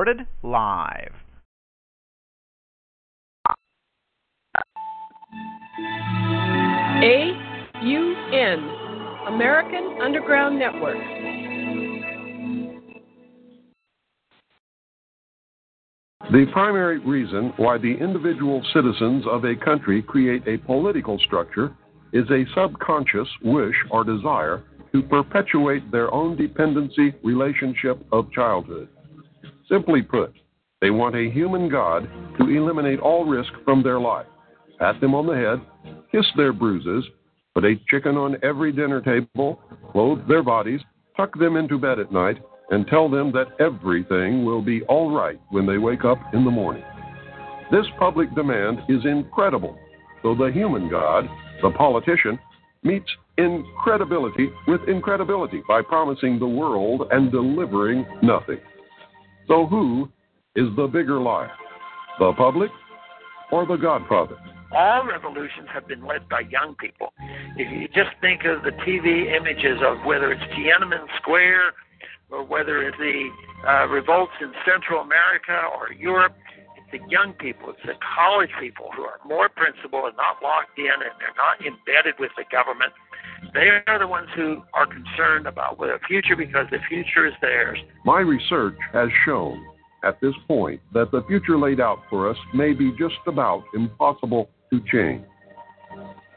Recorded live. AUN, American Underground Network. The primary reason why the individual citizens of a country create a political structure is a subconscious wish or desire to perpetuate their own dependency relationship of childhood. Simply put, they want a human God to eliminate all risk from their life, pat them on the head, kiss their bruises, put a chicken on every dinner table, clothe their bodies, tuck them into bed at night, and tell them that everything will be all right when they wake up in the morning. This public demand is incredible, so the human God, the politician, meets incredibility with incredibility by promising the world and delivering nothing. So, who is the bigger liar, the public or the Godfather? all revolutions have been led by young people. If you just think of the TV images of whether it's Tiananmen Square or whether it's the uh, revolts in Central America or Europe, it's the young people, it's the college people who are more principled and not locked in and they're not embedded with the government. They are the ones who are concerned about the future because the future is theirs. My research has shown at this point that the future laid out for us may be just about impossible to change.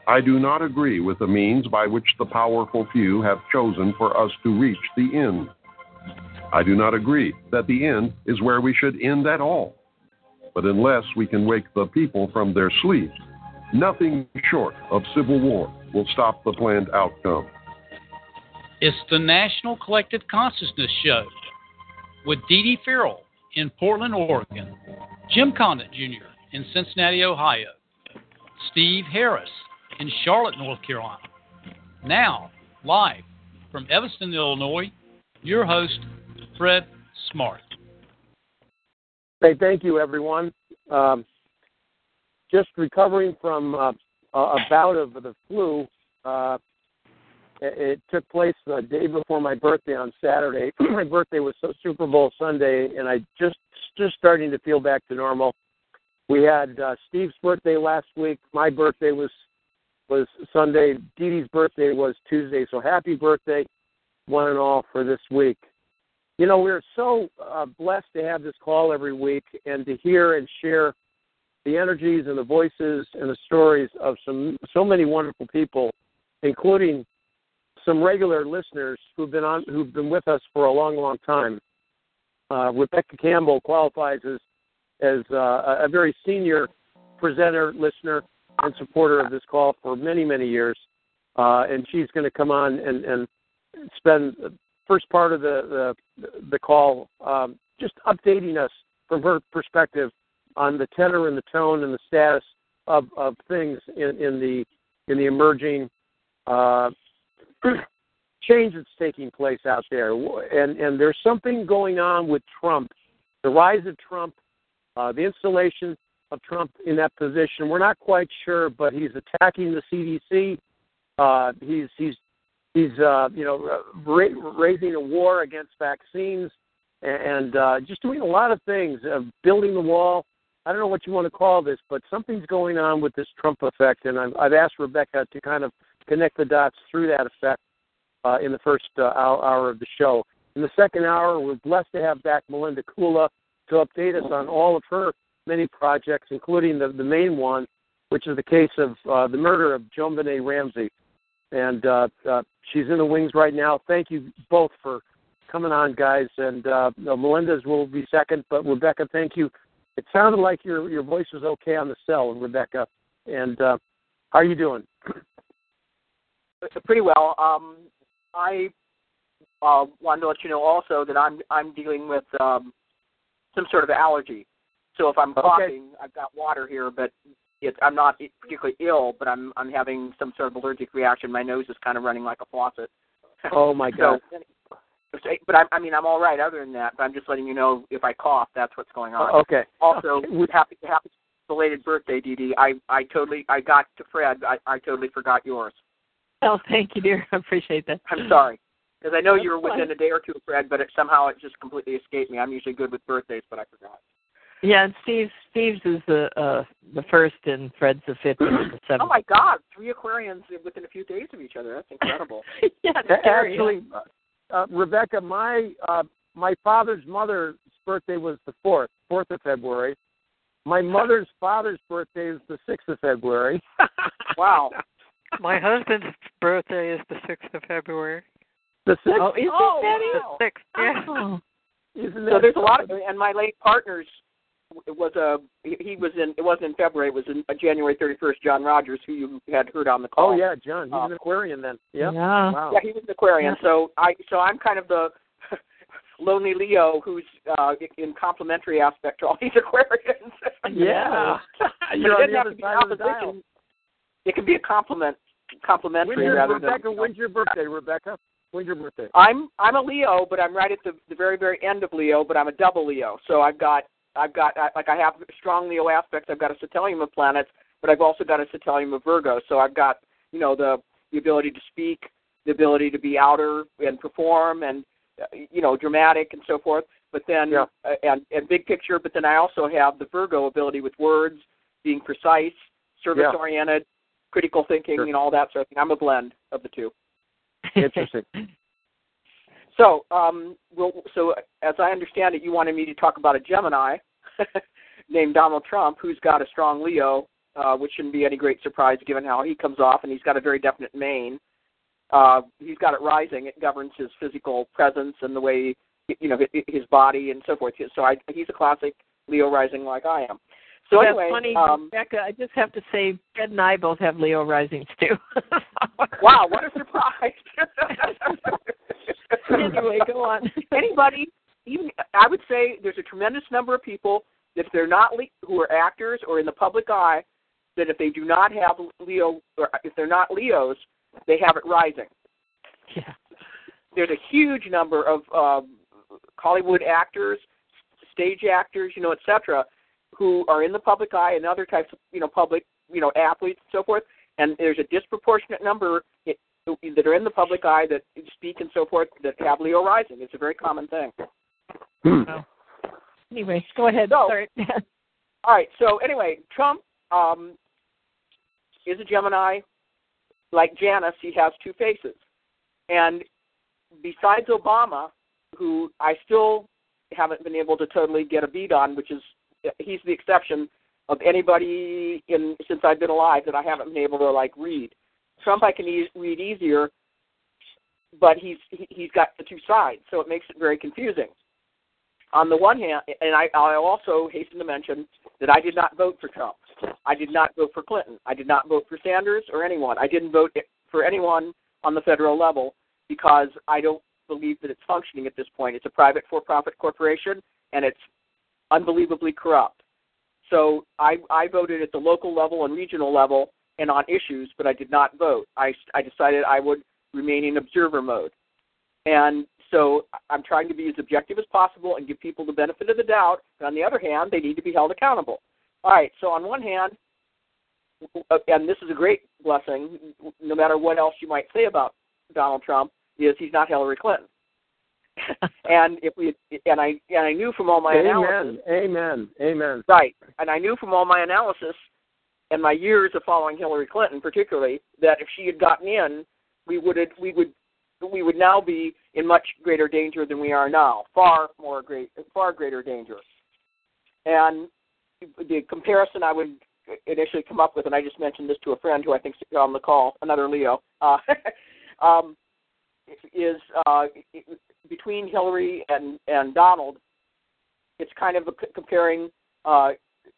I do not agree with the means by which the powerful few have chosen for us to reach the end. I do not agree that the end is where we should end at all. But unless we can wake the people from their sleep, nothing short of civil war will stop the planned outcome. It's the National Collective Consciousness Show with Dee Dee Farrell in Portland, Oregon, Jim Condit Jr. in Cincinnati, Ohio, Steve Harris in Charlotte, North Carolina. Now, live from Evanston, Illinois, your host, Fred Smart. Hey, thank you, everyone. Um, just recovering from uh, a bout of the flu. Uh, it, it took place the day before my birthday on Saturday. my birthday was so Super Bowl Sunday, and I just just starting to feel back to normal. We had uh, Steve's birthday last week. My birthday was was Sunday. Dee Dee's birthday was Tuesday. So happy birthday, one and all, for this week. You know, we're so uh, blessed to have this call every week and to hear and share the energies and the voices and the stories of some so many wonderful people, including some regular listeners who've been on who've been with us for a long, long time. Uh, Rebecca Campbell qualifies as as uh, a very senior presenter, listener, and supporter of this call for many, many years. Uh, and she's going to come on and, and spend the first part of the the, the call um, just updating us from her perspective on the tenor and the tone and the status of, of things in, in the in the emerging uh, change that's taking place out there. And and there's something going on with Trump, the rise of Trump, uh, the installation of Trump in that position. We're not quite sure, but he's attacking the CDC. Uh, he's he's he's uh, you know ra- raising a war against vaccines and uh, just doing a lot of things, uh, building the wall. I don't know what you want to call this, but something's going on with this Trump effect, and I've, I've asked Rebecca to kind of connect the dots through that effect uh, in the first uh, hour, of the show. In the second hour, we're blessed to have back Melinda Kula to update us on all of her many projects, including the, the main one, which is the case of uh, the murder of JonBenét Ramsey. And uh, uh, she's in the wings right now. Thank you both for coming on, guys. And uh, Melinda's will be second, but Rebecca, thank you it sounded like your your voice was okay on the cell, Rebecca. And uh, how are you doing? Pretty well. Um, I uh, wanted to let you know also that I'm I'm dealing with um, some sort of allergy. So if I'm Okay. coughing, I've got water here, but it's I'm not particularly ill, but I'm I'm having some sort of allergic reaction. My nose is kind of running like a faucet. Oh my God. So, but I, I mean, I'm all right other than that. But I'm just letting you know if I cough, that's what's going on. okay. Also, Okay. We- happy happy belated birthday, Dee Dee. I I totally I got to Fred. I I totally forgot yours. Oh, thank you, dear. I appreciate that. I'm sorry. Because I know you were That's fine. within a day or two of Fred, but it, somehow it just completely escaped me. I'm usually good with birthdays, but I forgot. Yeah, and Steve's Steve's is the uh the first and Fred's the fifth and the seventh. Oh my God, three Aquarians within a few days of each other. That's incredible. yeah, A- it's. Actually, uh, Rebecca, my uh, my father's mother's birthday was the fourth, fourth of February. My mother's father's birthday is the sixth of February. wow. My husband's birthday is the sixth of February. The sixth. Oh, is Oh, it wow. Sixth, yeah. Oh. Isn't So there's a lot of, and my late partner's it was a he he was in it wasn't in February it was in uh, January 31st John Rogers who you had heard on the call. Oh yeah, John. He's Uh, an Aquarian then. Yep. Yeah. Wow. Yeah, he was an Aquarian. So I so I'm kind of the lonely Leo who's uh in complementary aspect to all these Aquarians. Yeah. You're it on the have other be side of the dial. It can be a compliment When's complementary your, rather Rebecca, than when's your birthday, Rebecca? When's your birthday? I'm I'm a Leo, but I'm right at the the very very end of Leo, but I'm a double Leo. So I've got I've got I- like I have strong Leo aspects. I've got a stellium of planets, but I've also got a stellium of Virgo. So I've got you know the the ability to speak, the ability to be outer and perform, and uh, you know dramatic and so forth. But then Yeah. uh, and and big picture. But then I also have the Virgo ability with words, being precise, service oriented, critical thinking, Sure. and all that sort of thing. I'm a blend of the two. Interesting. So, um, well, so as I understand it, you wanted me to talk about a Gemini named Donald Trump, who's got a strong Leo, uh, which shouldn't be any great surprise given how he comes off, and he's got a very definite mane. Uh, he's got it rising; it governs his physical presence and the way you know his body and so forth. So I, he's a classic Leo rising, like I am. So That's anyway, funny, um, Becca. I just have to say, Fred and I both have Leo risings too. wow, what a surprise! anyway, go on. anybody, even I would say there's a tremendous number of people if they're not le- who are actors or in the public eye that if they do not have Leo or if they're not Leos, they have it rising. Yeah. There's a huge number of um, Hollywood actors, stage actors, you know, et cetera, who are in the public eye and other types of you know public you know athletes and so forth. And there's a disproportionate number that are in the public eye that speak and so forth that have Leo rising. It's a very common thing. Anyway, go ahead. So- Sorry. All right. So anyway, Trump um, is a Gemini. Like Janus, he has two faces. And besides Obama, who I still haven't been able to totally get a beat on, which is he's the exception of anybody in since I've been alive that I haven't been able to like read. Trump I can e- read easier, but he's he, he's got the two sides, so it makes it very confusing. On the one hand, and I I also hasten to mention that I did not vote for Trump. I did not vote for Clinton. I did not vote for Sanders or anyone. I didn't vote for anyone on the federal level because I don't believe that it's functioning at this point. It's a private for-profit corporation and it's unbelievably corrupt. So I, I voted at the local level and regional level and on issues, but I did not vote. I, I decided I would remain in observer mode. And so I'm trying to be as objective as possible and give people the benefit of the doubt. And on the other hand, they need to be held accountable. All right, so on one hand, and this is a great blessing, no matter what else you might say about Donald Trump, is he's not Hillary Clinton. and if we and I and I knew from all my analysis Amen. Amen. Amen. Right. And I knew from all my analysis and my years of following Hillary Clinton particularly that if she had gotten in, we would have, we would we would now be in much greater danger than we are now. Far more great far greater danger. And the comparison I would initially come up with, and I just mentioned this to a friend who I think is on the call, another Leo, uh, um, is uh, between Hillary and, and Donald. It's kind of a, comparing uh,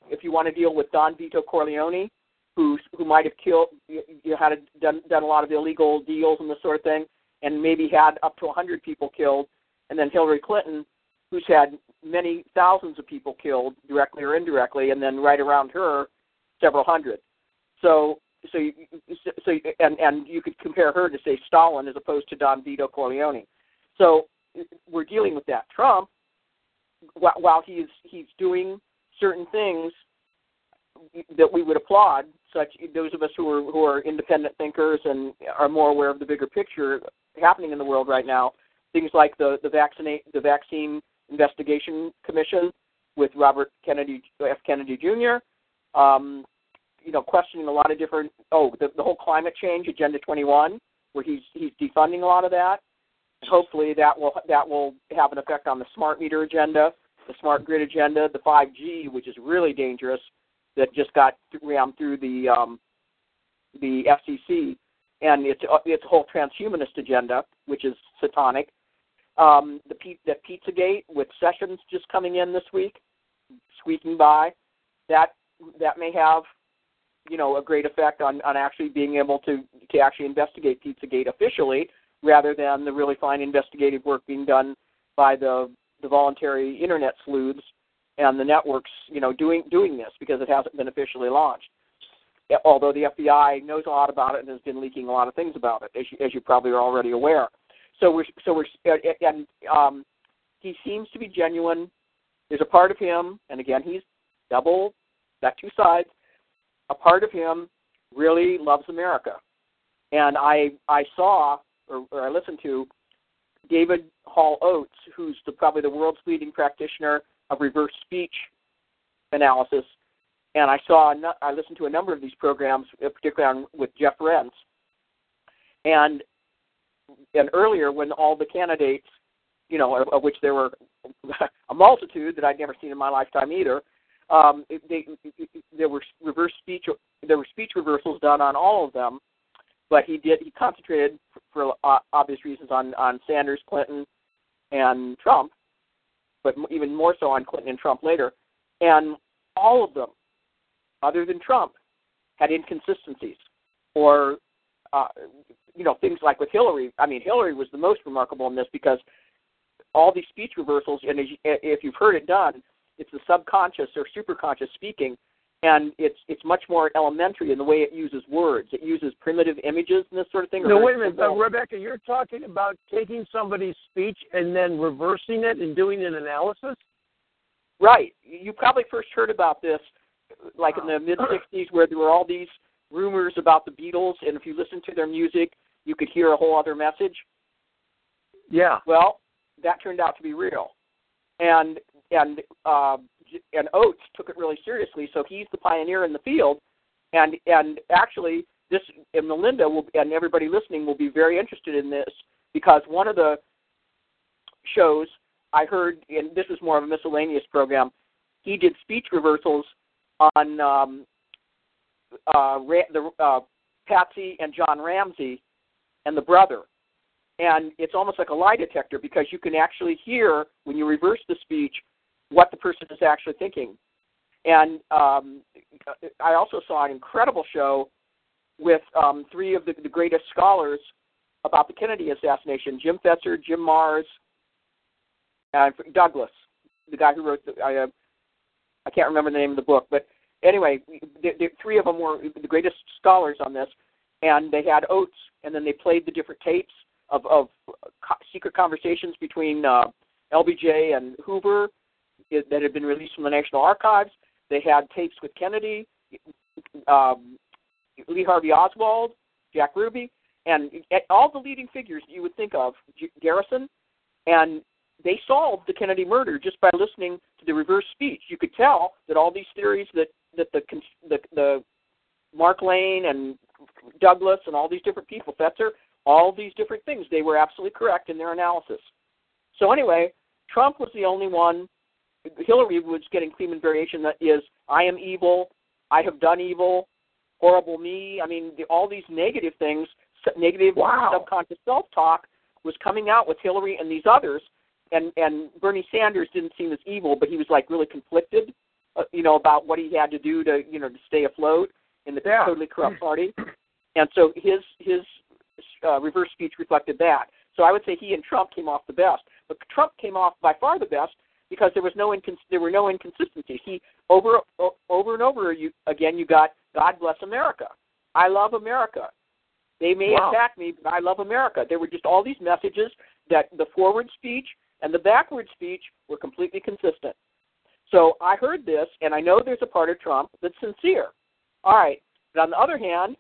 if you want to deal with Don Vito Corleone, who who might have killed, you, you had done done a lot of illegal deals and this sort of thing, and maybe had up to a 100 people killed, and then Hillary Clinton, who's had many thousands of people killed directly or indirectly, and then right around her, several hundred. So, so, you, so, and and you could compare her to say Stalin as opposed to Don Vito Corleone. So, we're dealing with that. Trump, while he's he's doing certain things that we would applaud, such those of us who are who are independent thinkers and are more aware of the bigger picture happening in the world right now, things like the the vaccinate the vaccine investigation commission with Robert Kennedy F Kennedy Jr. Um, you know, questioning a lot of different oh the, the whole climate change agenda 21, where he's he's defunding a lot of that. Hopefully that will that will have an effect on the smart meter agenda, the smart grid agenda, the 5G, which is really dangerous, that just got rammed through the um, the FCC, and it's uh, it's whole transhumanist agenda, which is satanic. Um, the the PizzaGate with Sessions just coming in this week, squeaking by, that that may have you know a great effect on on actually being able to to actually investigate PizzaGate officially, rather than the really fine investigative work being done by the the voluntary internet sleuths and the networks, you know, doing doing this because it hasn't been officially launched. Although the FBI knows a lot about it and has been leaking a lot of things about it, as you, as you probably are already aware. So we're so we're and um, he seems to be genuine. There's a part of him, and again, he's double, got two sides. A part of him really loves America, and I I saw or, or I listened to David Hall Oates, who's the, probably the world's leading practitioner of reverse speech analysis, and I saw I listened to a number of these programs, uh, particularly on, with Jeff Rense, and and earlier when all the candidates, you know, of, of which there were a multitude that I'd never seen in my lifetime either, um, they, there were reverse speech there were speech reversals done on all of them, but he did he concentrated for, obvious reasons on on Sanders, Clinton, and Trump, but even more so on Clinton and Trump later. And all of them, other than Trump, had inconsistencies or uh, you know things like with Hillary. I mean, Hillary was the most remarkable in this because all these speech reversals, and if you've heard it done, it's the subconscious or superconscious speaking, and it's it's much more elementary in the way it uses words. It uses primitive images and this sort of thing. No, wait a minute, uh, Rebecca. You're talking about taking somebody's speech and then reversing it and doing an analysis. Right. You probably first heard about this, like in the mid '60s, where there were all these rumors about the Beatles, and if you listened to their music, you could hear a whole other message. Yeah. Well, that turned out to be real, and and uh, and Oates took it really seriously. So he's the pioneer in the field, and and actually this and Melinda will and everybody listening will be very interested in this because one of the shows I heard, and this was more of a miscellaneous program, he did speech reversals on um, uh, the uh, Patsy and John Ramsey and the brother. And it's almost like a lie detector because you can actually hear when you reverse the speech what the person is actually thinking. And um, I also saw an incredible show with um, three of the, the greatest scholars about the Kennedy assassination: Jim Fetzer, Jim Marrs, and Douglas, the guy who wrote the. I, uh, I can't remember the name of the book, but anyway, the, the three of them were the greatest scholars on this, and they had Oates, and then they played the different tapes of, of co- secret conversations between uh, LBJ and Hoover that had been released from the National Archives. They had tapes with Kennedy, um, Lee Harvey Oswald, Jack Ruby, and all the leading figures you would think of, Garrison, and they solved the Kennedy murder just by listening to the reverse speech. You could tell that all these theories that that the the, the Mark Lane and Douglas and all these different people, Fetzer, all these different things, they were absolutely correct in their analysis. So anyway, Trump was the only one Hillary was getting Kleeman variation that is, I am evil, I have done evil, horrible me. I mean, the, all these negative things, negative wow. subconscious self-talk was coming out with Hillary and these others. And and Bernie Sanders didn't seem as evil, but he was like really conflicted, uh, you know, about what he had to do to you know to stay afloat in the yeah. totally corrupt party. And so his his uh, reverse speech reflected that. So I would say he and Trump came off the best, but Trump came off by far the best because there was no incons- there were no inconsistencies. He over over and over you, again you got God bless America. I love America. They may Wow. attack me, but I love America. There were just all these messages that the forward speech and the backward speech were completely consistent. So I heard this, and I know there's a part of Trump that's sincere. All right, but on the other hand,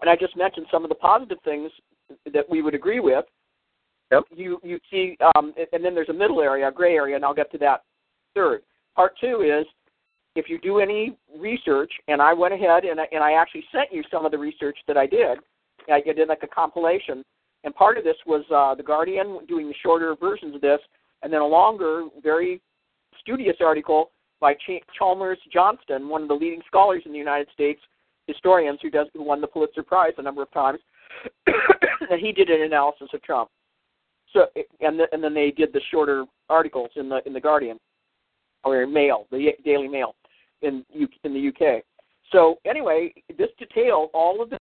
and I just mentioned some of the positive things that we would agree with. Yep. You you see, um, and then there's a middle area, a gray area, and I'll get to that third. Part two is if you do any research, and I went ahead and I, and I actually sent you some of the research that I did. I did like a compilation, and part of this was uh, the Guardian doing the shorter versions of this, and then a longer, very studious article by Ch- Chalmers Johnston, one of the leading scholars in the United States, historians who does who won the Pulitzer Prize a number of times, and he did an analysis of Trump. So and the, and then they did the shorter articles in the in the Guardian or Mail, the Daily Mail in in the UK. So anyway, this detailed all of the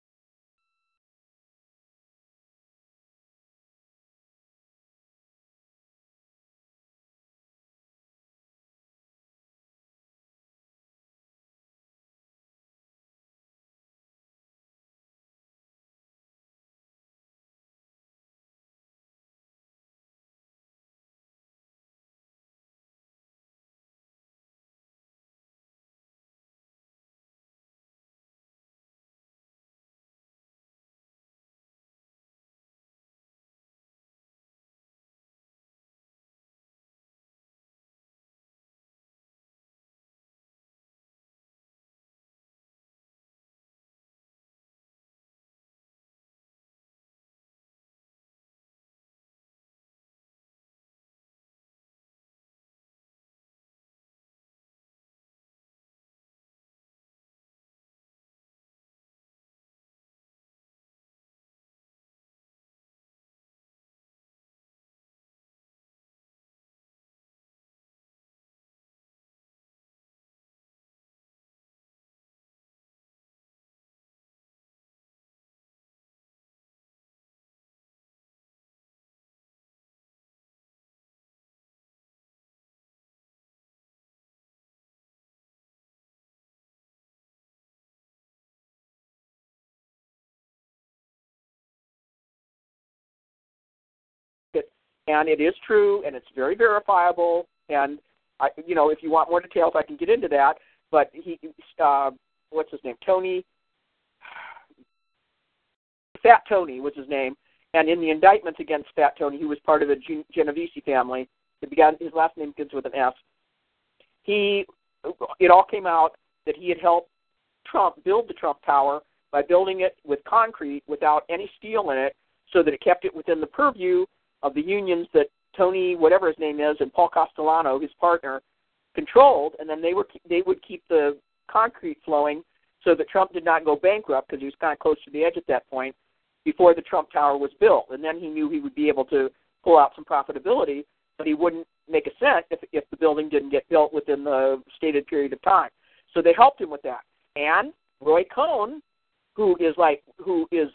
and it is true, and it's very verifiable. And I, you know, if you want more details, I can get into that. But he, uh, what's his name? Tony, Fat Tony was his name. And in the indictments against Fat Tony, he was part of the Gen- Genovese family. It began. His last name begins with an S. He, it all came out that he had helped Trump build the Trump Tower by building it with concrete without any steel in it, so that it kept it within the purview of the unions that Tony, whatever his name is, and Paul Castellano, his partner, controlled, and then they were they would keep the concrete flowing so that Trump did not go bankrupt because he was kind of close to the edge at that point before the Trump Tower was built, and then he knew he would be able to pull out some profitability, but he wouldn't make a cent if if the building didn't get built within the stated period of time. So they helped him with that, and Roy Cohn, who is like who is,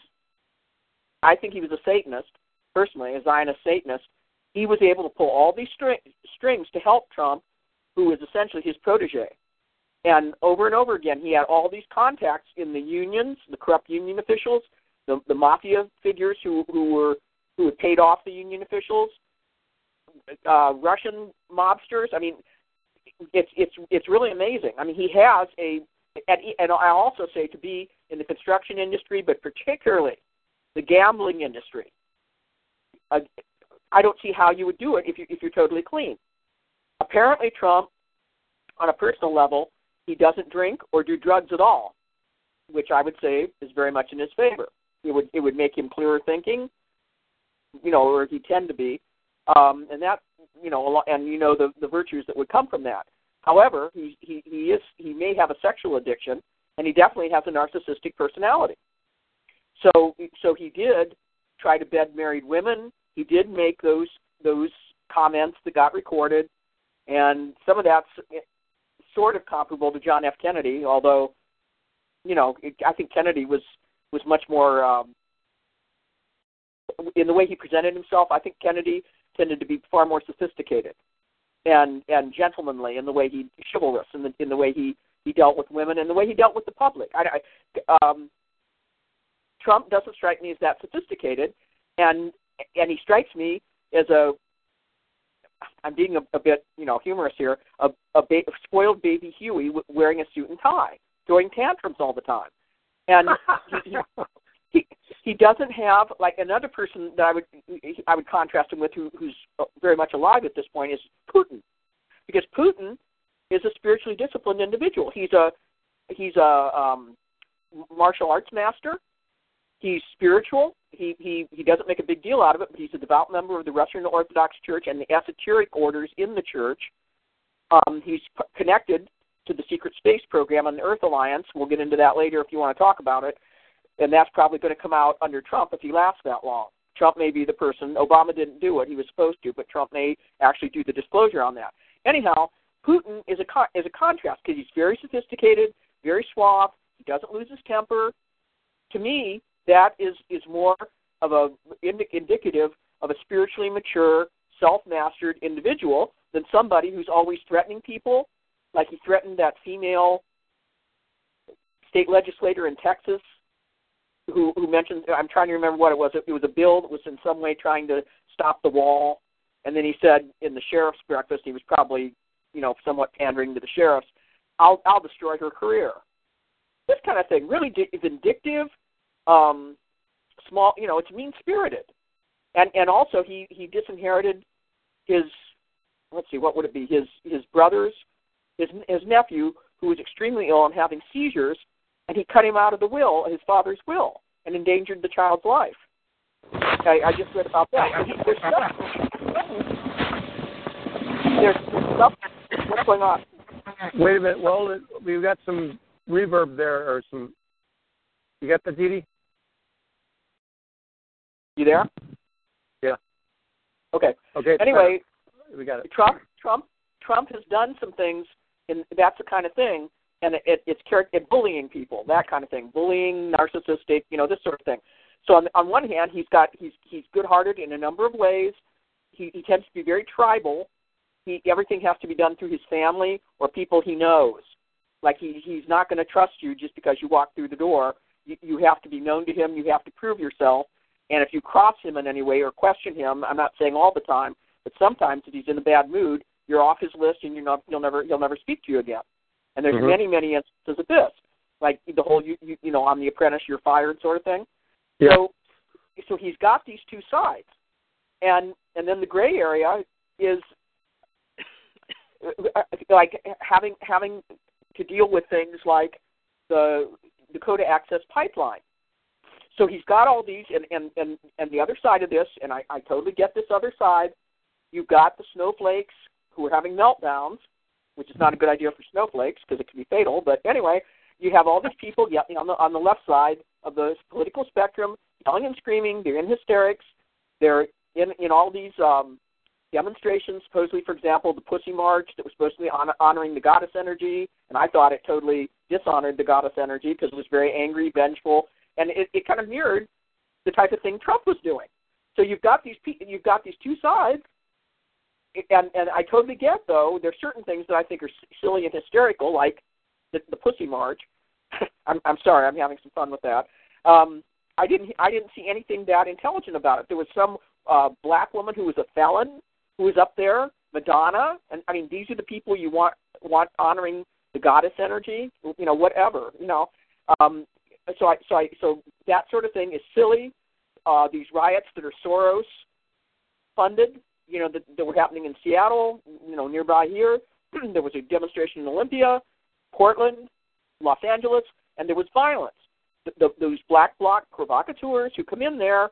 I think he was a Satanist personally, a Zionist Satanist, he was able to pull all these string, strings to help Trump, who was essentially his protege. And over and over again, he had all these contacts in the unions, the corrupt union officials, the, the mafia figures who, who were who had paid off the union officials, uh, Russian mobsters. I mean, it's it's it's really amazing. I mean, he has a and, and I also say to be in the construction industry, but particularly the gambling industry. Uh, I don't see how you would do it if you if you're totally clean. Apparently, Trump, on a personal level, he doesn't drink or do drugs at all, which I would say is very much in his favor. It would it would make him clearer thinking, you know, or he tend to be, um, and that you know, and you know the the virtues that would come from that. However, he he he is he may have a sexual addiction, and he definitely has a narcissistic personality. So so he did try to bed married women. He did make those those comments that got recorded, and some of that's sort of comparable to John F. Kennedy, although you know it, I think Kennedy was was much more um, in the way he presented himself, I think Kennedy tended to be far more sophisticated and and gentlemanly in the way he chivalrous in the in the way he he dealt with women and the way he dealt with the public. I, I um, Trump doesn't strike me as that sophisticated, and and he strikes me as a I'm being a, a bit you know humorous here a a ba- spoiled baby Huey w- wearing a suit and tie, throwing tantrums all the time, and he, he he doesn't have like another person that I would I would contrast him with who, who's very much alive at this point is Putin, because Putin is a spiritually disciplined individual. He's a he's a um, martial arts master. He's spiritual. He he he doesn't make a big deal out of it, but he's a devout member of the Russian Orthodox Church and the esoteric orders in the church. Um, he's p- connected to the secret space program on the Earth Alliance. We'll get into that later if you want to talk about it. And that's probably going to come out under Trump if he lasts that long. Trump may be the person. Obama didn't do it; he was supposed to, but Trump may actually do the disclosure on that. Anyhow, Putin is a is a contrast because he's very sophisticated, very suave. He doesn't lose his temper. To me, that is is more of a ind- indicative of a spiritually mature, self-mastered individual than somebody who's always threatening people, like he threatened that female state legislator in Texas who who mentioned I'm trying to remember what it was. It, it was a bill that was in some way trying to stop the wall, and then he said in the sheriff's breakfast he was probably you know somewhat pandering to the sheriffs. I'll I'll destroy her career. This kind of thing, really di- vindictive, um, small. You know, it's mean spirited, and and also he he disinherited his let's see what would it be his his brothers his his nephew who was extremely ill and having seizures and he cut him out of the will, his father's will, and endangered the child's life. I, I just read about that. There's stuff. There's stuff. What's going on? Wait a minute. Well, we've got some reverb there, or some. You got the Dee Dee? You there? Yeah. Okay. Okay. Uh, anyway, we got it. Trump, Trump, Trump has done some things, and that's the kind of thing and it, it, it's character it bullying people, that kind of thing, bullying, narcissistic, you know, this sort of thing. So on, on one hand, he's got he's he's good-hearted in a number of ways. He, he tends to be very tribal. He everything has to be done through his family or people he knows. Like he he's not going to trust you just because you walk through the door. You, you have to be known to him. You have to prove yourself. And if you cross him in any way or question him, I'm not saying all the time, but sometimes if he's in a bad mood, you're off his list and you're not he'll never he'll never speak to you again. And there's Mhm. many, many instances of this, like the whole you, you, you know on The Apprentice, you're fired sort of thing. Yeah. So, so he's got these two sides, and and then the gray area is like having having to deal with things like the Dakota Access Pipeline. So he's got all these, and and and and the other side of this, and I, I totally get this other side. You've got the snowflakes who are having meltdowns, which is not a good idea for snowflakes because it can be fatal. But anyway, you have all these people on the on the left side of the political spectrum, yelling and screaming. They're in hysterics. They're in in all these um, demonstrations. Supposedly, for example, the Pussy March that was supposed to be hon- honoring the goddess energy, and I thought it totally dishonored the goddess energy because it was very angry, vengeful, and it, it kind of mirrored the type of thing Trump was doing. So you've got these pe- you've got these two sides, and and I totally get though there's certain things that I think are silly and hysterical, like the, the Pussy March. I'm I'm sorry, I'm having some fun with that. Um, I didn't I didn't see anything that intelligent about it. There was some uh, black woman who was a felon who was up there, Madonna, and I mean these are the people you want want honoring the goddess energy, you know, whatever, you know. Um, so I so I so that sort of thing is silly. Uh, these riots that are Soros funded, you know, that, that were happening in Seattle, you know, nearby here. there was a demonstration in Olympia, Portland, Los Angeles, and there was violence. The, the, those black bloc provocateurs who come in there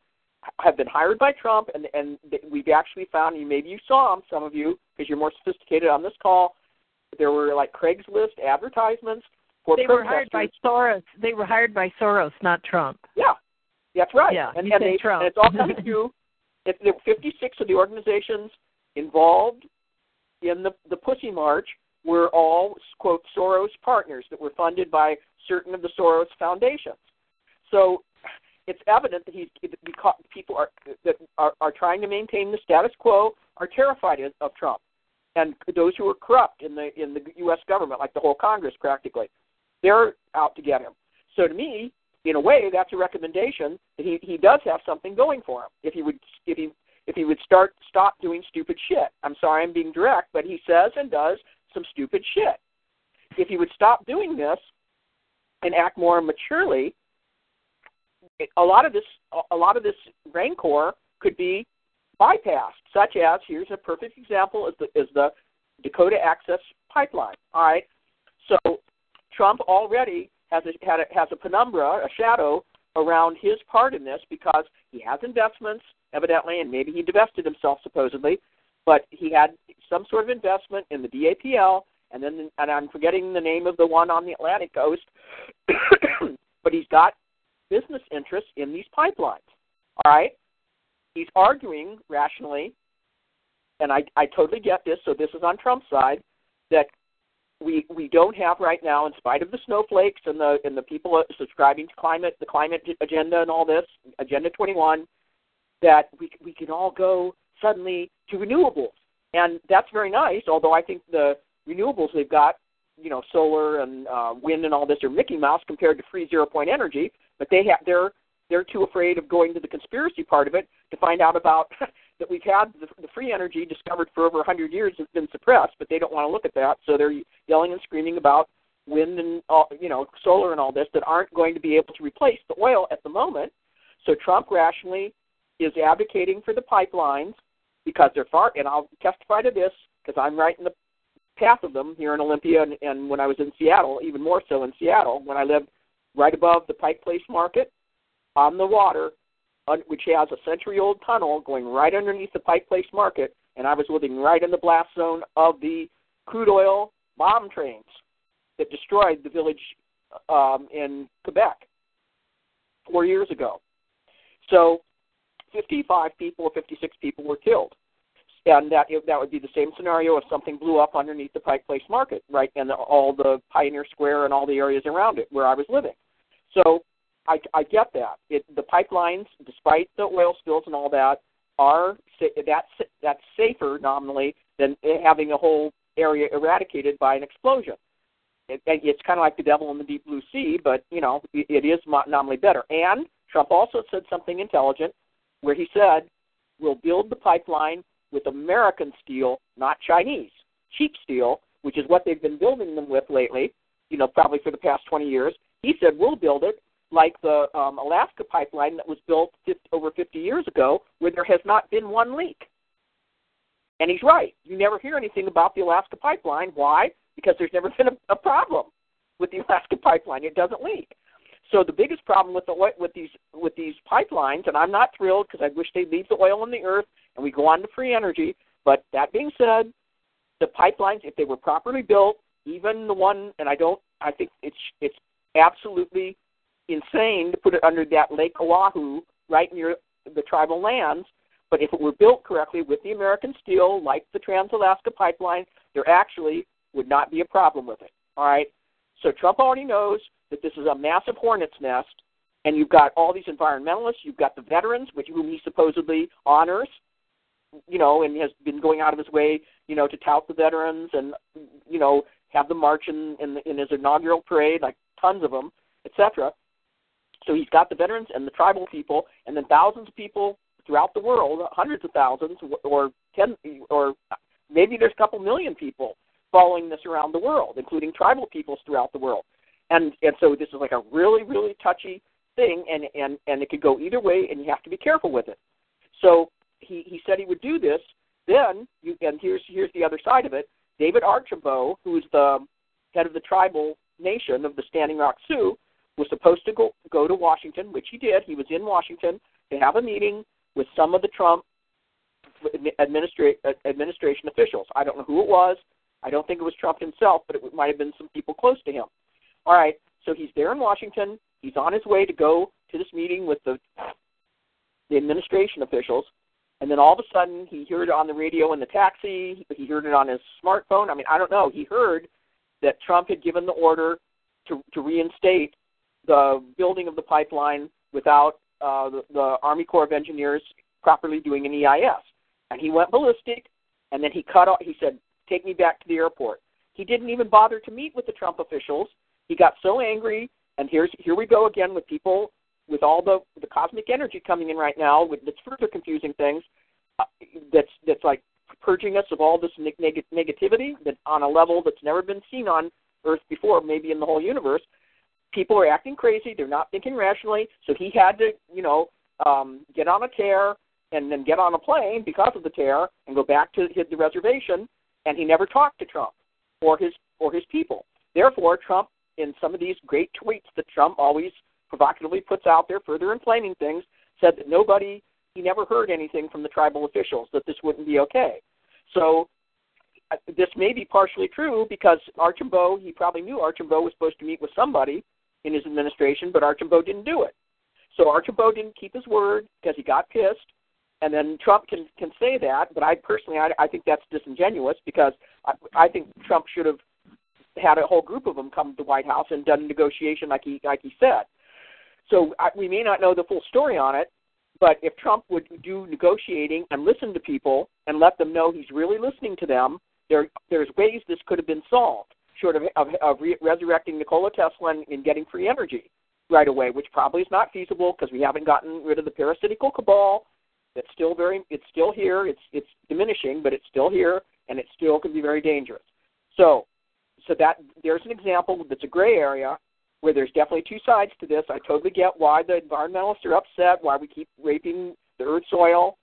have been hired by Trump, and and we've actually found, and maybe you saw them, some of you, because you're more sophisticated on this call. There were like Craigslist advertisements They were hired by Soros. They were hired by Soros, not Trump. Yeah, that's right. Yeah, and, and they, Trump. and it's all coming through. It, there were 56 of the organizations involved in the the Pussy March were all quote Soros partners that were funded by certain of the Soros foundations. So, it's evident that he's because people are that are, are trying to maintain the status quo are terrified of, of Trump, and those who are corrupt in the in the U.S. government, like the whole Congress practically, they're out to get him. So to me, in a way, that's a recommendation that he he does have something going for him. If he would if he if he would start stop doing stupid shit. I'm sorry, I'm being direct, but he says and does some stupid shit. If he would stop doing this and act more maturely, a lot of this a lot of this rancor could be bypassed. Such as here's a perfect example is the is the Dakota Access Pipeline. All right, so Trump already has a, had a, has a penumbra, a shadow around his part in this because he has investments evidently, and maybe he divested himself supposedly, but he had some sort of investment in the DAPL, and then and I'm forgetting the name of the one on the Atlantic coast, but he's got business interests in these pipelines. All right, he's arguing rationally, and I I totally get this. So this is on Trump's side that we we don't have right now, in spite of the snowflakes and the and the people subscribing to climate the climate agenda and all this, Agenda 21, that we we can all go suddenly to renewables, and that's very nice. Although I think the renewables they've got, you know, solar and uh, wind and all this are Mickey Mouse compared to free zero point energy, but they have they're they're too afraid of going to the conspiracy part of it to find out about that we've had the, the free energy discovered for over 100 years has been suppressed, but they don't want to look at that, so they're yelling and screaming about wind and all, you know solar and all this that aren't going to be able to replace the oil at the moment. So Trump rationally is advocating for the pipelines because they're far, and I'll testify to this because I'm right in the path of them here in Olympia, and, and when I was in Seattle, even more so in Seattle, when I lived right above the Pike Place Market on the water, which has a century-old tunnel going right underneath the Pike Place Market, and I was living right in the blast zone of the crude oil bomb trains that destroyed the village um, in Quebec four years ago. So 55 people or 56 people were killed. And that that would be the same scenario if something blew up underneath the Pike Place Market, right, and the, all the Pioneer Square and all the areas around it where I was living. So I, I get that. It, the pipelines, despite the oil spills and all that, are that's that's safer nominally than having a whole area eradicated by an explosion. It, it's kind of like the devil in the deep blue sea, but you know it, it is nominally better. And Trump also said something intelligent where he said, we'll build the pipeline with American steel, not Chinese, cheap steel, which is what they've been building them with lately, you know, probably for the past 20 years. He said, we'll build it like the um, Alaska pipeline that was built 50, over 50 years ago, where there has not been one leak. And he's right. You never hear anything about the Alaska pipeline. Why? Because there's never been a, a problem with the Alaska pipeline. It doesn't leak. So the biggest problem with the with these with these pipelines, and I'm not thrilled because I wish they'd leave the oil in the earth and we go on to free energy. But that being said, the pipelines, if they were properly built, even the one, and I don't, I think it's it's absolutely insane to put it under that Lake Oahe right near the tribal lands. But if it were built correctly with the American steel, like the Trans Alaska Pipeline, there actually would not be a problem with it. All right. So Trump already knows that this is a massive hornet's nest, and you've got all these environmentalists, you've got the veterans, which whom he supposedly honors, you know, and has been going out of his way, you know, to tout the veterans and you know have them march in in, in his inaugural parade, like tons of them, etc. So he's got the veterans and the tribal people, and then thousands of people throughout the world, hundreds of thousands, or ten, or maybe there's a couple million people following this around the world, including tribal peoples throughout the world and and so this is like a really really touchy thing, and and and it could go either way, and you have to be careful with it. So he he said he would do this. Then you and here's here's the other side of it. David Archambault, who is the head of the tribal nation of the Standing Rock Sioux, was supposed to go go to Washington, which he did. He was in Washington to have a meeting with some of the Trump administra- administration officials. I don't know who it was. I don't think it was Trump himself, but it might have been some people close to him. All right, so he's there in Washington. He's on his way to go to this meeting with the the administration officials, and then all of a sudden he heard it on the radio in the taxi. He heard it on his smartphone. I mean, I don't know. He heard that Trump had given the order to to reinstate the building of the pipeline without uh, the, the Army Corps of Engineers properly doing an EIS, and he went ballistic, and then he cut off. He said, "Take me back to the airport." He didn't even bother to meet with the Trump officials. He got so angry, and here's here we go again with people with all the the cosmic energy coming in right now, with that's further confusing things. Uh, that's that's like purging us of all this neg- neg- negativity that on a level that's never been seen on Earth before, maybe in the whole universe. People are acting crazy. They're not thinking rationally. So he had to, you know, um, get on a tear and then get on a plane because of the tear and go back to his, the reservation. And he never talked to Trump or his or his people. Therefore, Trump, in some of these great tweets that Trump always provocatively puts out there, further inflaming things, said that nobody, he never heard anything from the tribal officials that this wouldn't be okay. So uh, this may be partially true because Archambault, he probably knew Archambault was supposed to meet with somebody in his administration, but Archambault didn't do it. So Archambault didn't keep his word because he got pissed. And then Trump can can say that, but I personally I, I think that's disingenuous because I, I think Trump should have had a whole group of them come to the White House and done a negotiation like he like he said. So I, we may not know the full story on it, but if Trump would do negotiating and listen to people and let them know he's really listening to them, there there's ways this could have been solved, short of of, of re- resurrecting Nikola Tesla and, and getting free energy right away, which probably is not feasible because we haven't gotten rid of the parasitical cabal. It's still very it's still here. It's it's diminishing, but it's still here, and it still can be very dangerous. So so that there's an example that's a gray area where there's definitely two sides to this. I totally get why the environmentalists are upset, why we keep raping the earth soil,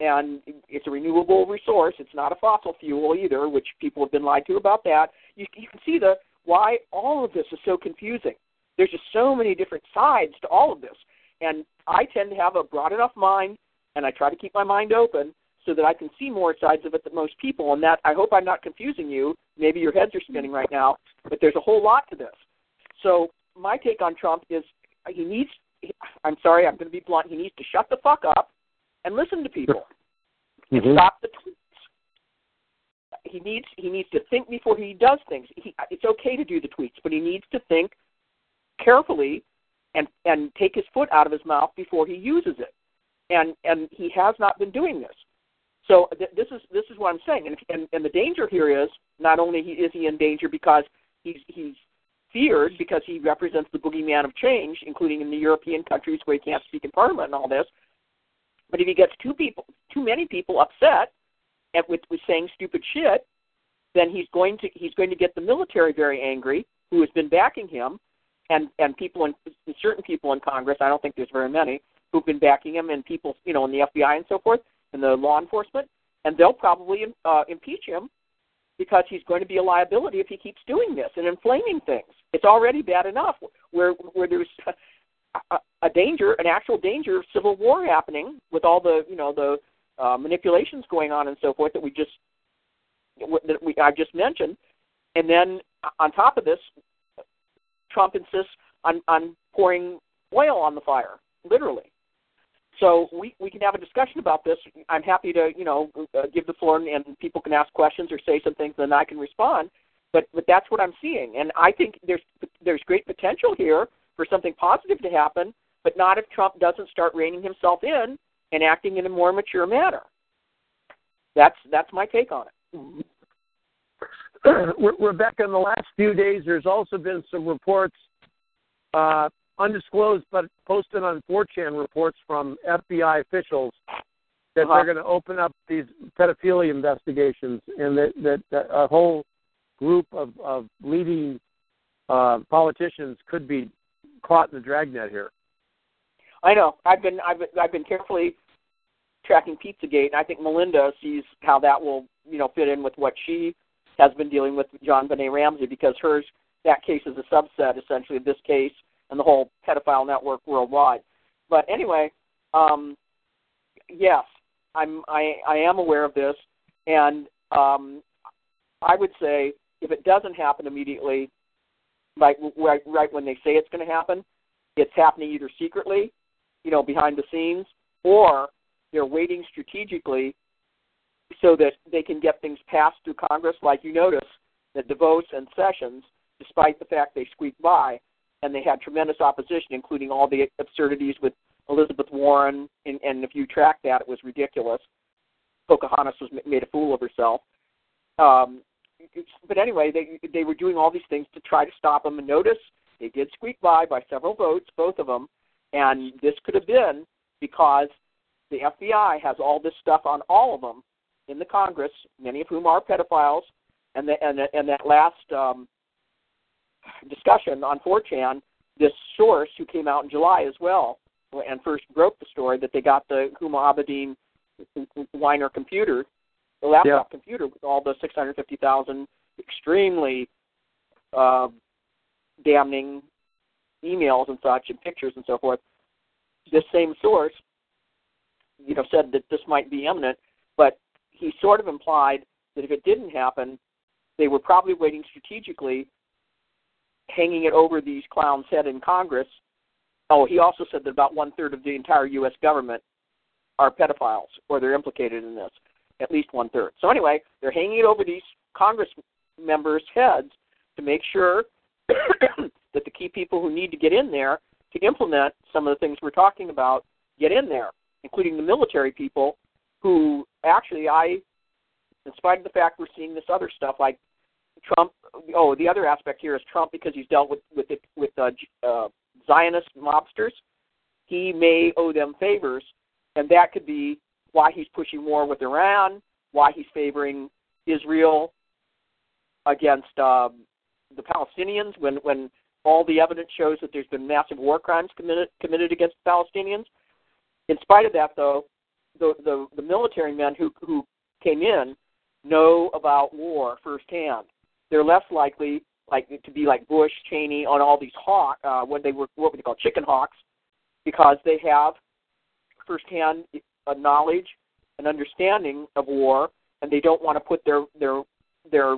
and it's a renewable resource. It's not a fossil fuel either, which people have been lied to about that. You, you can see the why all of this is so confusing. There's just so many different sides to all of this, and I tend to have a broad enough mind, and I try to keep my mind open so that I can see more sides of it than most people. And that I hope I'm not confusing you. Maybe your heads are spinning right now, but there's a whole lot to this. So my take on Trump is he needs. I'm sorry, I'm going to be blunt. He needs to shut the fuck up and listen to people Mm-hmm. and stop the tweets. He needs he needs to think before he does things. He, it's okay to do the tweets, but he needs to think carefully and and take his foot out of his mouth before he uses it. And and he has not been doing this. So th- this is this is what I'm saying. And, and and the danger here is not only he, is he in danger because he's he's feared because he represents the boogeyman of change, including in the European countries where he can't speak in parliament and all this. But if he gets too people, too many people upset at with, with saying stupid shit, then he's going to he's going to get the military very angry, who has been backing him, and and people in certain people in Congress. I don't think there's very many who've been backing him, and people you know in the FBI and so forth, and the law enforcement, and they'll probably uh, impeach him because he's going to be a liability if he keeps doing this and inflaming things. It's already bad enough where where there's a, danger, an actual danger of civil war happening with all the you know the uh, manipulations going on and so forth that we just that we I just mentioned, and then on top of this, Trump insists on on pouring oil on the fire, literally. So we we can have a discussion about this. I'm happy to you know uh, give the floor and, and people can ask questions or say some things, and I can respond. But but that's what I'm seeing, and I think there's there's great potential here for something positive to happen, but not if Trump doesn't start reining himself in and acting in a more mature manner. That's that's my take on it. Rebecca, in the last few days, there's also been some reports, uh, undisclosed but posted on 4chan reports from FBI officials that Uh-huh. they're going to open up these pedophilia investigations, and that, that, that a whole group of, of leading uh, politicians could be caught in the dragnet here. I know. I've been I've been, I've been carefully tracking Pizzagate, and I think Melinda sees how that will you know fit in with what she has been dealing with JonBenet Ramsey because hers that case is a subset essentially of this case and the whole pedophile network worldwide. But anyway, um, yes, I'm I, I am aware of this, and um, I would say if it doesn't happen immediately, like right, right when they say it's going to happen, it's happening either secretly, you know, behind the scenes, or they're waiting strategically so that they can get things passed through Congress. Like you notice that DeVos and Sessions, despite the fact they squeaked by, and they had tremendous opposition, including all the absurdities with Elizabeth Warren, and, and if you track that, it was ridiculous. Pocahontas was made a fool of herself. Um, but anyway, they they were doing all these things to try to stop him. And notice they did squeak by by several votes, both of them. And this could have been because the FBI has all this stuff on all of them in the Congress, many of whom are pedophiles. And the, and the, and that last um, discussion on 4chan, this source who came out in July as well, and first broke the story that they got the Huma Abedin Weiner computer, the laptop Yeah. computer with all the 650,000 extremely uh, damning emails and such and pictures and so forth. This same source, you know, said that this might be imminent, but he sort of implied that if it didn't happen, they were probably waiting strategically, hanging it over these clowns' head in Congress. Oh, he also said that about one third of the entire U.S. government are pedophiles or they're implicated in this, at least one third. So anyway, they're hanging it over these Congress members' heads to make sure that the key people who need to get in there to implement some of the things we're talking about get in there, including the military people who actually I, in spite of the fact we're seeing this other stuff like Trump. Oh, the other aspect here is Trump because he's dealt with with it, with uh, uh, Zionist mobsters. He may owe them favors, and that could be why he's pushing war with Iran, why he's favoring Israel against um, the Palestinians when when all the evidence shows that there's been massive war crimes committed committed against the Palestinians. In spite of that, though, the the, the military men who who came in know about war firsthand. They're less likely like to be like Bush, Cheney on all these hawk uh, when they were what we call chicken hawks, because they have firsthand uh, knowledge and understanding of war, and they don't want to put their their their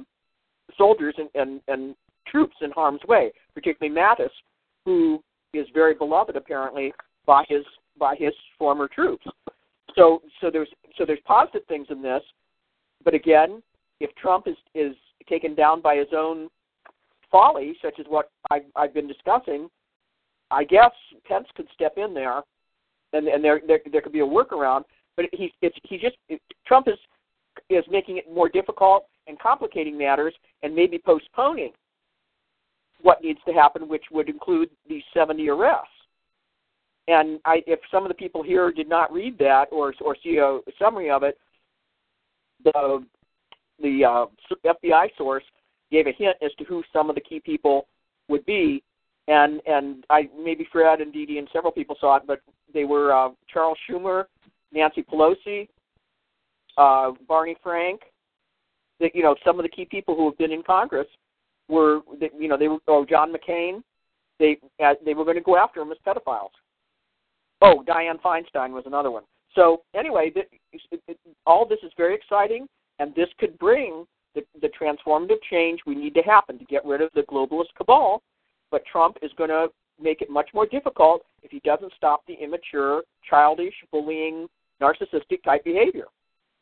soldiers and, and, and troops in harm's way, particularly Mattis, who is very beloved apparently by his by his former troops. So so there's so there's positive things in this, but again, if Trump is is taken down by his own folly, such as what I've, I've been discussing, I guess Pence could step in there, and and there there, there could be a workaround. But he it's he just Trump is is making it more difficult and complicating matters, and maybe postponing what needs to happen, which would include these 70 arrests. And I, if some of the people here did not read that or or see a summary of it, the the uh, FBI source gave a hint as to who some of the key people would be, and and I maybe Fred and Dee Dee and several people saw it, but they were uh, Charles Schumer, Nancy Pelosi, uh, Barney Frank. That you know some of the key people who have been in Congress were that you know they were oh John McCain. They uh, they were going to go after him as pedophiles. Oh, Dianne Feinstein was another one. So anyway, th- it, it, all this is very exciting, and this could bring the, the transformative change we need to happen to get rid of the globalist cabal. But Trump is going to make it much more difficult if he doesn't stop the immature, childish, bullying, narcissistic type behavior.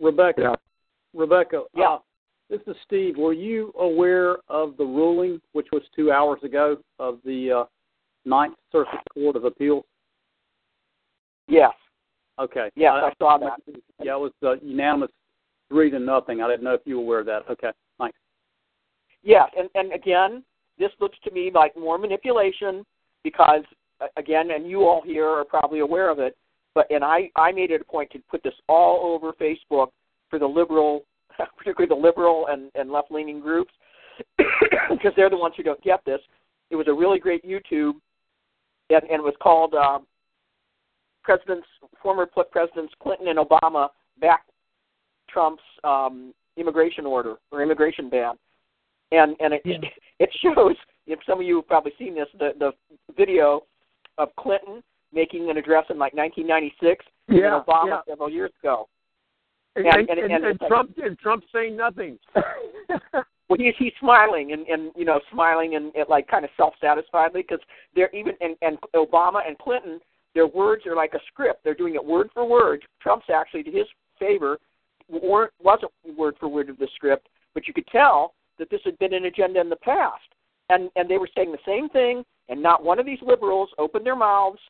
Rebecca. Yeah. Rebecca. Yeah. Uh, this is Steve. Were you aware of the ruling, which was two hours ago, of the uh, Ninth Circuit Court of Appeals? Yes. Okay. Yes, I, I saw that. Yeah, it was uh, unanimous, three to nothing. I didn't know if you were aware of that. Okay. Thanks. Yes, and and again, this looks to me like more manipulation because again, and you all here are probably aware of it. But and I I made it a point to put this all over Facebook for the liberal, particularly the liberal and and left leaning groups, because they're the ones who don't get this. It was a really great YouTube, and, and it was called uh, Presidents former presidents Clinton and Obama back Trump's um, immigration order or immigration ban, and and it it shows if some of you have probably seen this the the video of Clinton making an address in like 1996 Yeah, and Obama yeah. several years ago. And, And- and, and- and, and like- Trump and Trump saying nothing. Well, he's he's smiling and and you know smiling and, and like kind of self satisfiedly because they're even and and Obama and Clinton their words are like a script. They're doing it word for word. Trump's actually to his favor weren't wasn't word for word of the script, but you could tell that this had been an agenda in the past, and and they were saying the same thing, and not one of these liberals opened their mouths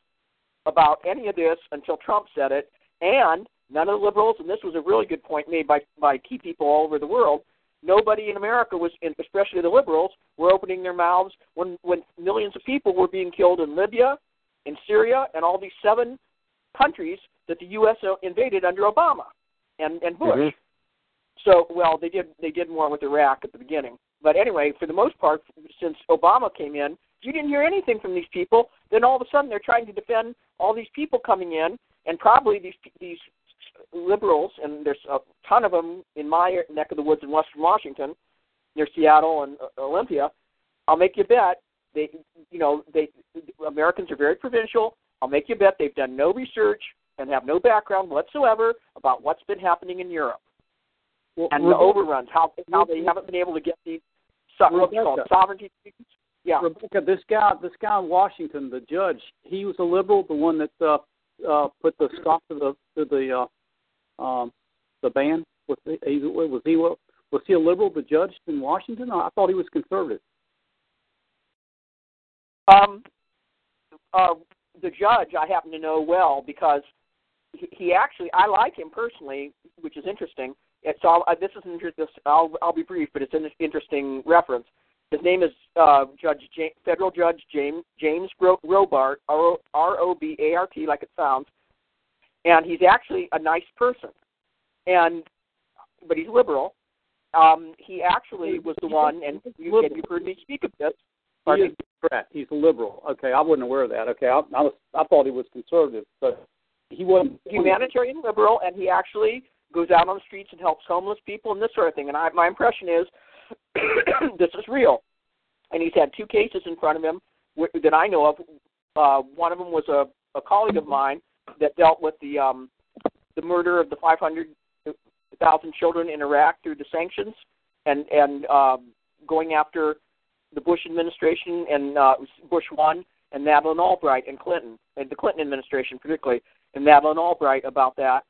about any of this until Trump said it, and none of the liberals, and this was a really good point made by by key people all over the world. Nobody in America was, especially the liberals, were opening their mouths when when millions of people were being killed in Libya, in Syria, and all these seven countries that the U.S. invaded under Obama and and Bush. Mhm. So, well, they did they did more with Iraq at the beginning, but anyway, for the most part, since Obama came in, you didn't hear anything from these people. Then all of a sudden, they're trying to defend all these people coming in, and probably these these liberals, and there's a ton of them in my neck of the woods in Western Washington, near Seattle and uh, Olympia. I'll make you bet they, you know, they Americans are very provincial. I'll make you bet they've done no research and have no background whatsoever about what's been happening in Europe Well, and the overruns, how how they haven't been able to get these so- what's called Rebecca. sovereignty. treaties. Yeah, Rebecca, this guy, this guy in Washington, the judge, he was a liberal, the one that uh, uh, put the stop to the to the uh, um, the ban. Was he, he was he was he a liberal? The judge in Washington? I thought he was conservative. Um, uh, the judge I happen to know well because he, he actually I like him personally, which is interesting. And so I'll, uh, this is an inter- this, I'll I'll be brief, but it's an interesting reference. His name is uh, Judge J- Federal Judge James James Robart R O B A R T like it sounds, and he's actually a nice person, and but he's liberal. Um, he actually was the one, and you, and you've heard me speak of this. He Pardon is correct. He's a liberal. Okay, I wasn't aware of that. Okay, I, I was I thought he was conservative, but he wasn't. humanitarian liberal, and he actually goes out on the streets and helps homeless people and this sort of thing. And I, my impression is this is real. And he's had two cases in front of him that I know of. Uh, one of them was a, a colleague of mine that dealt with the um, the murder of the 500,000 children in Iraq through the sanctions and and um, going after the Bush administration and uh, Bush one and Madeleine Albright and Clinton and the Clinton administration particularly and Madeleine Albright about that.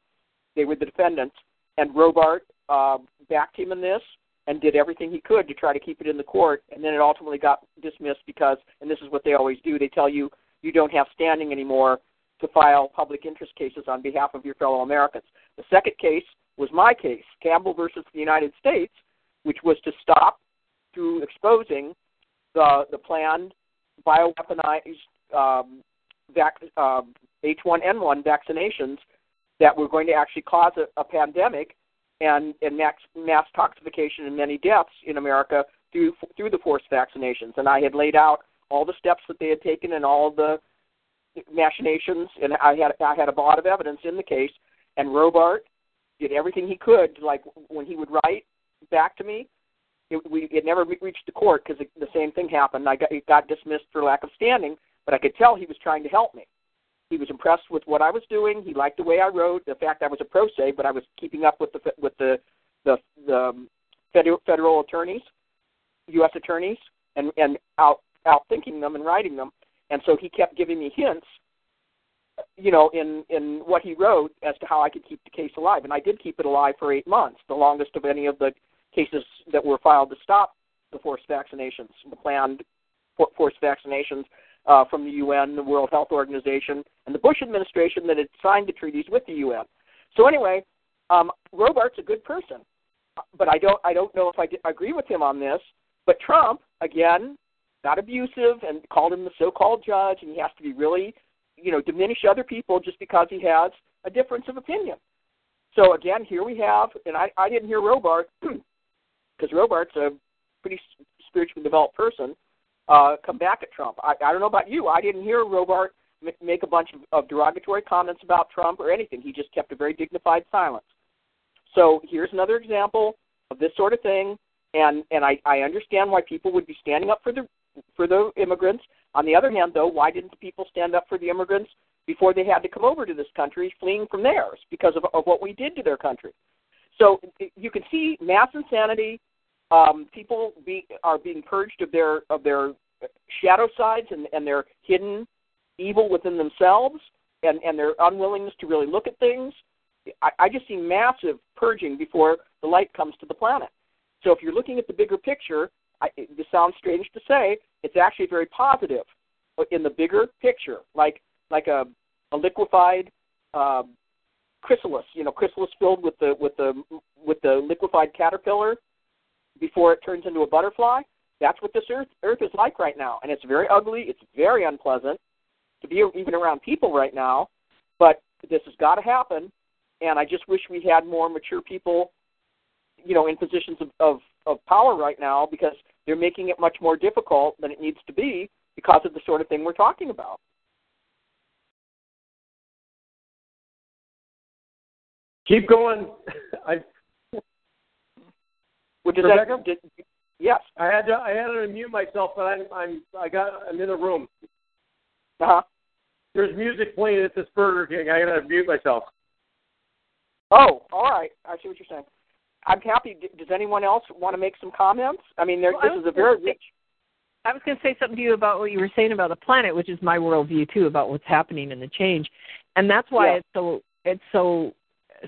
They were the defendants, and Robart uh, backed him in this and did everything he could to try to keep it in the court. And then it ultimately got dismissed because, and this is what they always do, they tell you you don't have standing anymore to file public interest cases on behalf of your fellow Americans. The second case was my case, Campbell versus the United States, which was to stop through exposing the the planned bioweaponized um, vac, um, H1N1 vaccinations that were going to actually cause a, a pandemic and, and mass, mass toxification and many deaths in America through through the forced vaccinations. And I had laid out all the steps that they had taken and all the machinations, and I had I had a lot of evidence in the case. And Robart did everything he could, like when he would write back to me. It, we, it never reached the court because the same thing happened. I got, it got dismissed for lack of standing, but I could tell he was trying to help me. He was impressed with what I was doing. He liked the way I wrote. The fact I was a pro se, but I was keeping up with the with the the, the um, federal federal attorneys, U.S. attorneys, and and out outthinking them and writing them. And so he kept giving me hints, you know, in in what he wrote as to how I could keep the case alive. And I did keep it alive for eight months, the longest of any of the cases that were filed to stop the forced vaccinations, the planned forced vaccinations uh, from the UN, the World Health Organization, and the Bush administration that had signed the treaties with the UN. So anyway, um, Robart's a good person, but I don't I don't know if I di- agree with him on this. But Trump, again, not abusive and called him the so-called judge, and he has to be really, you know, diminish other people just because he has a difference of opinion. So again, here we have, and I, I didn't hear Robart because Robart's a pretty spiritually developed person. Uh, come back at Trump. I, I don't know about you. I didn't hear Robart m- make a bunch of, of derogatory comments about Trump or anything. He just kept a very dignified silence. So here's another example of this sort of thing, and and I, I understand why people would be standing up for the for the immigrants. On the other hand, though, why didn't the people stand up for the immigrants before they had to come over to this country, fleeing from theirs because of, of what we did to their country? So you can see mass insanity. Um, people be, are being purged of their of their shadow sides and, and their hidden evil within themselves, and, and their unwillingness to really look at things. I, I just see massive purging before the light comes to the planet. So if you're looking at the bigger picture, I, this sounds strange to say, it's actually very positive in the bigger picture, like like a a liquefied uh, chrysalis, you know, chrysalis filled with the with the with the liquefied caterpillar before it turns into a butterfly. That's what this earth earth is like right now, and it's very ugly. It's very unpleasant to be even around people right now. But this has got to happen, and I just wish we had more mature people, you know, in positions of, of of power right now because they're making it much more difficult than it needs to be because of the sort of thing we're talking about. Keep going. I. Well, does Rebecca? that, did, yes. I had to I had to unmute myself, but I'm I'm I got I'm in a room. Uh huh. There's music playing at this Burger King. I gotta mute myself. Oh, all right. I see what you're saying. I'm happy. D- Does anyone else want to make some comments? I mean, there, Well, I this was is a very rich. I was going to say something to you about what you were saying about the planet, which is my worldview too, about what's happening and the change, and that's why Yeah. it's so it's so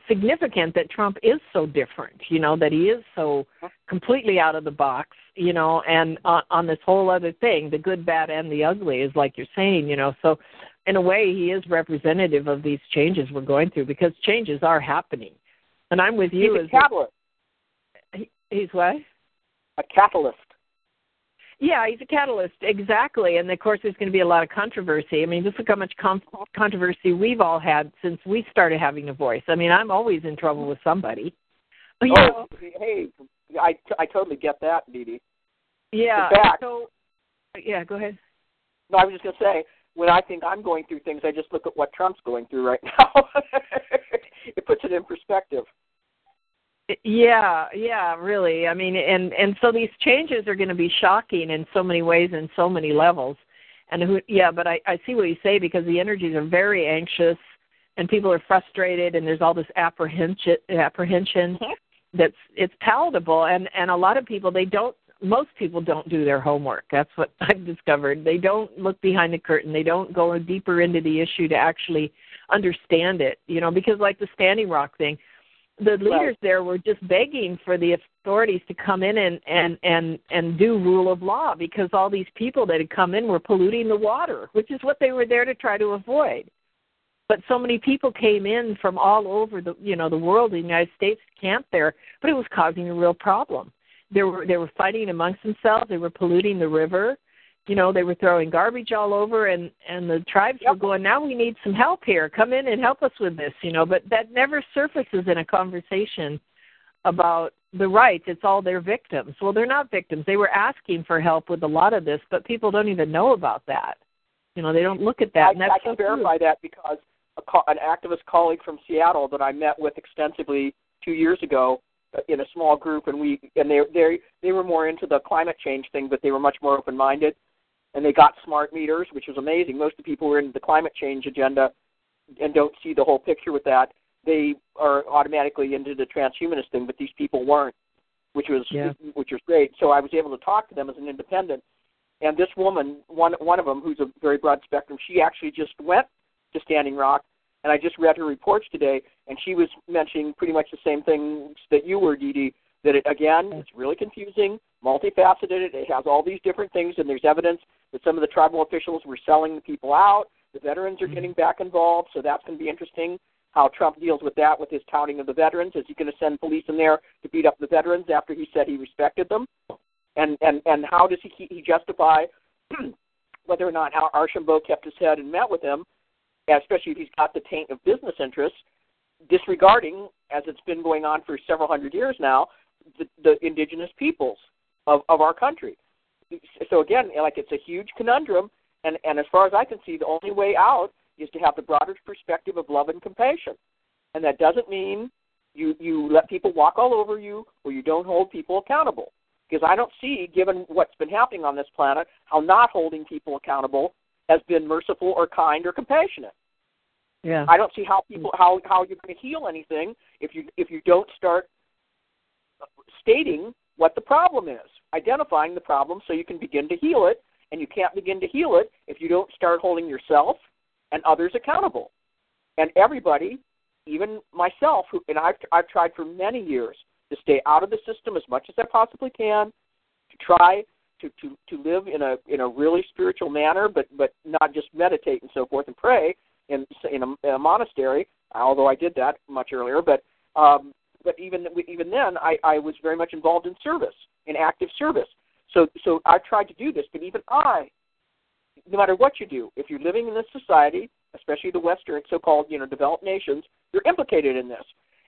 significant that Trump is so different. You know that he is so uh-huh. completely out of the box. You know, and on, on this whole other thing, the good, bad, and the ugly is like you're saying. You know, so in a way, he is representative of these changes we're going through because changes are happening. And I'm with you. He's a as catalyst. he, he's what? A catalyst. Yeah, he's a catalyst, exactly. And of course, there's going to be a lot of controversy. I mean, just look how much com- controversy we've all had since we started having a voice. I mean, I'm always in trouble with somebody. But, you know, Oh, hey, I, I totally get that, Dee Dee. yeah. fact- so, yeah, go ahead. No, I was just going to say, when I think I'm going through things, I just look at what Trump's going through right now. it puts it in perspective. Yeah, yeah, really. I mean, and and so these changes are going to be shocking in so many ways and so many levels. And who, yeah, but I I see what you say because the energies are very anxious and people are frustrated and there's all this apprehension apprehension that's it's palatable and and a lot of people they don't most people don't do their homework. That's what I've discovered. They don't look behind the curtain. They don't go deeper into the issue to actually understand it. You know, because like the Standing Rock thing, the leaders there were just begging for the authorities to come in and and and and do rule of law because all these people that had come in were polluting the water, which is what they were there to try to avoid. But so many people came in from all over the you know the world, the United States camped there, but it was causing a real problem. They were they were fighting amongst themselves. They were polluting the river. You know, they were throwing garbage all over, and and the tribes were going. Now we need some help here. Come in and help us with this. You know, but that never surfaces in a conversation about the rights. It's all their victims. Well, they're not victims. They were asking for help with a lot of this, but people don't even know about that. You know, they don't look at that. I, and that's I can so true. verify that because a, an activist colleague from Seattle that I met with extensively two years ago uh, in a small group, and we and they they they were more into the climate change thing, but they were much more open minded, and they got smart meters, which was amazing. Most of the people who are into the climate change agenda and don't see the whole picture with that. They are automatically into the transhumanist thing, but these people weren't, which was Yeah. which was great. So I was able to talk to them as an independent. And this woman, one one of them, who's a very broad spectrum, she actually just went to Standing Rock, and I just read her reports today, and she was mentioning pretty much the same things that you were, Dee Dee. That it again, it's really confusing, multifaceted. It has all these different things, and there's evidence that some of the tribal officials were selling the people out. The veterans are mm-hmm. getting back involved, so that's going to be interesting. How Trump deals with that with his touting of the veterans? Is he going to send police in there to beat up the veterans after he said he respected them? And and and how does he he justify whether or not Ar- Archambault kept his head and met with him, especially if he's got the taint of business interests, disregarding, as it's been going on for several hundred years now, the, the indigenous peoples of, of our country. So again, like it's a huge conundrum, and, and as far as I can see, the only way out is to have the broader perspective of love and compassion. And that doesn't mean you, you let people walk all over you or you don't hold people accountable. Because I don't see, given what's been happening on this planet, how not holding people accountable has been merciful or kind or compassionate. Yeah. I don't see how people how how you're going to heal anything if you if you don't start stating what the problem is, identifying the problem so you can begin to heal it, and you can't begin to heal it if you don't start holding yourself and others accountable. And everybody, even myself, who and I've I've tried for many years to stay out of the system as much as I possibly can, to try to to to live in a in a really spiritual manner, but but not just meditate and so forth and pray. in in a, in a monastery. Although I did that much earlier, but um, but even even then, I, I was very much involved in service, in active service. So so I tried to do this, but even I, no matter what you do, if you're living in this society, especially the Western so-called you know developed nations, you're implicated in this,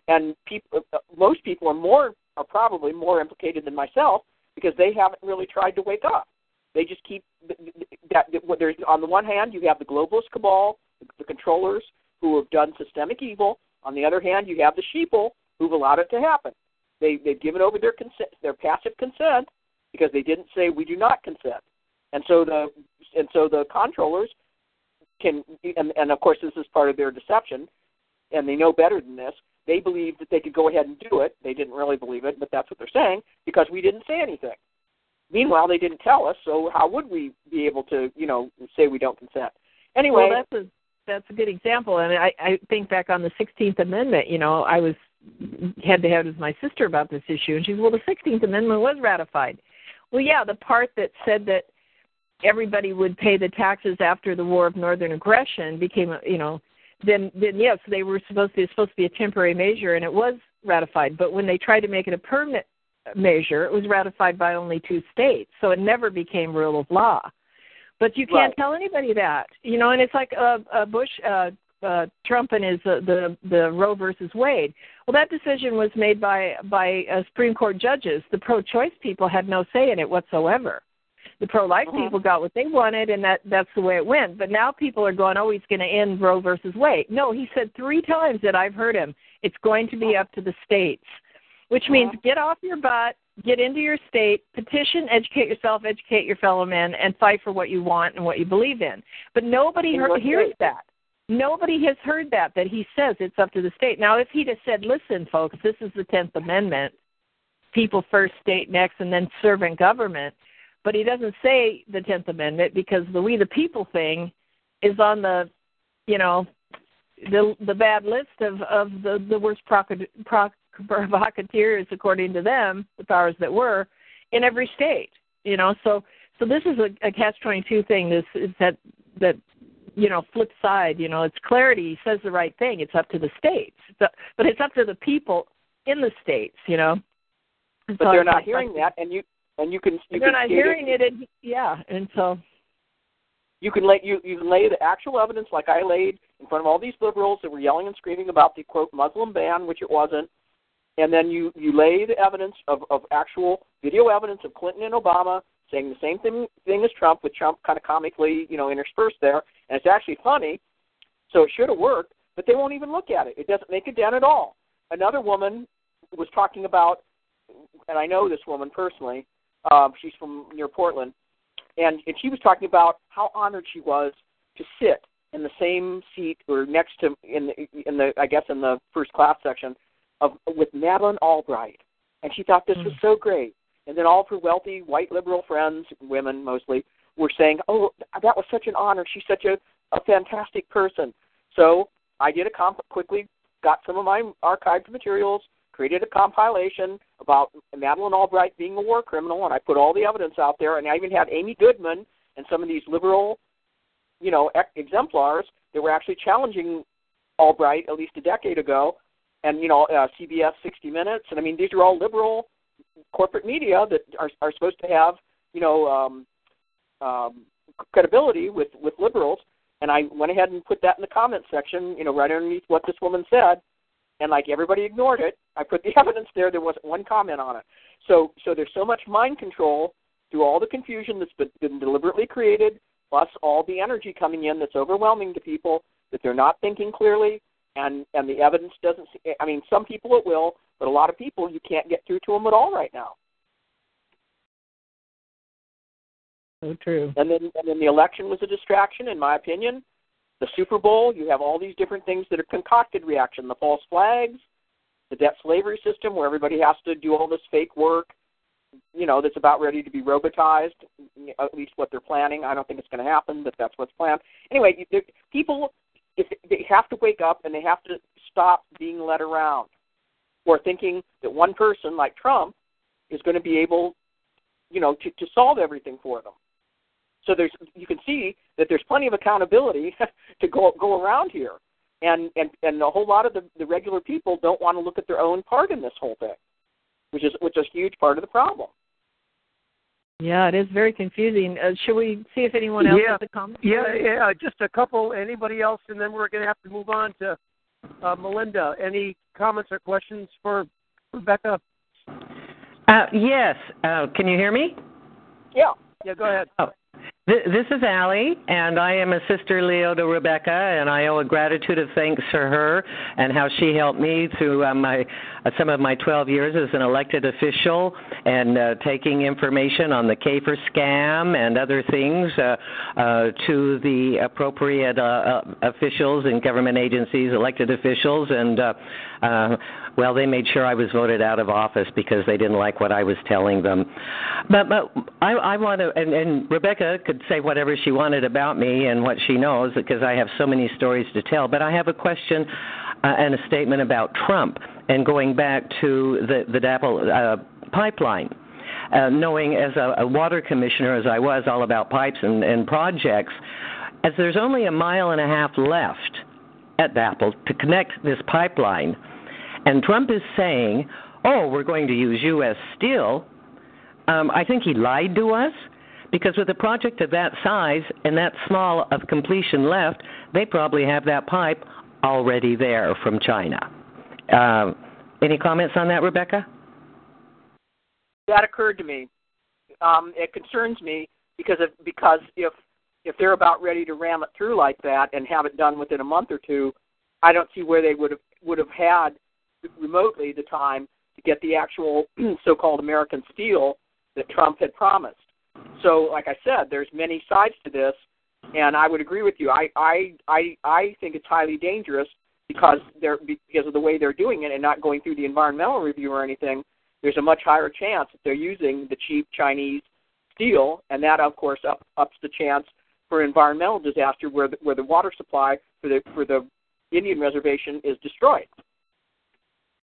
and people, uh, most people are more are probably more implicated than myself because they haven't really tried to wake up. They just keep that. There's on the one hand, you have the globalist cabal, the controllers who have done systemic evil. On the other hand, you have the sheeple who've allowed it to happen. They they've given over their consent, their passive consent, because they didn't say we do not consent. And so the and so the controllers can and, and of course this is part of their deception, and they know better than this. They believe that they could go ahead and do it. They didn't really believe it, but that's what they're saying because we didn't say anything. Meanwhile, they didn't tell us, so how would we be able to, you know, say we don't consent? Anyway, well, that's a that's a good example, and I I think back on the Sixteenth Amendment. You know, I was head to head with my sister about this issue, and she said, "Well, the Sixteenth Amendment was ratified." Well, yeah, the part that said that everybody would pay the taxes after the War of Northern Aggression became, you know, then then yes, they were supposed to. It's supposed to be a temporary measure, and it was ratified. But when they tried to make it a permanent measure, it was ratified by only two states, so it never became rule of law. But you can't right. tell anybody that, you know. And it's like uh, uh, Bush, uh, uh, Trump, and his uh, the the Roe versus Wade. Well, that decision was made by by uh, Supreme Court judges. The pro-choice people had no say in it whatsoever. The pro-life Mm-hmm. people got what they wanted, and that that's the way it went. But now people are going, "Oh, he's going to end Roe versus Wade." No, he said three times that I've heard him. It's going to be up to the states, which means get off your butt, get into your state, petition, educate yourself, educate your fellow men, and fight for what you want and what you believe in. But nobody hears that. Nobody has heard that that he says it's up to the state. Now, if he'd have said, "Listen, folks, this is the Tenth Amendment: people first, state next, and then servant government," but he doesn't say the Tenth Amendment because the "We the People" thing is on the, you know, the the bad list of of the the worst provocateurs according to them, the powers that were, in every state. You know, so so this is a, a catch twenty two thing. This is that that you know flip side. You know, it's clarity. He says the right thing. It's up to the states, but but it's up to the people in the states. You know, And but so they're not hearing that, and you and you can you they're can not hearing it. And, yeah, and so you can lay you you can lay the actual evidence like I laid in front of all these liberals that were yelling and screaming about the quote Muslim ban, which it wasn't, and then you you lay the evidence of of actual video evidence of Clinton and Obama saying the same thing thing as Trump, with Trump kind of comically you know interspersed there, and it's actually funny, so it should have worked, but they won't even look at it. It doesn't make a dent at all. Another woman was talking about, and I know this woman personally. Um, she's from near Portland and and she was talking about how honored she was to sit in the same seat or next to in the in the I guess in the first class section of with Madeleine Albright, and she thought this was so great. And then all of her wealthy white liberal friends, women mostly, were saying, "Oh, that was such an honor. She's such a a fantastic person." So I did a comp quickly, got some of my archived materials, created a compilation about Madeleine Albright being a war criminal, and I put all the evidence out there. And I even had Amy Goodman and some of these liberal, you know, ex- exemplars that were actually challenging Albright at least a decade ago, and you know, uh, CBS 60 Minutes, and I mean, these are all liberal corporate media that are are supposed to have, you know, um, um, credibility with with liberals. And I went ahead and put that in the comment section, you know, right underneath what this woman said and like everybody ignored it. I put the evidence there. There wasn't one comment on it. So so there's so much mind control through all the confusion that's been, been deliberately created, plus all the energy coming in that's overwhelming to people that they're not thinking clearly, and and the evidence doesn't. I mean, some people it will, but a lot of people you can't get through to them at all right now. so true. And then and then the election was a distraction, in my opinion. The Super Bowl, you have all these different things that are concocted reaction. The false flags, the debt slavery system, where everybody has to do all this fake work. You know, that's about ready to be robotized. At least what they're planning. I don't think it's going to happen, but that's what's planned. Anyway, people, if they have to wake up and they have to stop being led around, or thinking that one person like Trump is going to be able, you know, to, to solve everything for them. So there's you can see that there's plenty of accountability to go go around here, and and and a whole lot of the, the regular people don't want to look at their own part in this whole thing, which is which is a huge part of the problem. Yeah, it is very confusing. Uh, should we see if anyone else Yeah. has a comment? Yeah, yeah, just a couple. Anybody else, and then we're going to have to move on to uh, Melinda. Any comments or questions for Rebecca? Uh, yes. Uh, can you hear me? Yeah. Yeah, go ahead. Oh. Th- This is Allie, and I am a sister Leo to Rebecca, and I owe a gratitude of thanks for her and how she helped me through uh, my uh, some of my 12 years as an elected official and uh, taking information on the CAFR scam and other things uh, uh, to the appropriate officials and government agencies, elected officials, and well, they made sure I was voted out of office because they didn't like what I was telling them. But but I, I want to, and, and Rebecca could say whatever she wanted about me and what she knows because I have so many stories to tell. But I have a question uh, and a statement about Trump and going back to the the DAPL uh, pipeline. Uh, knowing as a, a water commissioner as I was all about pipes and, and projects, as there's only a mile and a half left at DAPL to connect this pipeline, and Trump is saying, "Oh, we're going to use U.S. steel." Um, I think he lied to us because with a project of that size and that small of completion left, they probably have that pipe already there from China. Uh, any comments on that, Rebecca? That occurred to me. Um, it concerns me because if because if if they're about ready to ram it through like that and have it done within a month or two, I don't see where they would have would have had remotely the time to get the actual so-called American steel that Trump had promised. So, like I said, there's many sides to this, and I would agree with you. I I I, I think it's highly dangerous because they're because of the way they're doing it and not going through the environmental review or anything. There's a much higher chance that they're using the cheap Chinese steel, and that of course up, ups the chance for environmental disaster where the, where the water supply for the for the Indian reservation is destroyed.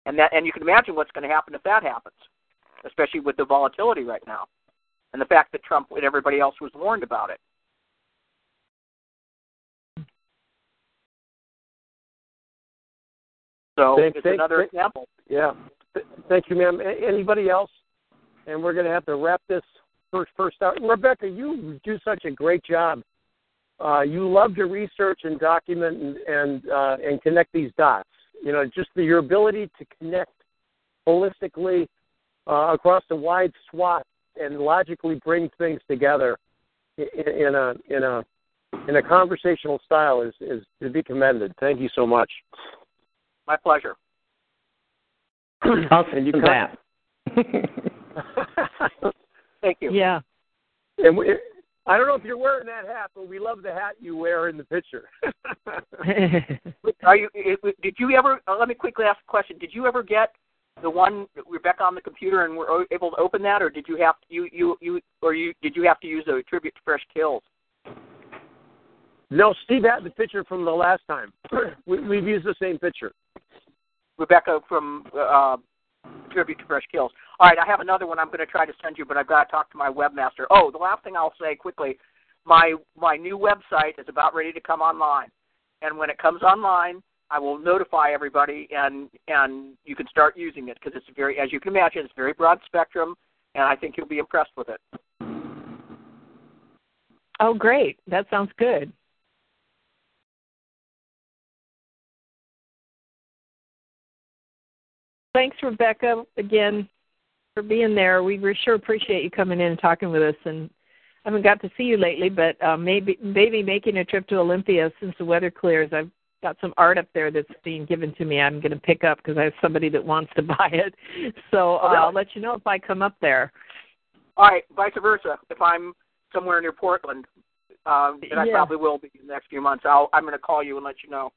And that and you can imagine what's going to happen if that happens, especially with the volatility right now, and the fact that Trump and everybody else was warned about it. So Thank- it's thank- another thank- example. Yeah. Thank you, ma'am. A- Anybody else? And we're going to have to wrap this first first out. Rebecca, you do such a great job. Uh, you love to research and document and and, uh, and connect these dots. You know, just the, your ability to connect holistically uh, across a wide swath and logically bring things together in, in a in a in a conversational style is is to be commended. Thank you so much. My pleasure. I'll And you second cut- that. Thank you. Yeah. And we, I don't know if you're wearing that hat, but we love the hat you wear in the picture. Are you? Did you ever? Uh, let me quickly ask a question. Did you ever get the one Rebecca on the computer and we're able to open that, or did you have you you you or you did you have to use a tribute to Fresh Kills? no, Steve had the picture from the last time. we, we've used the same picture. Rebecca from uh, Tribute to Fresh Kills. All right, I have another one I'm going to try to send you, but I've got to talk to my webmaster. Oh, the last thing I'll say quickly, my my new website is about ready to come online, and when it comes online, I will notify everybody, and and you can start using it because it's very, as you can imagine, it's very broad spectrum, and I think you'll be impressed with it. oh, great. That sounds good. Thanks, Rebecca, again for being there. We sure appreciate you coming in and talking with us. And I haven't got to see you lately, but uh, maybe maybe making a trip to Olympia since the weather clears. I've got some art up there that's being given to me. I'm going to pick up because I have somebody that wants to buy it. So uh, Oh, really? I'll let you know if I come up there. All right, vice versa. If I'm somewhere near Portland, um, and I Yeah. probably will be in the next few months, I'll I'm going to call you and let you know.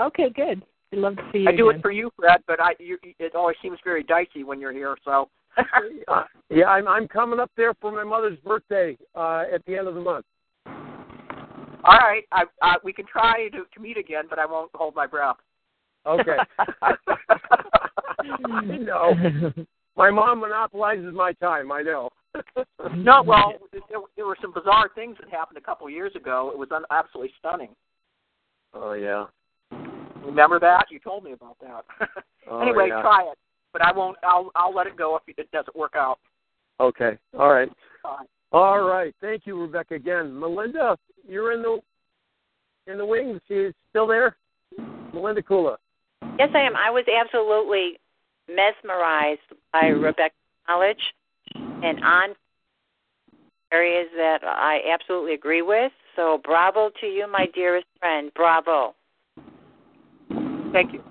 Okay, good. I'd love to see you. I do again. it for you, Fred, but I you, it always seems very dicey when you're here. So yeah, I'm I'm coming up there for my mother's birthday uh, at the end of the month. All right, I, I, we can try to, to meet again, but I won't hold my breath. Okay. I know. My mom monopolizes my time. I know. no, well, it there were some bizarre things that happened a couple of years ago. It was un- absolutely stunning. Oh yeah. Remember that? You told me about that. Oh, anyway, yeah. try it, but I won't. I'll I'll let it go if it doesn't work out. Okay. All right. Fine. All right. Thank you, Rebecca. Again, Melinda, you're in the in the wings. She's still there. Melinda Kula. Yes, I am. I was absolutely mesmerized by mm-hmm. Rebecca's knowledge and on areas that I absolutely agree with. So, bravo to you, my dearest friend. Bravo. Thank you.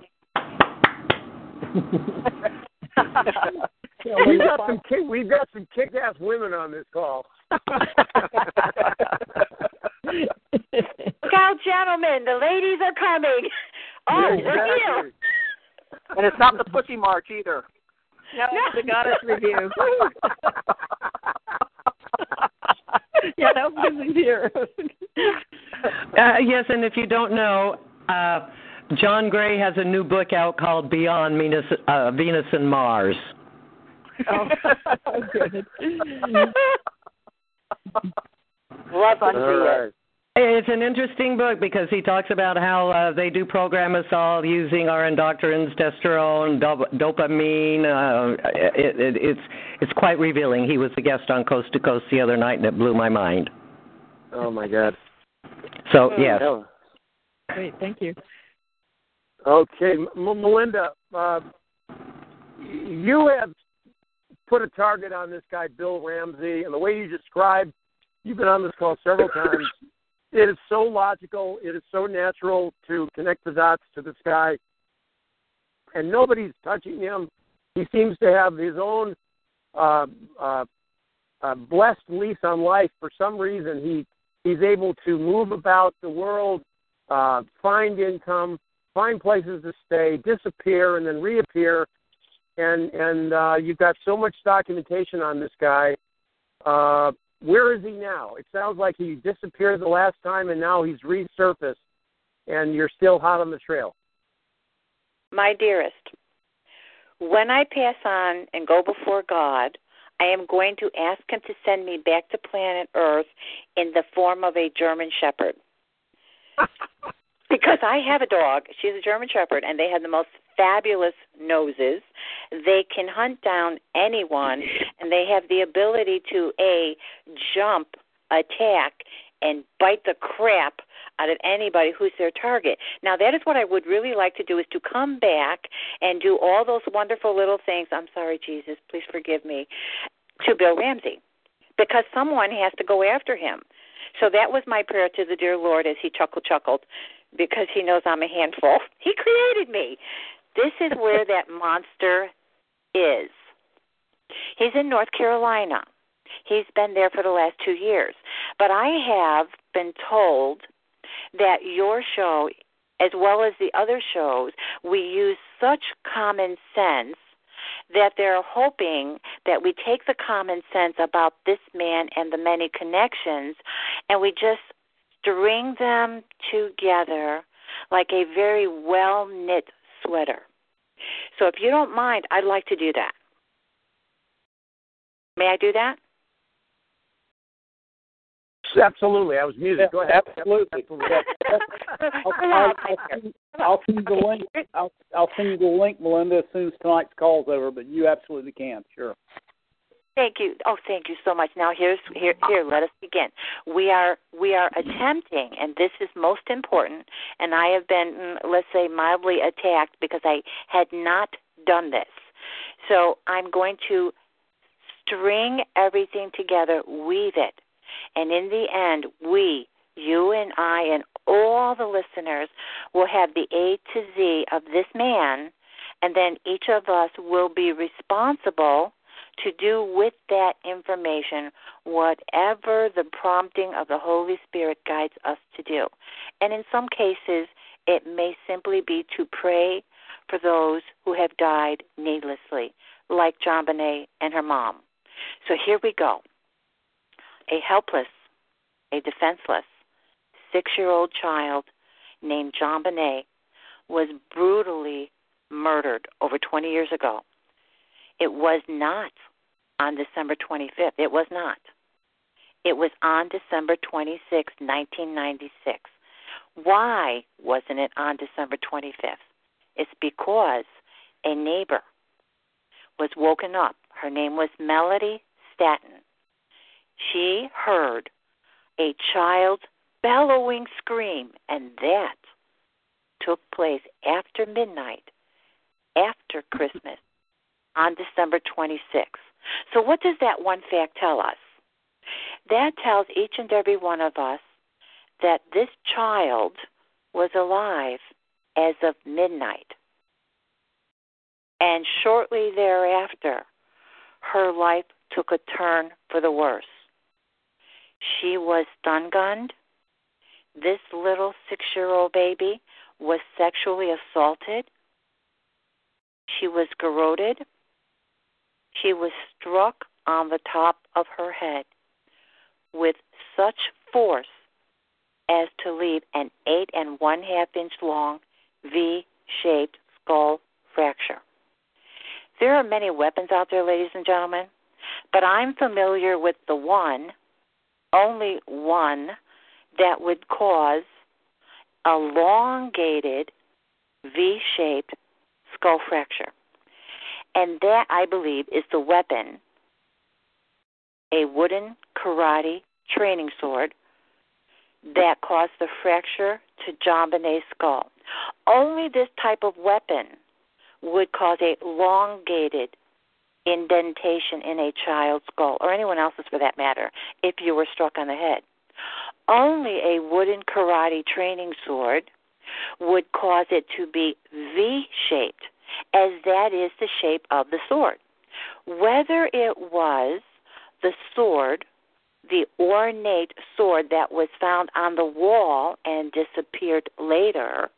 we've got some kick, we've got some kick-ass women on this call. Look out, gentlemen. The ladies are coming. Oh, we're here. And it's not the pussy march either. No, the goddess review. yeah, no pussy's here. Uh, yes, and if you don't know, uh, John Gray has a new book out called Beyond Venus, uh, Venus and Mars. oh, good. Love unto you. right. It's an interesting book because he talks about how uh, they do program us all using our endocrines, testosterone, dop- dopamine. Uh, it, it, it's it's quite revealing. He was a guest on Coast to Coast the other night, and it blew my mind. Oh my God. So yes, Yeah. Great, thank you. Okay, M- Melinda, uh, you have put a target on this guy, Bill Ramsey, and the way you describe, you've been on this call several times. It is so logical. It is so natural to connect the dots to this guy, and nobody's touching him. He seems to have his own uh, uh, uh, blessed lease on life. For some reason, he he's able to move about the world, uh, find income, find places to stay, disappear, and then reappear. And and uh, you've got so much documentation on this guy. Uh, where is he now? It sounds like he disappeared the last time, and now he's resurfaced, and you're still hot on the trail. My dearest, when I pass on and go before God, I am going to ask Him to send me back to planet Earth in the form of a German Shepherd. because I have a dog. She's a German Shepherd, and they have the most fabulous noses. They can hunt down anyone, and they have the ability to a jump, attack, and bite the crap out of anybody who's their target. Now that is what I would really like to do is to come back and do all those wonderful little things. I'm sorry, Jesus, please forgive me. To Bill Ramsey. Because someone has to go after him. So that was my prayer to the dear Lord as he chuckle chuckled because he knows I'm a handful. He created me. This is where that monster is. He's in North Carolina. He's been there for the last two years. But I have been told that your show, as well as the other shows, we use such common sense that they're hoping that we take the common sense about this man and the many connections and we just string them together like a very well knit sweater. So if you don't mind, I'd like to do that. May I do that? Absolutely, I was muted. Go ahead. Absolutely. I'll, I'll, I'll, send- I'll send you the link. I'll, I'll send you the link, Melinda, as soon as tonight's call's over. But you absolutely can. Sure. Thank you. Oh, thank you so much. Now here's here here. Let us begin. We are we are attempting, and this is most important. And I have been, mm, let's say, mildly attacked because I had not done this. So I'm going to string everything together, weave it, and in the end, we, you and I, and all the listeners will have the A to Z of this man, and then each of us will be responsible to do with that information whatever the prompting of the Holy Spirit guides us to do. And in some cases, it may simply be to pray for those who have died needlessly, like JonBenet and her mom. So here we go. A helpless, a defenseless, six year old child named JonBenet was brutally murdered over 20 years ago. It was not on December 25th. It was not. It was on December 26, 1996. Why wasn't it on December 25th? It's because a neighbor was woken up. Her name was Melody Stanton. She heard a child bellowing scream, and that took place after midnight, after Christmas, on December 26th. So, what does that one fact tell us? That tells each and every one of us that this child was alive as of midnight. And shortly thereafter, her life took a turn for the worse. She was stun gunned. This little six year old baby was sexually assaulted. She was garroted. She was struck on the top of her head with such force as to leave an eight and one half inch long V shaped skull fracture. There are many weapons out there, ladies and gentlemen, but I'm familiar with the one, only one, that would cause a elongated V shaped skull fracture. And that, I believe, is the weapon a wooden karate training sword that caused the fracture to JonBenét's skull. Only this type of weapon would cause a elongated indentation in a child's skull, or anyone else's for that matter, if you were struck on the head. Only a wooden karate training sword would cause it to be V shaped, as that is the shape of the sword. Whether it was the sword, the ornate sword that was found on the wall and disappeared later,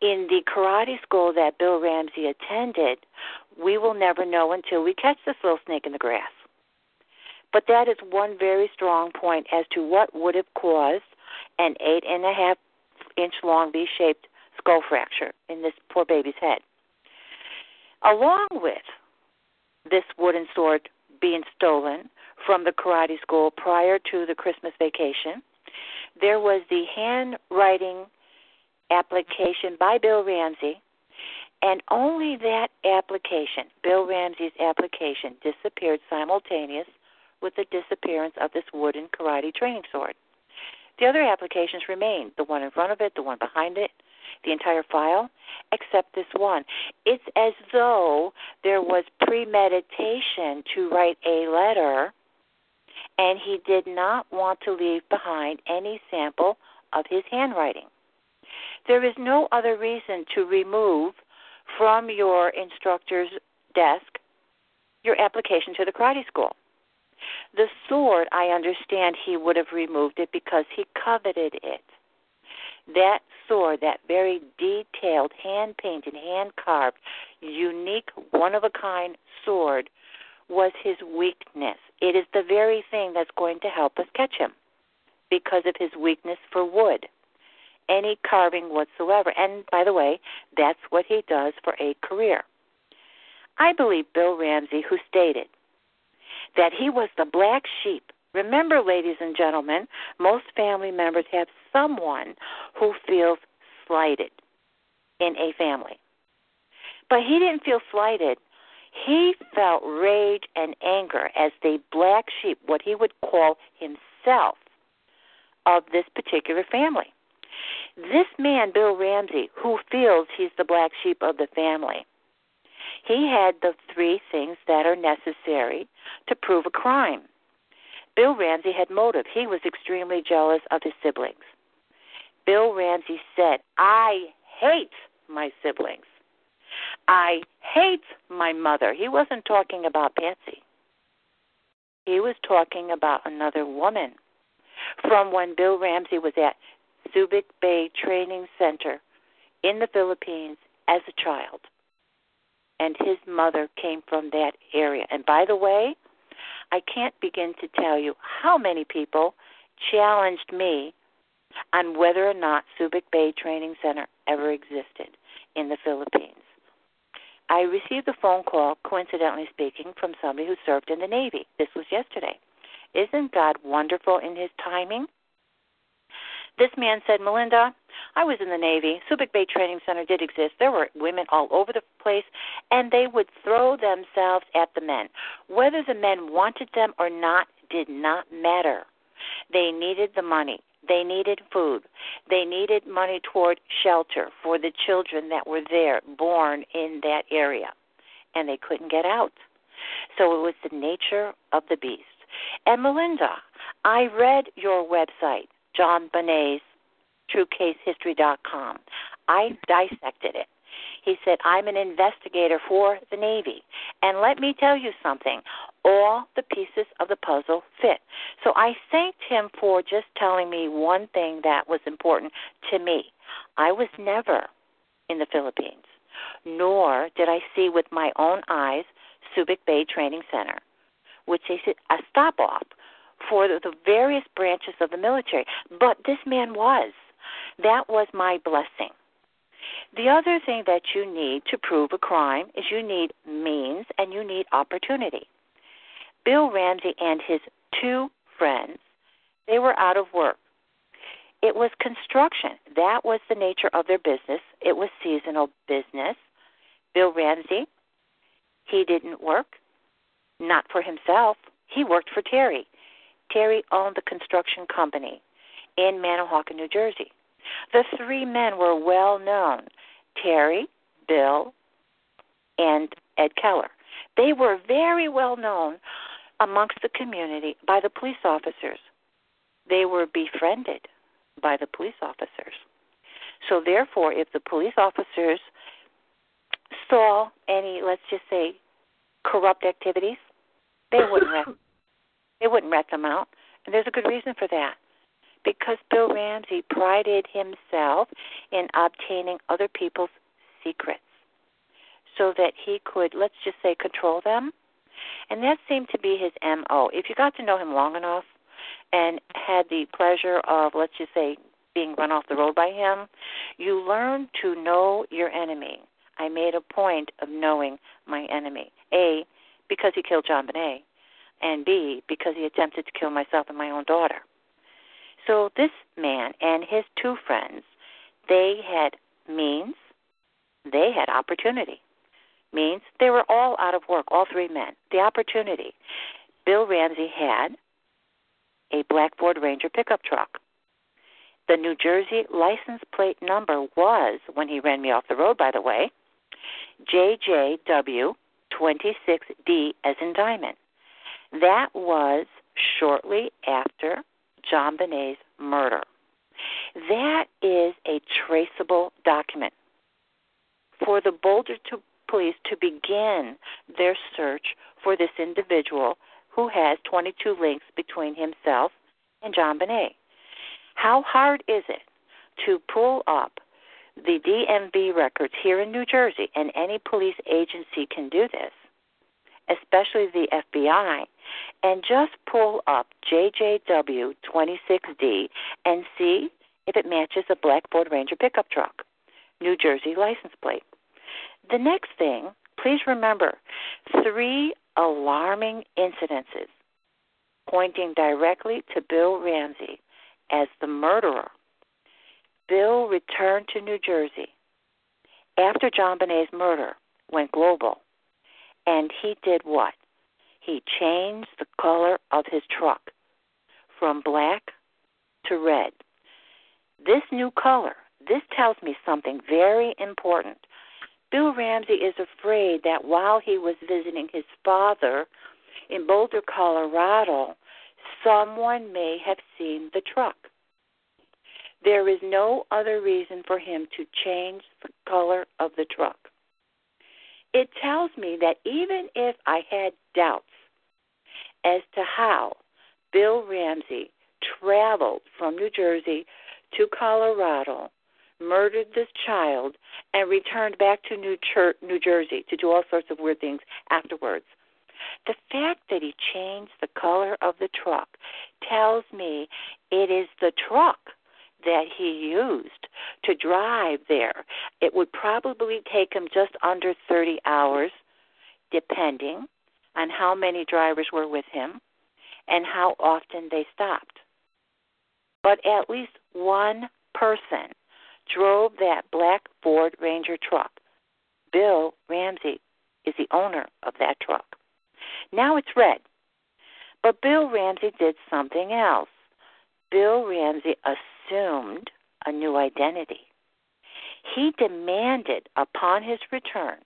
in the karate school that Bill Ramsey attended, we will never know until we catch this little snake in the grass. But that is one very strong point as to what would have caused an eight and a half inch long V shaped skull fracture in this poor baby's head. Along with this wooden sword being stolen from the karate school prior to the Christmas vacation, there was the handwriting application by Bill Ramsey, and only that application, Bill Ramsey's application, disappeared simultaneous with the disappearance of this wooden karate training sword. The other applications remain the one in front of it, the one behind it, the entire file, except this one. It's as though there was premeditation to write a letter, and he did not want to leave behind any sample of his handwriting. There is no other reason to remove from your instructor's desk your application to the karate school. The sword, I understand he would have removed it because he coveted it. That sword, that very detailed, hand painted, hand carved, unique, one of a kind sword, was his weakness. It is the very thing that's going to help us catch him because of his weakness for wood any carving whatsoever. And by the way, that's what he does for a career. I believe Bill Ramsey, who stated that he was the black sheep. Remember, ladies and gentlemen, most family members have someone who feels slighted in a family. But he didn't feel slighted. He felt rage and anger as the black sheep, what he would call himself, of this particular family. This man, Bill Ramsey, who feels he's the black sheep of the family, he had the three things that are necessary to prove a crime. Bill Ramsey had motive. He was extremely jealous of his siblings. Bill Ramsey said, I hate my siblings. I hate my mother. He wasn't talking about Patsy. He was talking about another woman. From when Bill Ramsey was at Subic Bay Training Center in the Philippines as a child. And his mother came from that area. And by the way, I can't begin to tell you how many people challenged me on whether or not Subic Bay Training Center ever existed in the Philippines. I received a phone call, coincidentally speaking, from somebody who served in the Navy. This was yesterday. Isn't God wonderful in his timing? This man said, Melinda, I was in the Navy. Subic Bay Training Center did exist. There were women all over the place, and they would throw themselves at the men. Whether the men wanted them or not did not matter. They needed the money. They needed food. They needed money toward shelter for the children that were there, born in that area. And they couldn't get out. So it was the nature of the beast. And Melinda, I read your website, JonBenet's TrueCaseHistory.com. I dissected it. He said, I'm an investigator for the Navy. And let me tell you something all the pieces of the puzzle fit. So I thanked him for just telling me one thing that was important to me. I was never in the Philippines, nor did I see with my own eyes Subic Bay Training Center, which is a stop off for the various branches of the military. But this man was. That was my blessing. The other thing that you need to prove a crime is you need means and you need opportunity. Bill Ramsey and his two friends, they were out of work. It was construction. That was the nature of their business. It was seasonal business. Bill Ramsey, he didn't work, not for himself. He worked for Terry. Terry owned the construction company in Manahawkin, New Jersey. The three men were well known Terry, Bill, and Ed Keller. They were very well known amongst the community by the police officers. They were befriended by the police officers. So, therefore, if the police officers saw any, let's just say, corrupt activities, they wouldn't rat, they wouldn't rat them out, and there's a good reason for that because Bill Ramsey prided himself in obtaining other people's secrets so that he could, let's just say, control them. And that seemed to be his MO. If you got to know him long enough and had the pleasure of, let's just say, being run off the road by him, you learn to know your enemy. I made a point of knowing my enemy. A, because he killed JonBenet, and B, because he attempted to kill myself and my own daughter. So this man and his two friends, they had means, they had opportunity. Means they were all out of work, all three men. The opportunity. Bill Ramsey had a black Ford Ranger pickup truck. The New Jersey license plate number was, when he ran me off the road, by the way, JJW 26D as in diamond. That was shortly after JonBenet's murder. That is a traceable document. For the Boulder to police to begin their search for this individual who has 22 links between himself and JonBenet. How hard is it to pull up the DMV records here in New Jersey, and any police agency can do this, especially the FBI, and just pull up JJW 26D and see if it matches a black Ford Ranger pickup truck, New Jersey license plate. The next thing, please remember three alarming incidences pointing directly to Bill Ramsey as the murderer. Bill returned to New Jersey after JonBenet's murder went global. And he did what? He changed the color of his truck from black to red. This new color, this tells me something very important. Bill Ramsey is afraid that while he was visiting his father in Boulder, Colorado, someone may have seen the truck. There is no other reason for him to change the color of the truck. It tells me that even if I had doubts as to how Bill Ramsey traveled from New Jersey to Colorado, murdered this child, and returned back to New, Cher- New Jersey to do all sorts of weird things afterwards. The fact that he changed the color of the truck tells me it is the truck that he used to drive there. It would probably take him just under 30 hours, depending on how many drivers were with him and how often they stopped. But at least one person drove that black Ford Ranger truck. Bill Ramsey is the owner of that truck. Now it's red. But Bill Ramsey did something else. Bill Ramsey assumed a new identity. He demanded upon his return,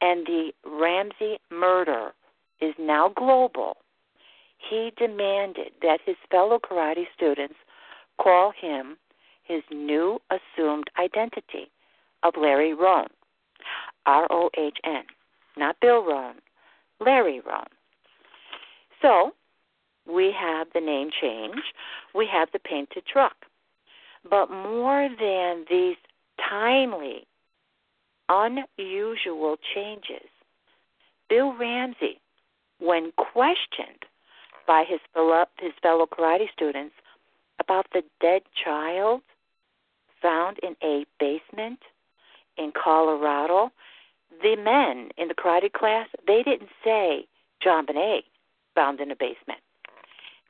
and the Ramsey murder is now global. He demanded that his fellow karate students call him his new assumed identity of Larry Rohn. R O H N. Not Bill Rohn, Larry Rohn. So we have the name change, we have the painted truck. But more than these timely, unusual changes, Bill Ramsey, when questioned by his fellow, his fellow karate students about the dead child found in a basement in Colorado, the men in the karate class, they didn't say JonBenét found in a basement.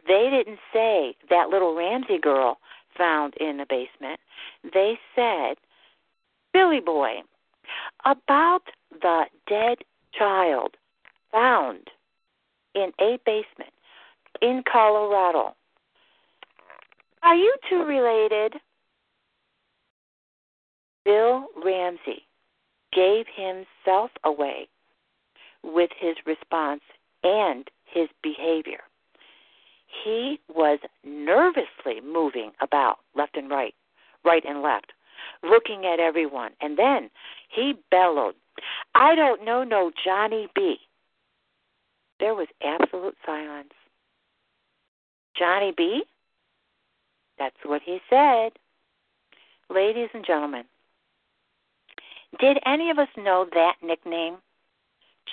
They didn't say that little Ramsey girl found in the basement. They said, Billy Boy, about the dead child found in a basement in Colorado. Are you two related? Bill Ramsey gave himself away with his response and his behavior. He was nervously moving about left and right, right and left, looking at everyone. And then he bellowed, I don't know no Johnny B. There was absolute silence. Johnny B? That's what he said. Ladies and gentlemen, did any of us know that nickname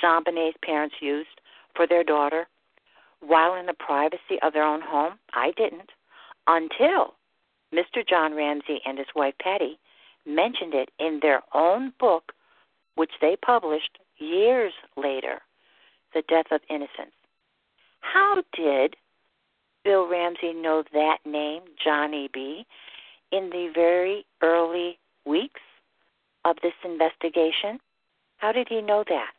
JonBenét's parents used for their daughter while in the privacy of their own home? I didn't until Mr. John Ramsey and his wife Patty mentioned it in their own book, which they published years later The Death of Innocence. How did Bill Ramsey know that name, Johnny B., in the very early weeks of this investigation? How did he know that?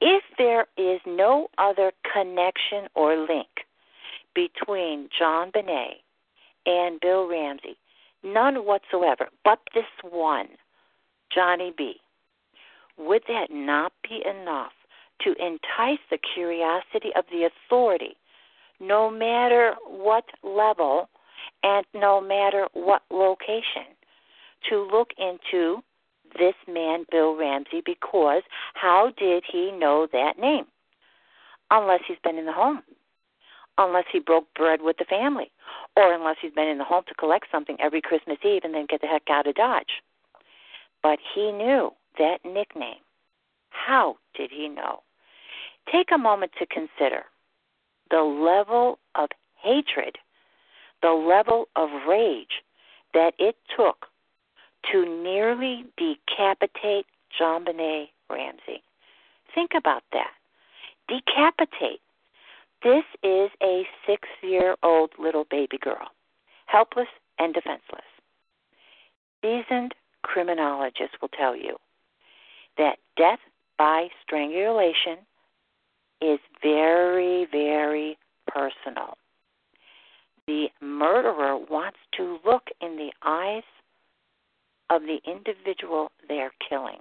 If there is no other connection or link between JonBenét and Bill Ramsey, none whatsoever, but this one, Johnny B., would that not be enough to entice the curiosity of the authority, no matter what level and no matter what location, to look into this man, Bill Ramsey, because how did he know that name? Unless he's been in the home, unless he broke bread with the family, or unless he's been in the home to collect something every Christmas Eve and then get the heck out of Dodge. But he knew that nickname. How did he know? Take a moment to consider the level of hatred, the level of rage that it took to nearly decapitate JonBenét Ramsey. Think about that. Decapitate. This is a six year old little baby girl, helpless and defenseless. Seasoned criminologists will tell you that death by strangulation is very, very personal. The murderer wants to look in the eyes of the individual they're killing.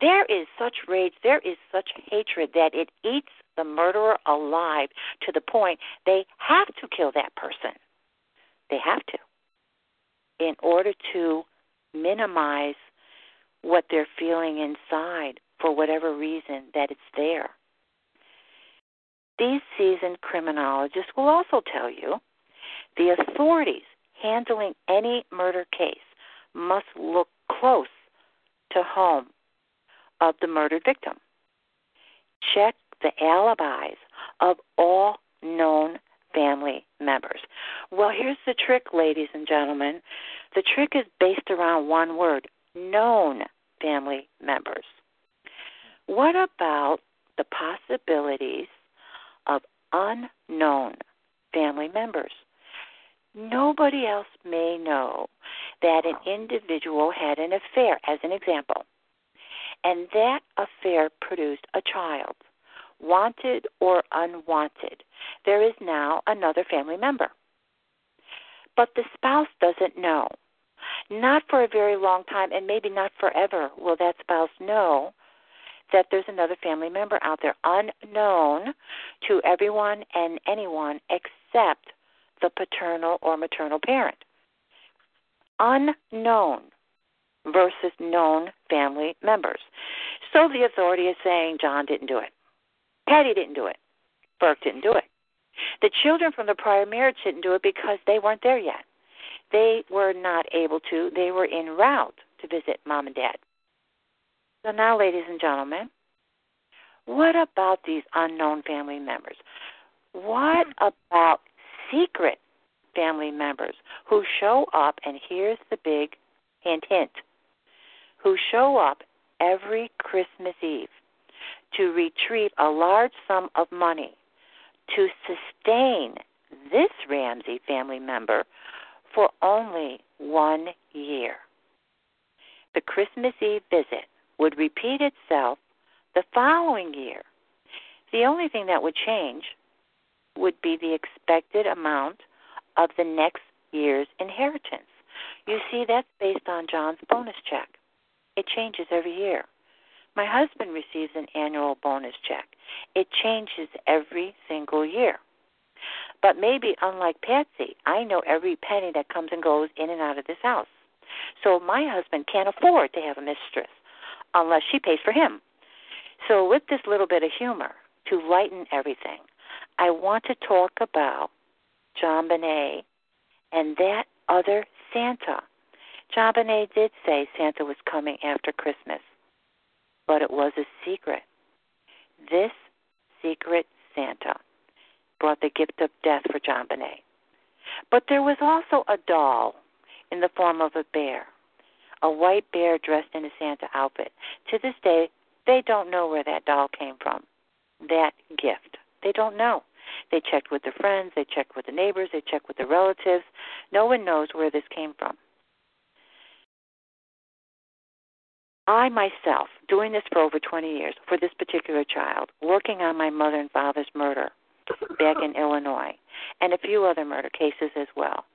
There is such rage, there is such hatred that it eats the murderer alive to the point they have to kill that person. They have to. In order to minimize what they're feeling inside for whatever reason that it's there. These seasoned criminologists will also tell you the authorities handling any murder case must look close to home of the murdered victim. Check the alibis of all known family members. Well, here's the trick, ladies and gentlemen. The trick is based around one word known family members. What about the possibilities of unknown family members. Nobody else may know that an individual had an affair, as an example, and that affair produced a child, wanted or unwanted. There is now another family member. But the spouse doesn't know. Not for a very long time, and maybe not forever, will that spouse know that there's another family member out there unknown to everyone and anyone except the paternal or maternal parent. Unknown versus known family members. So the authority is saying John didn't do it. Patty didn't do it. Burke didn't do it. The children from the prior marriage didn't do it because they weren't there yet. They were not able to. They were en route to visit mom and dad. So now, ladies and gentlemen, what about these unknown family members? What about secret family members who show up, and here's the big hint hint, who show up every Christmas Eve to retrieve a large sum of money to sustain this Ramsey family member for only one year. The Christmas Eve visit would repeat itself the following year. The only thing that would change would be the expected amount of the next year's inheritance. You see, that's based on John's bonus check. It changes every year. My husband receives an annual bonus check. It changes every single year. But maybe, unlike Patsy, I know every penny that comes and goes in and out of this house. So my husband can't afford to have a mistress unless she pays for him. So, with this little bit of humor to lighten everything, I want to talk about JonBenét and that other Santa. JonBenét did say Santa was coming after Christmas, but it was a secret. This secret Santa brought the gift of death for JonBenét. But there was also a doll in the form of a bear, a white bear dressed in a Santa outfit. To this day, they don't know where that doll came from, that gift. They don't know. They checked with their friends, they checked with the neighbors, they checked with the relatives. No one knows where this came from. I myself, doing this for over 20 years, for this particular child, working on my mother and father's murder back in Illinois, and a few other murder cases as well.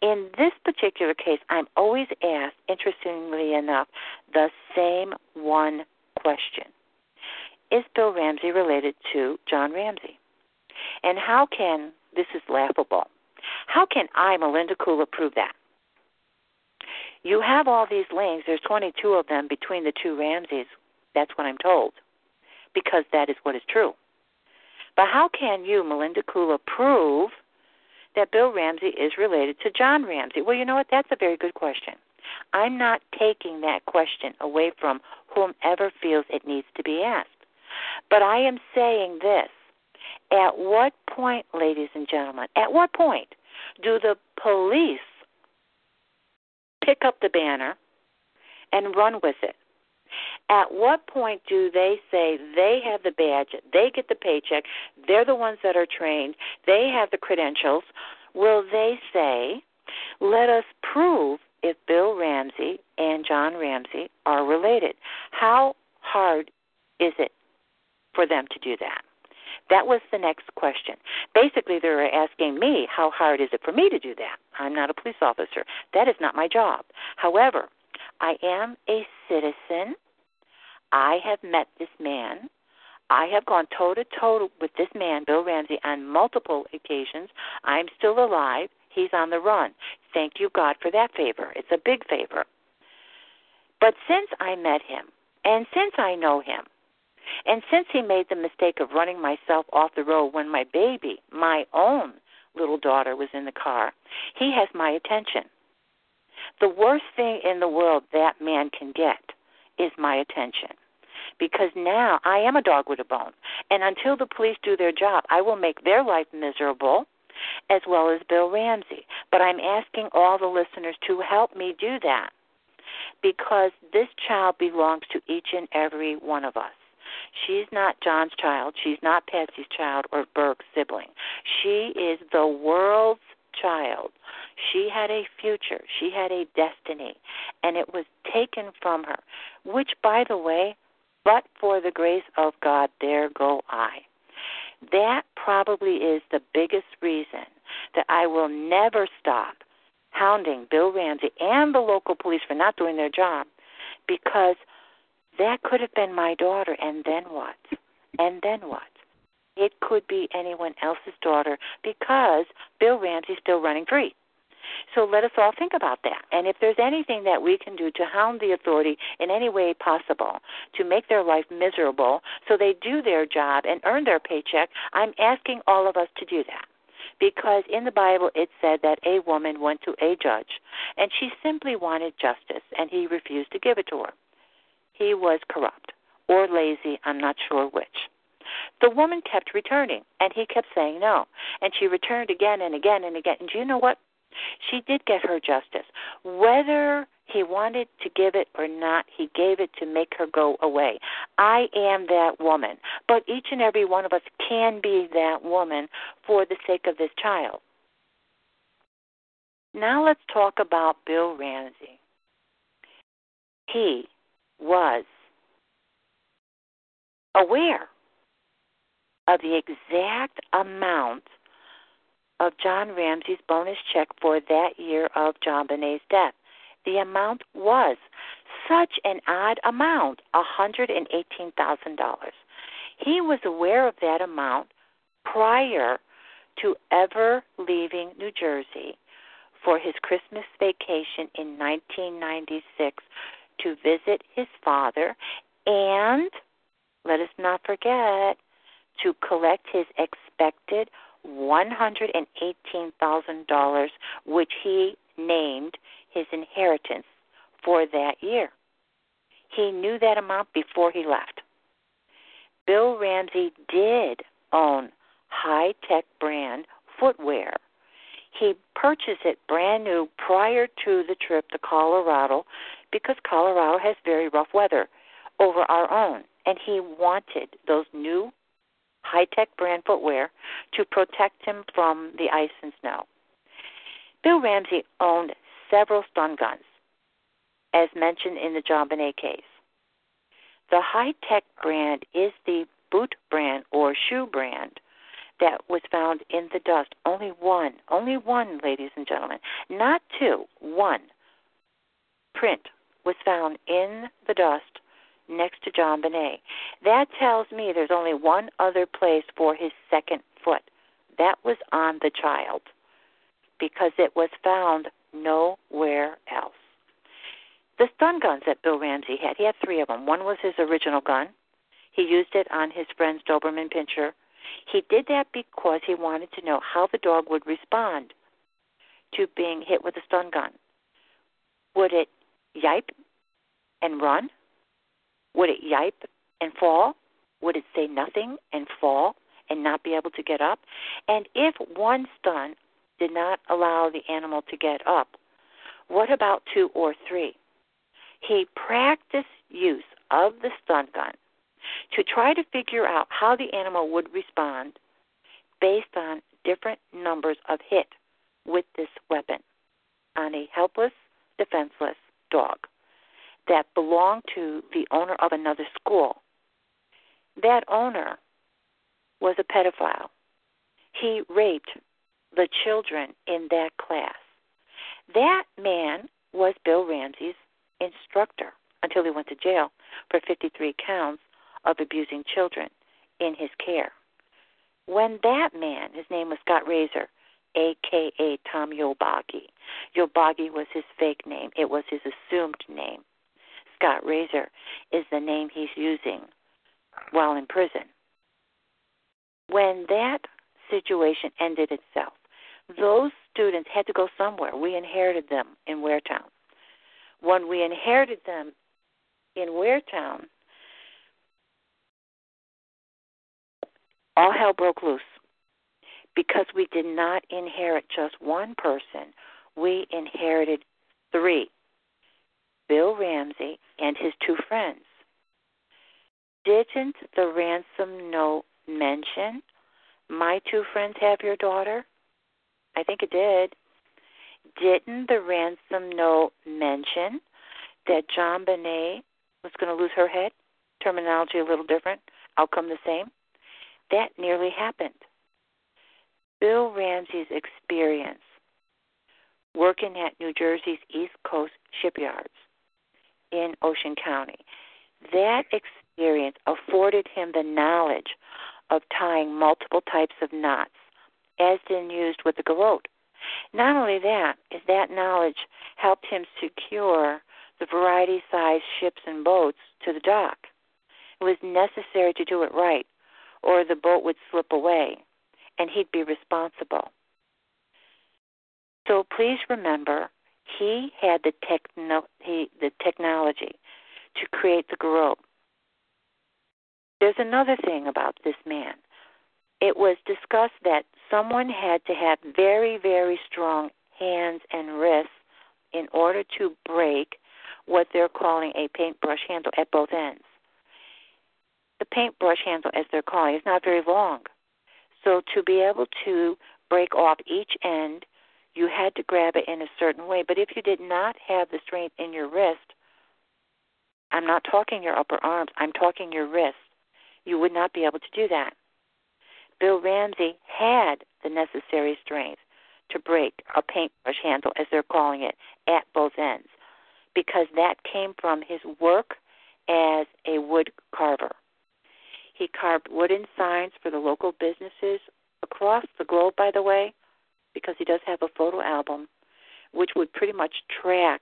In this particular case, I'm always asked, interestingly enough, the same one question Is Bill Ramsey related to John Ramsey? And how can, this is laughable, how can I, Melinda Kula, prove that? You have all these links, there's 22 of them between the two Ramseys. That's what I'm told, because that is what is true. But how can you, Melinda Kula, prove that Bill Ramsey is related to John Ramsey? Well, you know what? That's a very good question. I'm not taking that question away from whomever feels it needs to be asked. But I am saying this at what point, ladies and gentlemen, at what point do the police pick up the banner and run with it? At what point do they say they have the badge, they get the paycheck, they're the ones that are trained, they have the credentials? Will they say, let us prove if Bill Ramsey and John Ramsey are related? How hard is it for them to do that? That was the next question. Basically, they were asking me, how hard is it for me to do that? I'm not a police officer. That is not my job. However, I am a citizen. I have met this man. I have gone toe to toe with this man, Bill Ramsey, on multiple occasions. I'm still alive. He's on the run. Thank you, God, for that favor. It's a big favor. But since I met him, and since I know him, and since he made the mistake of running myself off the road when my baby, my own little daughter, was in the car, he has my attention. The worst thing in the world that man can get is my attention. Because now I am a dog with a bone. And until the police do their job, I will make their life miserable as well as Bill Ramsey. But I'm asking all the listeners to help me do that because this child belongs to each and every one of us. She's not John's child. She's not Patsy's child or Burke's sibling. She is the world's child. She had a future. She had a destiny. And it was taken from her, which, by the way, but for the grace of God, there go I. That probably is the biggest reason that I will never stop hounding Bill Ramsey and the local police for not doing their job because that could have been my daughter, and then what? And then what? It could be anyone else's daughter because Bill Ramsey's still running free. So let us all think about that. And if there's anything that we can do to hound the authority in any way possible to make their life miserable so they do their job and earn their paycheck, I'm asking all of us to do that. Because in the Bible it said that a woman went to a judge and she simply wanted justice and he refused to give it to her. He was corrupt or lazy, I'm not sure which. The woman kept returning, and he kept saying no. And she returned again and again and again. And do you know what? She did get her justice. Whether he wanted to give it or not, he gave it to make her go away. I am that woman. But each and every one of us can be that woman for the sake of this child. Now let's talk about Bill Ramsey. He was aware of the exact amount of John Ramsey's bonus check for that year of JonBenét's death. The amount was such an odd amount, $118,000. He was aware of that amount prior to ever leaving New Jersey for his Christmas vacation in 1996 to visit his father and, let us not forget, to collect his expected $118,000, which he named his inheritance for that year. He knew that amount before he left. Bill Ramsey did own high tech brand footwear. He purchased it brand new prior to the trip to Colorado because Colorado has very rough weather over our own. And he wanted those new high tech brand footwear to protect him from the ice and snow. Bill Ramsey owned several stun guns, as mentioned in the JonBenét case. The high tech brand is the boot brand or shoe brand that was found in the dust. Only one, only one, ladies and gentlemen, not two, one print was found in the dust next to JonBenét. That tells me there's only one other place for his second foot. That was on the child because it was found nowhere else. The stun guns that Bill Ramsey had, he had three of them. One was his original gun. He used it on his friend's Doberman Pinscher. He did that because he wanted to know how the dog would respond to being hit with a stun gun. Would it yipe and run? Would it yipe and fall? Would it say nothing and fall and not be able to get up? And if one stun did not allow the animal to get up, what about two or three? He practiced use of the stun gun to try to figure out how the animal would respond based on different numbers of hit with this weapon on a helpless, defenseless dog that belonged to the owner of another school. That owner was a pedophile. He raped the children in that class. That man was Bill Ramsey's instructor until he went to jail for 53 counts of abusing children in his care. When that man, his name was Scott Razor, aka Tom Yolbagi, Yolbagi was his fake name, it was his assumed name. Scott Razor is the name he's using while in prison. When that situation ended itself, those students had to go somewhere. We inherited them in Waretown. When we inherited them in Waretown, all hell broke loose because we did not inherit just one person, we inherited three Bill Ramsey and his two friends. Didn't the ransom note mention my two friends have your daughter? I think it did. Didn't the ransom note mention that JonBenét was going to lose her head? Terminology a little different, outcome the same. That nearly happened. Bill Ramsey's experience working at New Jersey's East Coast shipyards in Ocean County, that experience afforded him the knowledge of tying multiple types of knots, as then used with the garrote. Not only that, is that knowledge helped him secure the variety sized ships and boats to the dock. It was necessary to do it right, or the boat would slip away, and he'd be responsible. So please remember, he had the techno- he, the technology to create the garrote. There's another thing about this man. It was discussed that someone had to have very, very strong hands and wrists in order to break what they're calling a paintbrush handle at both ends. The paintbrush handle, as they're calling, is not very long. So to be able to break off each end, you had to grab it in a certain way. But if you did not have the strength in your wrist, I'm not talking your upper arms, I'm talking your wrist, you would not be able to do that. Bill Ramsey had the necessary strength to break a paintbrush handle, as they're calling it, at both ends, because that came from his work as a wood carver. He carved wooden signs for the local businesses across the globe, by the way, because he does have a photo album which would pretty much track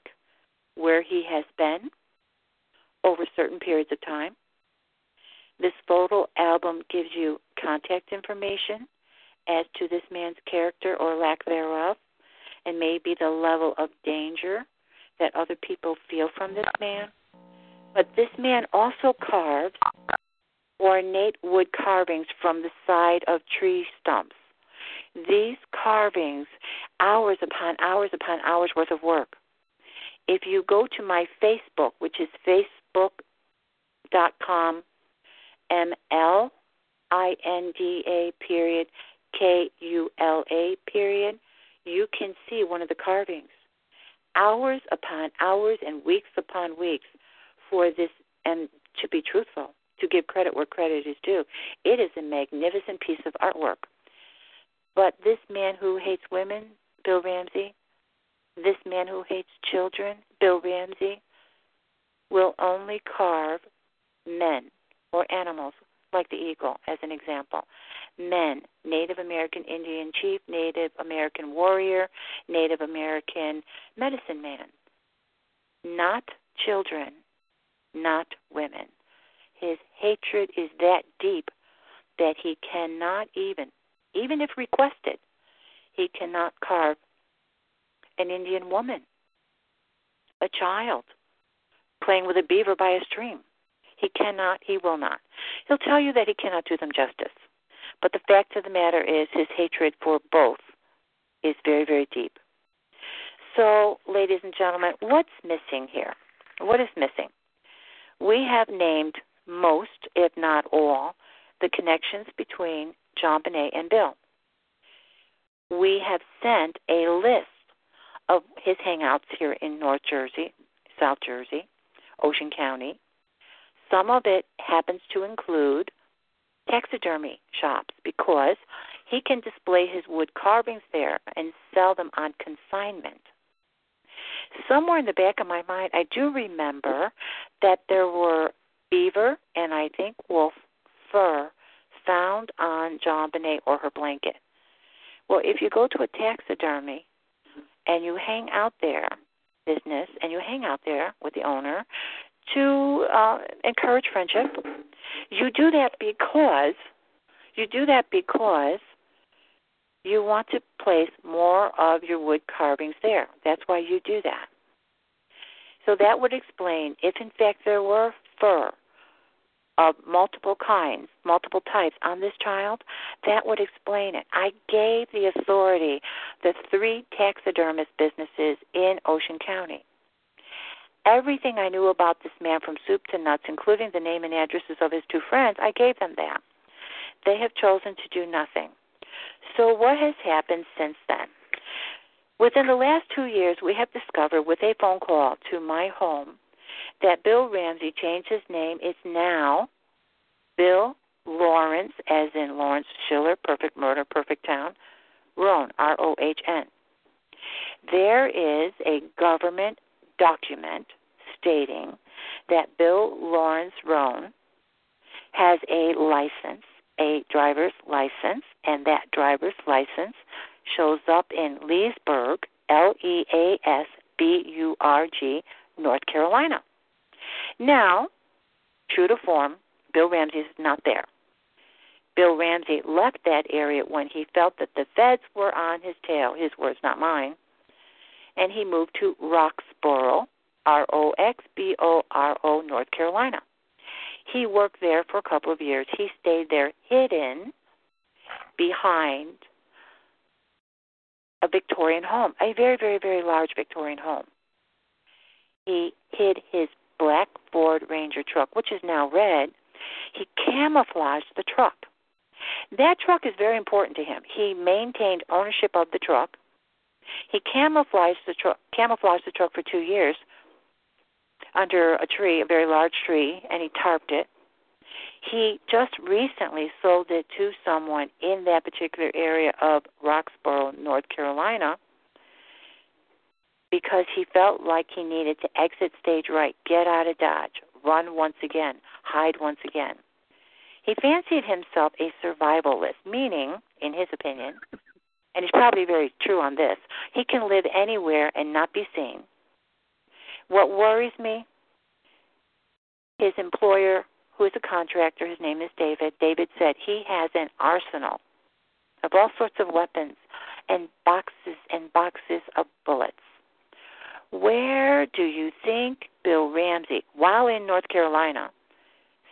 where he has been over certain periods of time. This photo album gives you contact information as to this man's character or lack thereof, and maybe the level of danger that other people feel from this man. But this man also carves ornate wood carvings from the side of tree stumps. These carvings, hours upon hours upon hours worth of work. If you go to my Facebook, which is facebook.com M L I N D A period K U L A period, you can see one of the carvings. Hours upon hours and weeks upon weeks for this, and to be truthful, to give credit where credit is due, it is a magnificent piece of artwork. But this man who hates women, Bill Ramsey, this man who hates children, Bill Ramsey, will only carve men or animals like the eagle, as an example. Men, Native American Indian chief, Native American warrior, Native American medicine man. Not children, not women. His hatred is that deep that he cannot even, even if requested, he cannot carve an Indian woman, a child, playing with a beaver by a stream. He cannot, he will not. He'll tell you that he cannot do them justice. But the fact of the matter is, his hatred for both is very, very deep. So, ladies and gentlemen, what's missing here? What is missing? We have named most, if not all, the connections between JonBenét and Bill. We have sent a list of his hangouts here in North Jersey, South Jersey, Ocean County, some of it happens to include taxidermy shops because he can display his wood carvings there and sell them on consignment. Somewhere in the back of my mind, I do remember that there were beaver and I think wolf fur found on JonBenét or her blanket. Well, if you go to a taxidermy and you hang out there, business, and you hang out there with the owner, to uh, encourage friendship. You do that because you do that because you want to place more of your wood carvings there. That's why you do that. So that would explain if in fact there were fur of multiple kinds, multiple types on this child, that would explain it. I gave the authority the three taxidermist businesses in Ocean County. Everything I knew about this man from soup to nuts, including the name and addresses of his two friends, I gave them that. They have chosen to do nothing. So, what has happened since then? Within the last two years, we have discovered with a phone call to my home that Bill Ramsey changed his name. It's now Bill Lawrence, as in Lawrence Schiller, Perfect Murder, Perfect Town, Rohn, R O H N. There is a government document stating that Bill Lawrence Rohn has a license, a driver's license, and that driver's license shows up in Leasburg, L E A S B U R G, North Carolina. Now, true to form, Bill Ramsey is not there. Bill Ramsey left that area when he felt that the feds were on his tail, his words, not mine, and he moved to Roxboro, R O X B O R O, North Carolina. He worked there for a couple of years. He stayed there hidden behind a Victorian home, a very, very, very large Victorian home. He hid his black Ford Ranger truck, which is now red. He camouflaged the truck. That truck is very important to him. He maintained ownership of the truck. He camouflaged the truck camouflaged the truck for two years under a tree, a very large tree, and he tarped it. He just recently sold it to someone in that particular area of Roxboro, North Carolina, because he felt like he needed to exit stage right, get out of Dodge, run once again, hide once again. He fancied himself a survivalist, meaning, in his opinion, and he's probably very true on this, he can live anywhere and not be seen. What worries me, his employer, who is a contractor, his name is David, David said he has an arsenal of all sorts of weapons and boxes and boxes of bullets. Where do you think Bill Ramsey, while in North Carolina,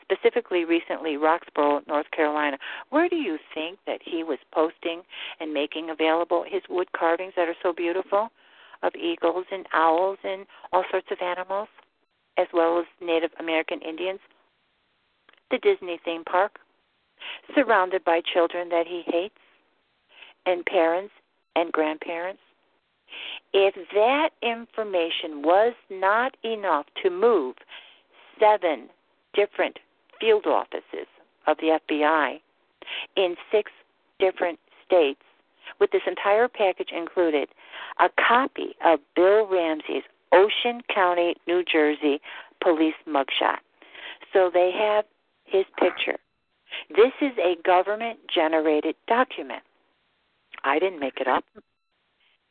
specifically recently Roxboro, North Carolina, where do you think that he was posting and making available his wood carvings that are so beautiful of eagles and owls and all sorts of animals, as well as Native American Indians? The Disney theme park, surrounded by children that he hates, and parents and grandparents. If that information was not enough to move seven different field offices of the FBI in six different states, with this entire package included a copy of Bill Ramsey's Ocean County, New Jersey police mugshot. So they have his picture. This is a government generated document. I didn't make it up.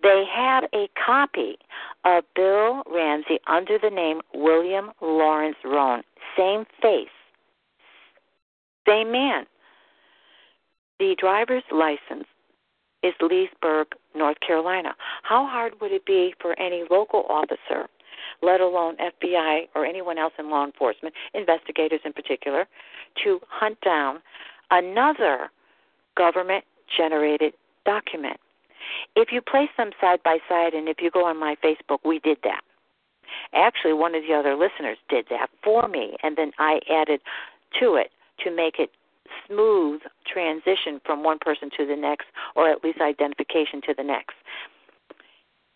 They had a copy of Bill Ramsey under the name William Lawrence Rohn. Same face, same man. The driver's license is Leasburg, North Carolina. How hard would it be for any local officer, let alone FBI or anyone else in law enforcement, investigators in particular, to hunt down another government generated document? If you place them side by side, and if you go on my Facebook, we did that. Actually, one of the other listeners did that for me, and then I added to it to make it smooth transition from one person to the next, or at least identification to the next.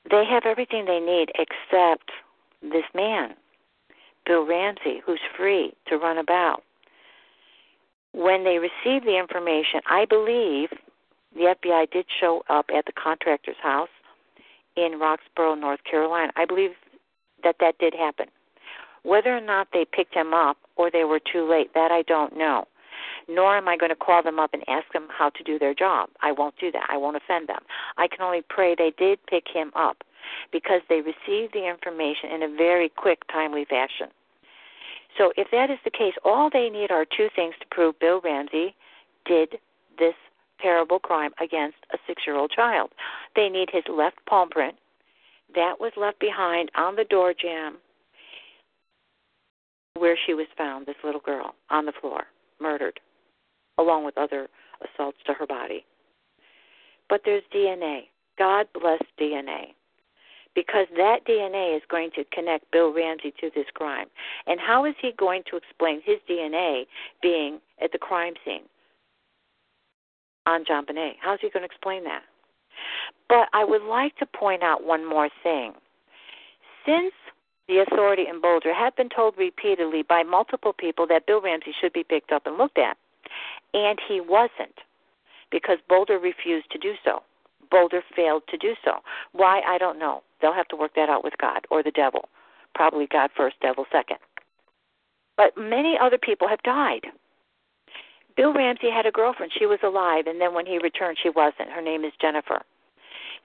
They have everything they need except this man, Bill Ramsey, who's free to run about. When they receive the information, I believe the FBI did show up at the contractor's house in Roxboro, North Carolina. I believe that that did happen. Whether or not they picked him up or they were too late, that I don't know. Nor am I going to call them up and ask them how to do their job. I won't do that. I won't offend them. I can only pray they did pick him up because they received the information in a very quick, timely fashion. So if that is the case, all they need are two things to prove Bill Ramsey did this terrible crime against a six year old child. They need his left palm print. That was left behind on the door jamb where she was found, this little girl, on the floor, murdered, along with other assaults to her body. But there's DNA. God bless DNA. because that DNA is going to connect Bill Ramsey to this crime. And how is he going to explain his DNA being at the crime scene on JonBenét? How's he going to explain that? But I would like to point out one more thing. Since the authority in Boulder had been told repeatedly by multiple people that Bill Ramsey should be picked up and looked at, and he wasn't because Boulder refused to do so. Boulder failed to do so. Why, I don't know. They'll have to work that out with God or the devil. Probably God first, devil second. But many other people have died. Bill Ramsey had a girlfriend. She was alive, and then when he returned, she wasn't. Her name is Jennifer.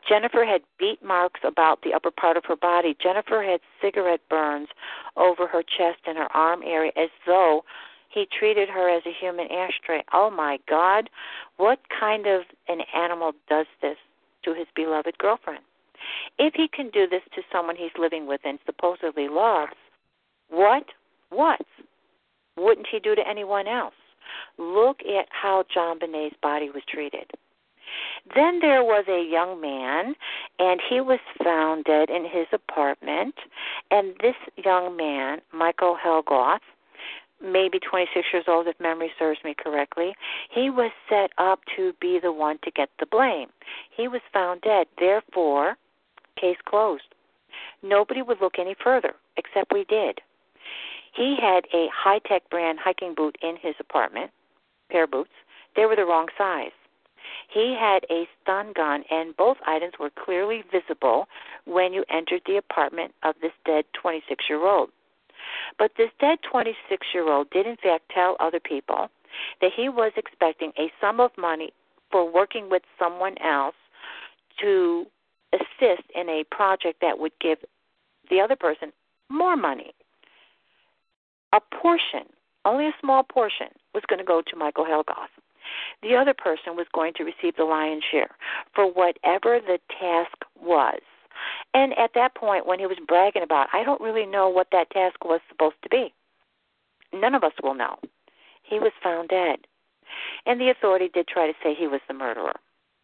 Jennifer had beat marks about the upper part of her body. Jennifer had cigarette burns over her chest and her arm area as though he treated her as a human ashtray. Oh my God, what kind of an animal does this to his beloved girlfriend? If he can do this to someone he's living with and supposedly loves, what, what wouldn't he do to anyone else? Look at how JonBenét's body was treated. Then there was a young man, and he was found dead in his apartment. And this young man, Michael Helgoth, maybe 26 years old if memory serves me correctly, he was set up to be the one to get the blame. He was found dead. Therefore, case closed. Nobody would look any further, except we did. He had a high tech brand hiking boot in his apartment, pair of boots. They were the wrong size. He had a stun gun, and both items were clearly visible when you entered the apartment of this dead 26 year old. But this dead 26 year old did, in fact, tell other people that he was expecting a sum of money for working with someone else to assist in a project that would give the other person more money. A portion, only a small portion, was going to go to Michael Helgoth. The other person was going to receive the lion's share for whatever the task was. And at that point, when he was bragging about, I don't really know what that task was supposed to be. None of us will know. He was found dead. And the authority did try to say he was the murderer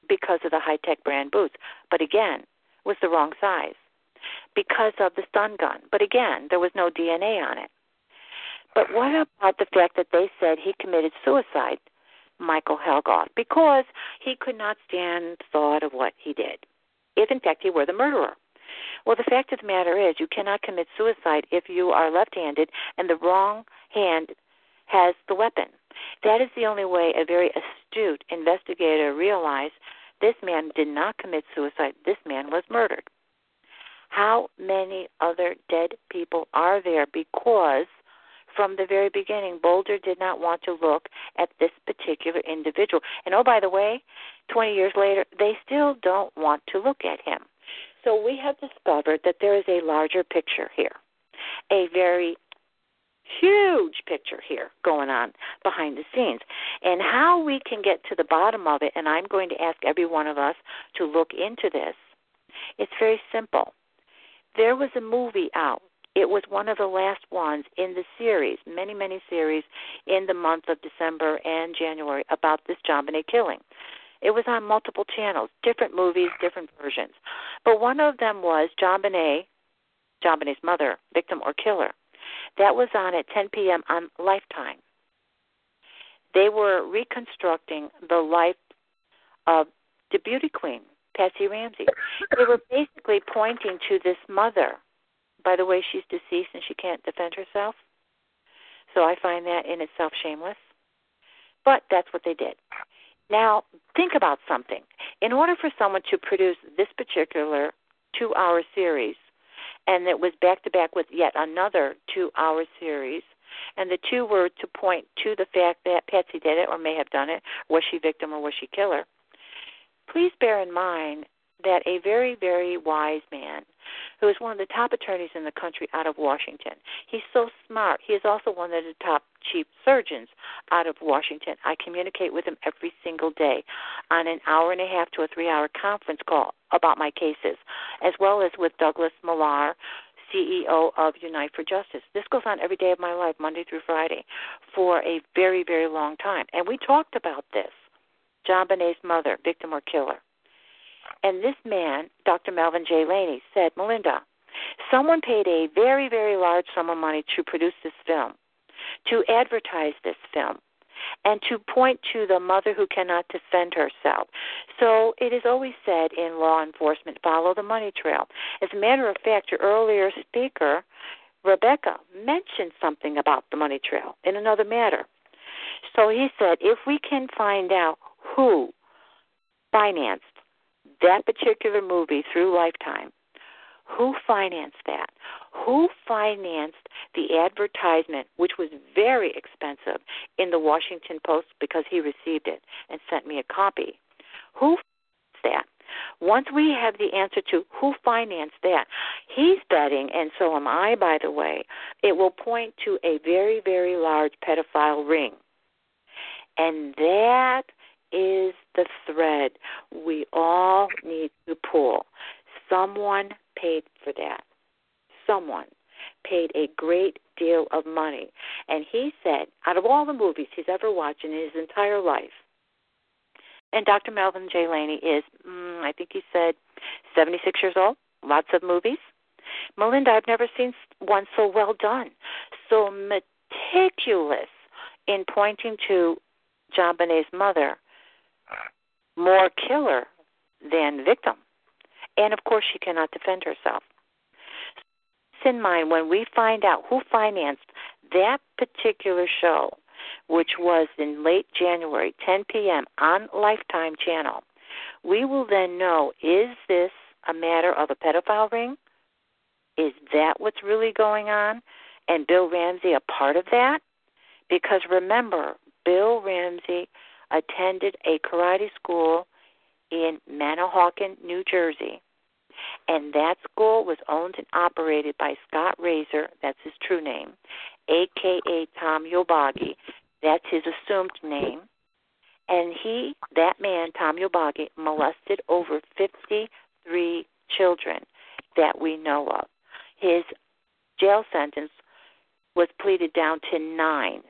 because of the high tech brand boots, but again, was the wrong size. Because of the stun gun, but again, there was no DNA on it. But what about the fact that they said he committed suicide, Michael Helgoth, because he could not stand the thought of what he did? if in fact he were the murderer. Well, the fact of the matter is, you cannot commit suicide if you are left handed and the wrong hand has the weapon. That is the only way a very astute investigator realized this man did not commit suicide, this man was murdered. How many other dead people are there because from the very beginning, Boulder did not want to look at this particular individual. And oh, by the way, 20 years later, they still don't want to look at him. So we have discovered that there is a larger picture here, a very huge picture here going on behind the scenes. And how we can get to the bottom of it, and I'm going to ask every one of us to look into this, it's very simple. There was a movie out it was one of the last ones in the series, many, many series in the month of December and January about this JonBenét killing. It was on multiple channels, different movies, different versions. But one of them was JonBenét, JonBenét's mother, victim or killer. That was on at 10 p.m. on Lifetime. They were reconstructing the life of the beauty queen, Patsy Ramsey. They were basically pointing to this mother by the way, she's deceased and she can't defend herself. So I find that in itself shameless. But that's what they did. Now, think about something. In order for someone to produce this particular two hour series, and it was back to back with yet another two hour series, and the two were to point to the fact that Patsy did it or may have done it. Was she victim or was she killer? Please bear in mind that a very, very wise man who is one of the top attorneys in the country out of Washington. He's so smart. He is also one of the top chief surgeons out of Washington. I communicate with him every single day on an hour and a half to a three hour conference call about my cases, as well as with Douglas Millar, CEO of Unite for Justice. This goes on every day of my life, Monday through Friday, for a very, very long time. And we talked about this. JonBenét's mother, victim or killer. And this man, Dr. Melvin J. Laney, said, Melinda, someone paid a very, very large sum of money to produce this film, to advertise this film, and to point to the mother who cannot defend herself. So it is always said in law enforcement follow the money trail. As a matter of fact, your earlier speaker, Rebecca, mentioned something about the money trail in another matter. So he said if we can find out who financed that particular movie through Lifetime, who financed that? Who financed the advertisement, which was very expensive, in the Washington Post because he received it and sent me a copy? Who financed that? Once we have the answer to who financed that, he's betting, and so am I, by the way, it will point to a very, very large pedophile ring. And that is the thread we all need to pull. Someone paid for that. Someone paid a great deal of money. And he said, out of all the movies he's ever watched in his entire life, and Dr. Melvin J. Laney is, mm, I think he said, 76 years old, lots of movies. Melinda, I've never seen one so well done, so meticulous in pointing to JonBenét's mother, more killer than victim. And of course, she cannot defend herself. in mind when we find out who financed that particular show, which was in late January, 10 p.m. on Lifetime Channel, we will then know is this a matter of a pedophile ring? Is that what's really going on? And Bill Ramsey a part of that? Because remember, Bill Ramsey attended a karate school in Manahawkin, New Jersey. And that school was owned and operated by Scott Razor, that's his true name, aka Tom Yobagi, that's his assumed name. And he, that man, Tom Yobagi, molested over 53 children that we know of. His jail sentence was pleaded down to nine.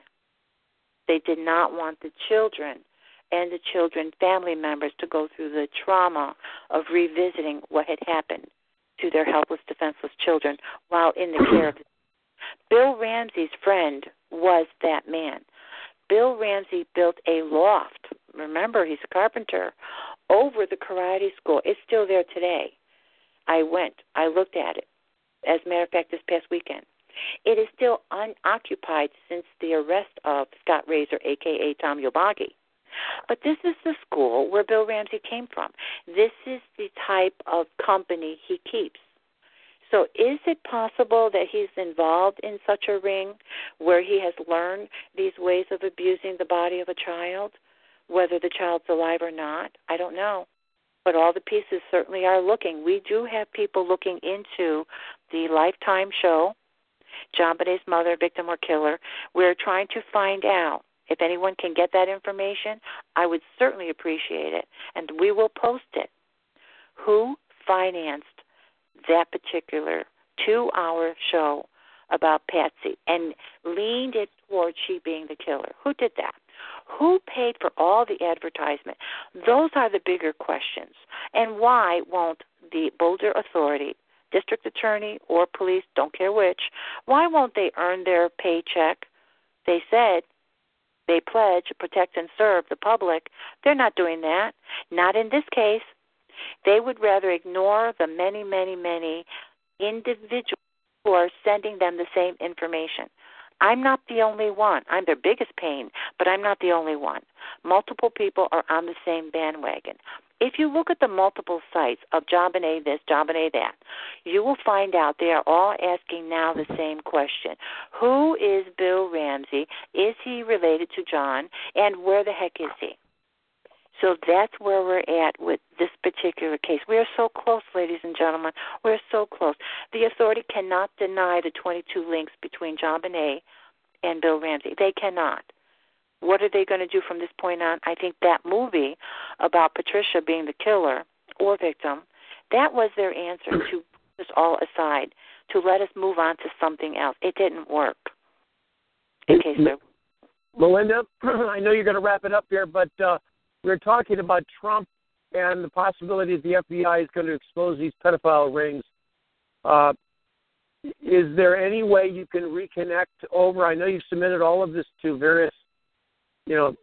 They did not want the children and the children family members to go through the trauma of revisiting what had happened to their helpless, defenseless children while in the care of. Bill Ramsey's friend was that man. Bill Ramsey built a loft. Remember, he's a carpenter over the karate school. It's still there today. I went. I looked at it. As a matter of fact, this past weekend. It is still unoccupied since the arrest of Scott Razor, aka Tom Yobagi. But this is the school where Bill Ramsey came from. This is the type of company he keeps. So, is it possible that he's involved in such a ring where he has learned these ways of abusing the body of a child, whether the child's alive or not? I don't know. But all the pieces certainly are looking. We do have people looking into the Lifetime show, JonBenét's mother, victim or killer. We're trying to find out if anyone can get that information, I would certainly appreciate it, and we will post it. Who financed that particular two hour show about Patsy and leaned it towards she being the killer? Who did that? Who paid for all the advertisement? Those are the bigger questions. And why won't the Boulder Authority, district attorney or police, don't care which, why won't they earn their paycheck? They said they pledge, protect, and serve the public. They're not doing that. Not in this case. They would rather ignore the many, many, many individuals who are sending them the same information. I'm not the only one. I'm their biggest pain, but I'm not the only one. Multiple people are on the same bandwagon. If you look at the multiple sites of JonBenét this, JonBenét that, you will find out they are all asking now the same question. Who is Bill Ramsey? Is he related to John? And where the heck is he? So that's where we're at with this particular case. We are so close, ladies and gentlemen. We're so close. The authority cannot deny the 22 links between JonBenét and Bill Ramsey. They cannot. What are they going to do from this point on? I think that movie about Patricia being the killer or victim, that was their answer to put us all aside, to let us move on to something else. It didn't work. In case there... Melinda, I know you're going to wrap it up here, but uh, we are talking about Trump and the possibility that the FBI is going to expose these pedophile rings, uh, is there any way you can reconnect over? I know you've submitted all of this to various, you know,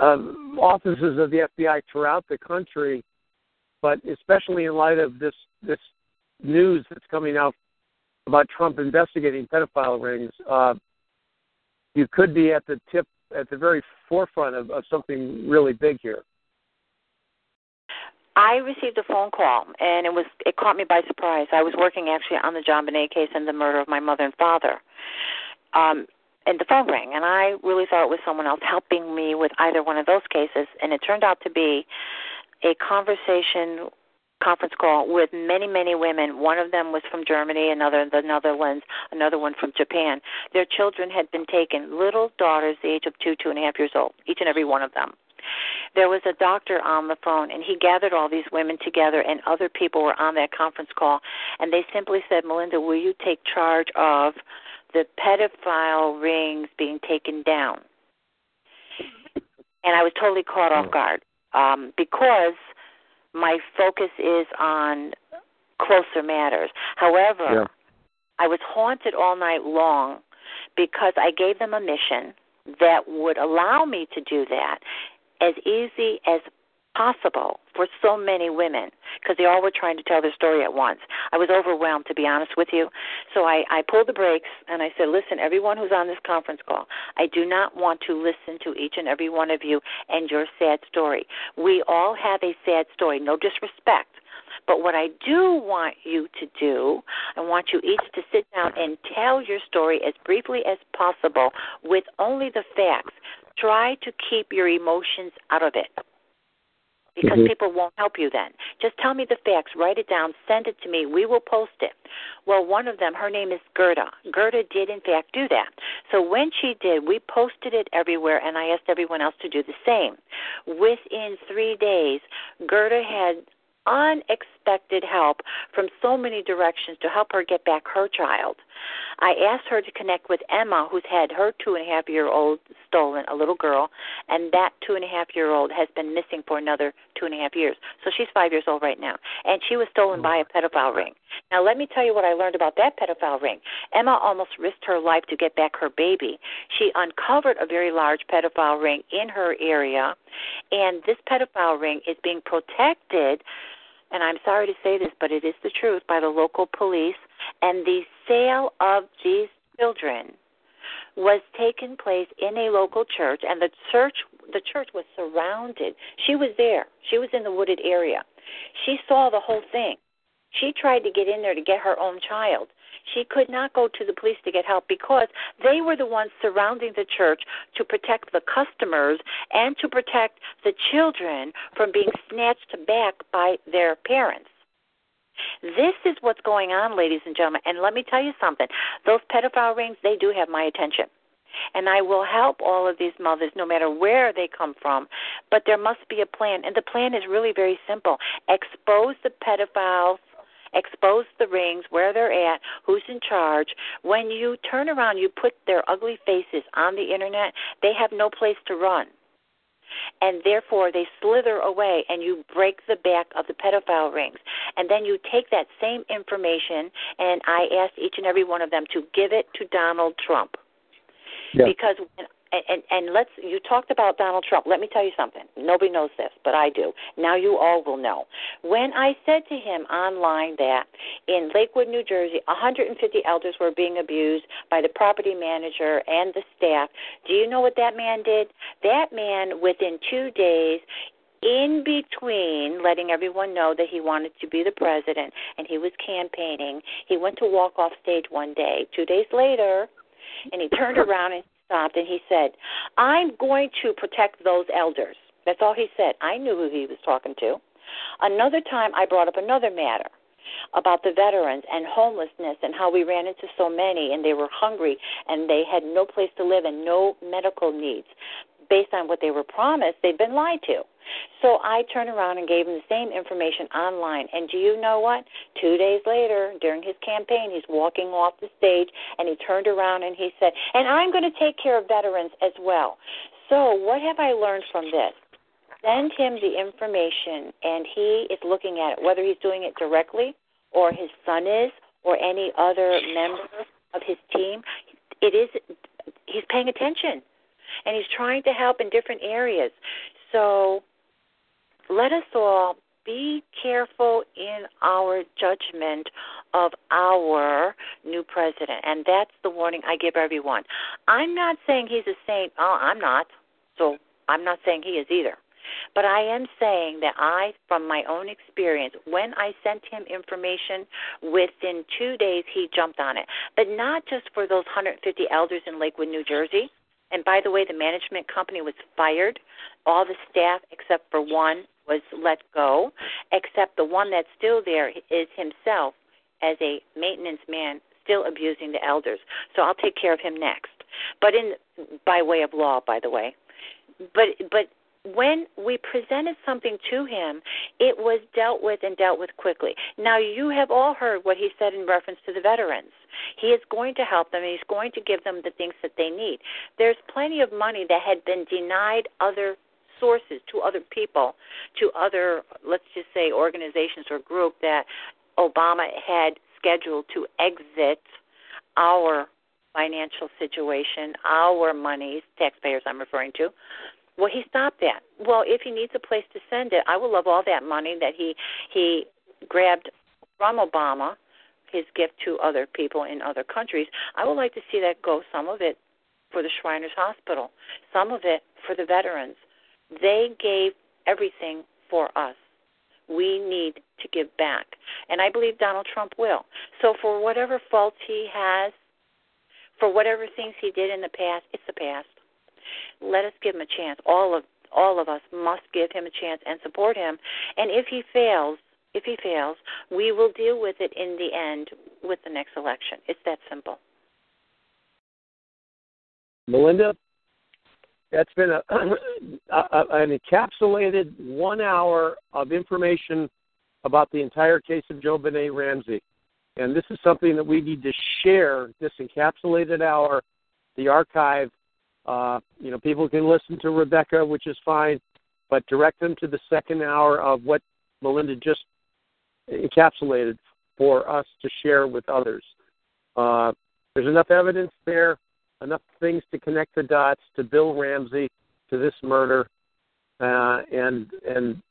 uh, offices of the FBI throughout the country, but especially in light of this this news that's coming out about Trump investigating pedophile rings, uh, you could be at the tip, at the very forefront of, of something really big here. I received a phone call, and it was it caught me by surprise. I was working actually on the JonBenét case and the murder of my mother and father. Um, and the phone rang, and I really thought it was someone else helping me with either one of those cases, and it turned out to be a conversation conference call with many, many women. One of them was from Germany, another the Netherlands, another one from Japan. Their children had been taken, little daughters, the age of two, two and a half years old, each and every one of them. There was a doctor on the phone, and he gathered all these women together, and other people were on that conference call, and they simply said, Melinda, will you take charge of the pedophile rings being taken down? And I was totally caught off guard um, because my focus is on closer matters. However, yeah. I was haunted all night long because I gave them a mission that would allow me to do that as easy as possible for so many women because they all were trying to tell their story at once. I was overwhelmed, to be honest with you. So I, I pulled the brakes and I said, listen, everyone who's on this conference call, I do not want to listen to each and every one of you and your sad story. We all have a sad story, no disrespect. But what I do want you to do, I want you each to sit down and tell your story as briefly as possible with only the facts. Try to keep your emotions out of it because mm-hmm. people won't help you then. Just tell me the facts, write it down, send it to me. We will post it. Well, one of them, her name is Gerda. Gerda did, in fact, do that. So when she did, we posted it everywhere, and I asked everyone else to do the same. Within three days, Gerda had unexpected help from so many directions to help her get back her child. I asked her to connect with Emma, who's had her two and a half year old stolen, a little girl, and that two and a half year old has been missing for another two and a half years. So she's five years old right now. And she was stolen by a pedophile ring. Now, let me tell you what I learned about that pedophile ring. Emma almost risked her life to get back her baby. She uncovered a very large pedophile ring in her area, and this pedophile ring is being protected and I'm sorry to say this, but it is the truth, by the local police, and the sale of these children was taking place in a local church, and the church the church was surrounded. She was there. She was in the wooded area. She saw the whole thing. She tried to get in there to get her own child. She could not go to the police to get help because they were the ones surrounding the church to protect the customers and to protect the children from being snatched back by their parents. This is what's going on, ladies and gentlemen. And let me tell you something those pedophile rings, they do have my attention. And I will help all of these mothers no matter where they come from. But there must be a plan. And the plan is really very simple expose the pedophiles expose the rings, where they're at, who's in charge. When you turn around, you put their ugly faces on the internet, they have no place to run. And therefore, they slither away, and you break the back of the pedophile rings. And then you take that same information, and I asked each and every one of them to give it to Donald Trump. Yeah. Because when and, and let's you talked about Donald Trump. Let me tell you something. Nobody knows this, but I do. Now you all will know. When I said to him online that in Lakewood, New Jersey, 150 elders were being abused by the property manager and the staff, do you know what that man did? That man within 2 days in between letting everyone know that he wanted to be the president and he was campaigning, he went to walk off stage one day. 2 days later, and he turned around and stopped and he said, I'm going to protect those elders. That's all he said. I knew who he was talking to. Another time, I brought up another matter about the veterans and homelessness and how we ran into so many and they were hungry and they had no place to live and no medical needs based on what they were promised, they've been lied to. So I turned around and gave him the same information online. And do you know what? Two days later, during his campaign, he's walking off the stage and he turned around and he said, And I'm going to take care of veterans as well. So, what have I learned from this? send him the information and he is looking at it, whether he's doing it directly or his son is or any other member of his team, it is he's paying attention and he's trying to help in different areas. So let us all be careful in our judgment of our new president. And that's the warning I give everyone. I'm not saying he's a saint. Oh, I'm not. So I'm not saying he is either. But I am saying that I, from my own experience, when I sent him information, within two days he jumped on it. But not just for those 150 elders in Lakewood, New Jersey. And by the way, the management company was fired. All the staff, except for one, was let go, except the one that's still there is himself as a maintenance man still abusing the elders. So I'll take care of him next. But in by way of law, by the way. But but when we presented something to him, it was dealt with and dealt with quickly. Now, you have all heard what he said in reference to the veterans. He is going to help them, he's going to give them the things that they need. There's plenty of money that had been denied other sources to other people, to other, let's just say, organizations or group that Obama had scheduled to exit our financial situation, our monies, taxpayers I'm referring to. Well, he stopped that. Well, if he needs a place to send it, I will love all that money that he he grabbed from Obama, his gift to other people in other countries. I would like to see that go some of it for the Shriners Hospital, some of it for the veterans, they gave everything for us. We need to give back. And I believe Donald Trump will. So, for whatever faults he has, for whatever things he did in the past, it's the past. Let us give him a chance. All of all of us must give him a chance and support him. And if he fails, if he fails, we will deal with it in the end with the next election. It's that simple. Melinda, that's been a, a, an encapsulated one hour of information about the entire case of JonBenét Ramsey. And this is something that we need to share, this encapsulated hour, the archive. Uh, you know, people can listen to Rebecca, which is fine, but direct them to the second hour of what Melinda just encapsulated for us to share with others. Uh, there's enough evidence there enough things to connect the dots to Bill Ramsey to this murder, uh, and and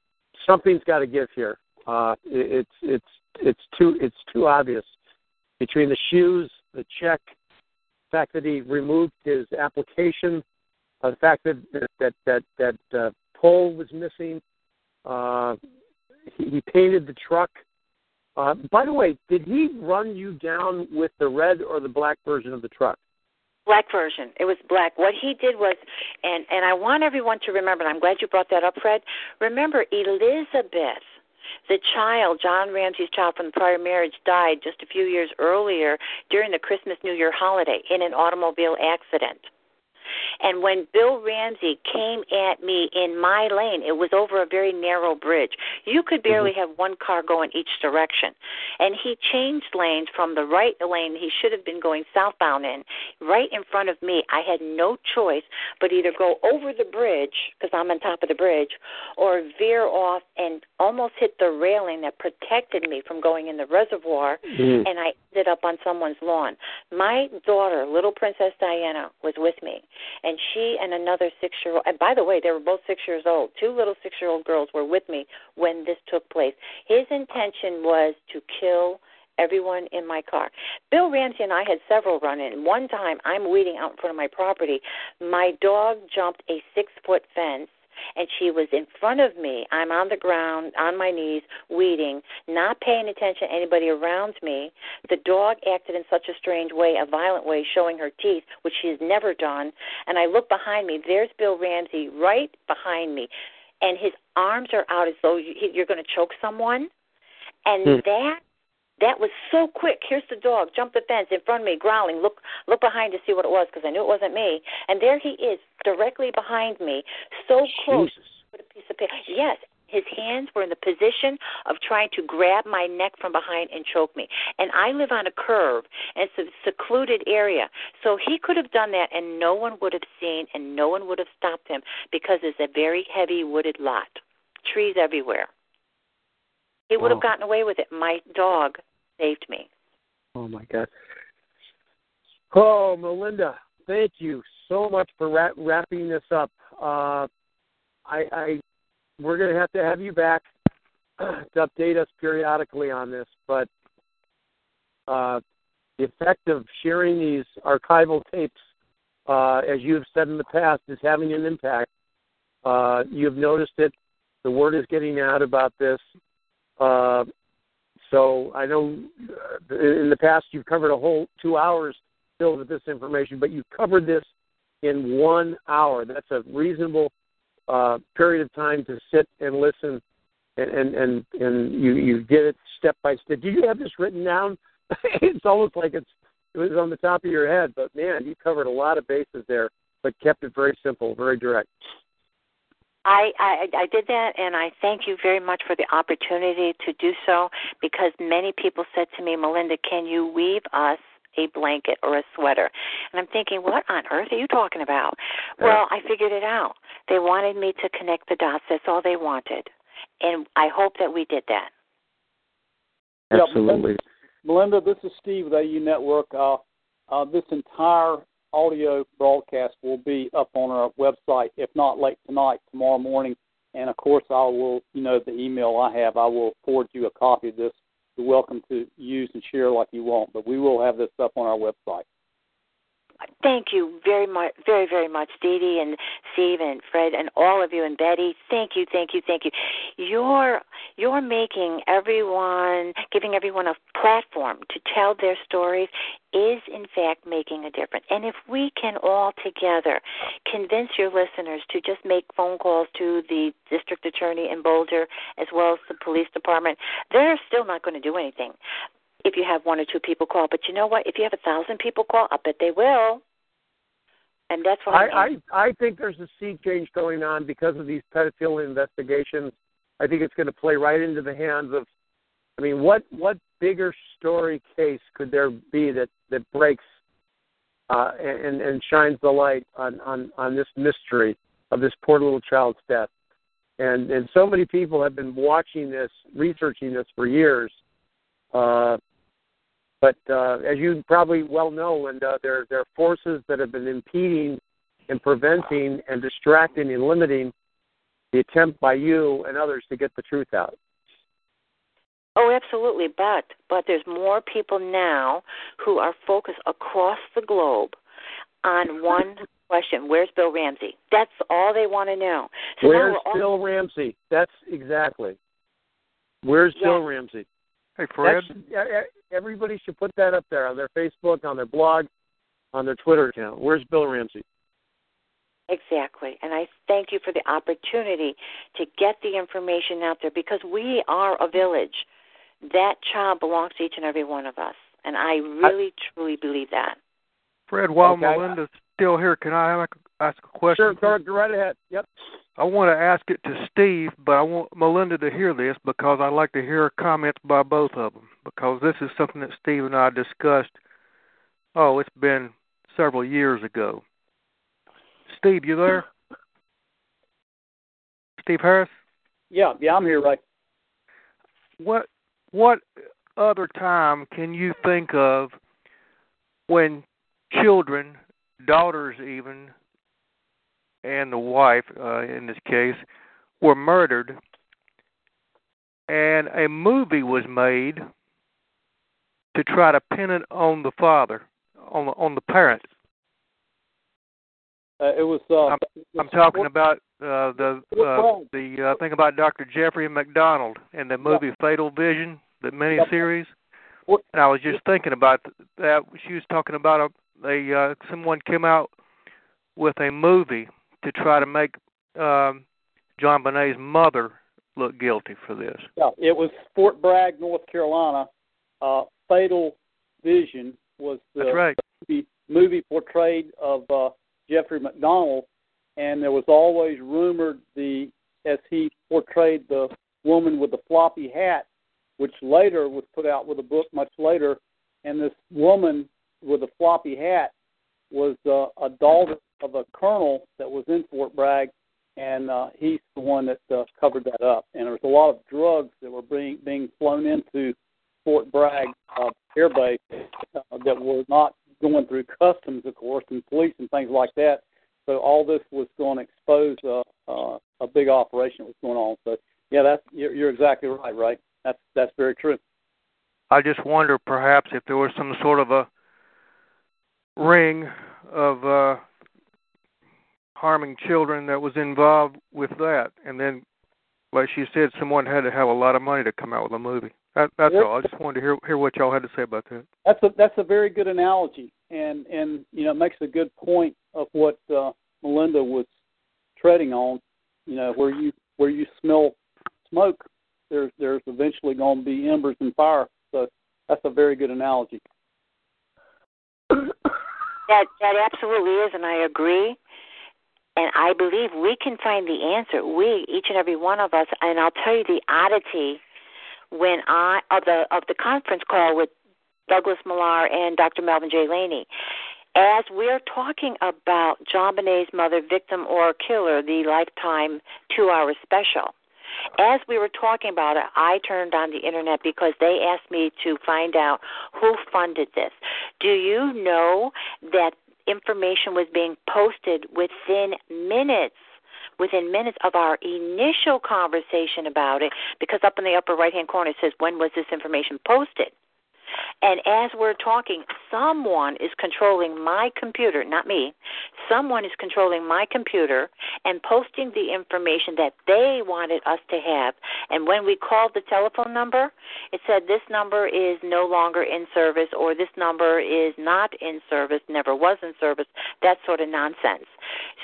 something's got to give here. Uh, it's it's it's too it's too obvious between the shoes, the check, fact that he removed his application, uh, the fact that that that that uh, pole was missing. Uh, he, he painted the truck. Uh, by the way, did he run you down with the red or the black version of the truck? Black version. It was black. What he did was, and and I want everyone to remember. And I'm glad you brought that up, Fred. Remember, Elizabeth, the child, John Ramsey's child from the prior marriage, died just a few years earlier during the Christmas New Year holiday in an automobile accident. And when Bill Ramsey came at me in my lane, it was over a very narrow bridge. You could barely mm-hmm. have one car go in each direction. And he changed lanes from the right lane he should have been going southbound in, right in front of me. I had no choice but either go over the bridge, because I'm on top of the bridge, or veer off and almost hit the railing that protected me from going in the reservoir. Mm-hmm. And I ended up on someone's lawn. My daughter, little Princess Diana, was with me and she and another six year old and by the way they were both six years old two little six year old girls were with me when this took place his intention was to kill everyone in my car. Bill Ramsey and I had several run in. One time I'm weeding out in front of my property. My dog jumped a six foot fence and she was in front of me. I'm on the ground, on my knees, weeding, not paying attention to anybody around me. The dog acted in such a strange way, a violent way, showing her teeth, which she has never done. And I look behind me. There's Bill Ramsey right behind me, and his arms are out as though you're going to choke someone. And hmm. that that was so quick. Here's the dog, jump the fence in front of me, growling. Look, look behind to see what it was because I knew it wasn't me. And there he is, directly behind me, so close Jesus. with a piece of paper. Yes, his hands were in the position of trying to grab my neck from behind and choke me. And I live on a curve, and it's a secluded area. So he could have done that, and no one would have seen, and no one would have stopped him because it's a very heavy wooded lot, trees everywhere. He would Wow. have gotten away with it. My dog saved me. Oh my God. Oh, Melinda, thank you so much for wrap, wrapping this up. Uh, I, I, we're going to have to have you back to update us periodically on this, but uh, the effect of sharing these archival tapes, uh, as you have said in the past, is having an impact. Uh, you've noticed it. The word is getting out about this. Uh, so I know uh, in the past you've covered a whole two hours filled with this information, but you've covered this in one hour. That's a reasonable uh, period of time to sit and listen, and and and, and you you get it step by step. Do you have this written down? it's almost like it's it was on the top of your head, but man, you covered a lot of bases there, but kept it very simple, very direct. I, I I did that, and I thank you very much for the opportunity to do so. Because many people said to me, Melinda, can you weave us a blanket or a sweater? And I'm thinking, what on earth are you talking about? Well, I figured it out. They wanted me to connect the dots. That's all they wanted, and I hope that we did that. Yeah, Absolutely. Melinda, this is Steve with AU Network. Uh, uh, this entire audio broadcast will be up on our website, if not late tonight, tomorrow morning. And of course, I will, you know, the email I have, I will forward you a copy of this. You're welcome to use and share like you want, but we will have this up on our website. Thank you very much, very, very much, Dee Dee and Steve and Fred and all of you and Betty. Thank you, thank you, thank you. You're you're making everyone, giving everyone a platform to tell their stories is in fact making a difference. And if we can all together convince your listeners to just make phone calls to the district attorney in Boulder as well as the police department, they're still not going to do anything if you have one or two people call. But you know what? If you have a thousand people call, I bet they will. And that's what I, I I think there's a sea change going on because of these pedophilia investigations. I think it's going to play right into the hands of. I mean, what what bigger story case could there be that that breaks uh, and and shines the light on on on this mystery of this poor little child's death? And and so many people have been watching this, researching this for years. Uh, but uh, as you probably well know, Linda, there there are forces that have been impeding and preventing and distracting and limiting the attempt by you and others to get the truth out. Oh, absolutely. But but there's more people now who are focused across the globe on one question: Where's Bill Ramsey? That's all they want to know. So Where's all, Bill Ramsey? That's exactly. Where's Bill Ramsey? Hey, Fred. That's, e- everybody should put that up there on their Facebook, on their blog, on their Twitter account. Where's Bill Ramsey? Exactly. And I thank you for the opportunity to get the information out there because we are a village. That child belongs to each and every one of us. And I really, truly believe that. Fred, while Okay. Melinda's still here, can I ask- a question? Sure, go, go right ahead. Yep. I want to ask it to Steve, but I want Melinda to hear this because I'd like to hear comments by both of them because this is something that Steve and I discussed. Oh, it's been several years ago. Steve, you there? Steve Harris? Yeah, yeah, I'm here, right. What what other time can you think of when children, daughters even, and the wife uh, in this case, were murdered, and a movie was made to try to pin it on the father, on the, on the parent. Uh, it was. Uh, I'm, I'm talking about uh, the uh, the uh, thing about Dr. Jeffrey MacDonald and the movie Fatal Vision, the miniseries. And I was just thinking about that. She was talking about a, a uh, someone came out with a movie to try to make um, JonBenét's mother look guilty for this. Yeah, it was Fort Bragg, North Carolina. Uh, Fatal Vision was the right. movie, movie portrayed of uh, Jeffrey MacDonald, and there was always rumored the as he portrayed the woman with the floppy hat, which later was put out with a book much later, and this woman with the floppy hat was uh, a daughter of a colonel that was in Fort Bragg, and uh, he's the one that uh, covered that up. And there was a lot of drugs that were being being flown into Fort Bragg uh, Air Base uh, that were not going through customs, of course, and police and things like that. So all this was going to expose uh, uh, a big operation that was going on. So yeah, that's you're, you're exactly right, right? That's that's very true. I just wonder perhaps if there was some sort of a ring of uh harming children that was involved with that and then like she said someone had to have a lot of money to come out with a movie that, that's Yep. all i just wanted to hear hear what y'all had to say about that That's a that's a very good analogy, and and you know it makes a good point of what uh, Melinda was treading on. You know where you where you smell smoke, there's there's eventually going to be embers and fire. So that's a very good analogy. That that absolutely is, and I agree. And I believe we can find the answer. We, each and every one of us, and I'll tell you the oddity when I of the of the conference call with Douglas Millar and Dr. Melvin J. Laney. As we're talking about JonBenét's mother, victim or killer, the lifetime two hour special, as we were talking about it, I turned on the internet because they asked me to find out who funded this. Do you know that information was being posted within minutes? Within minutes of our initial conversation about it, because up in the upper right hand corner it says, When was this information posted? And as we're talking, someone is controlling my computer, not me. Someone is controlling my computer and posting the information that they wanted us to have. And when we called the telephone number, it said this number is no longer in service or this number is not in service, never was in service, that sort of nonsense.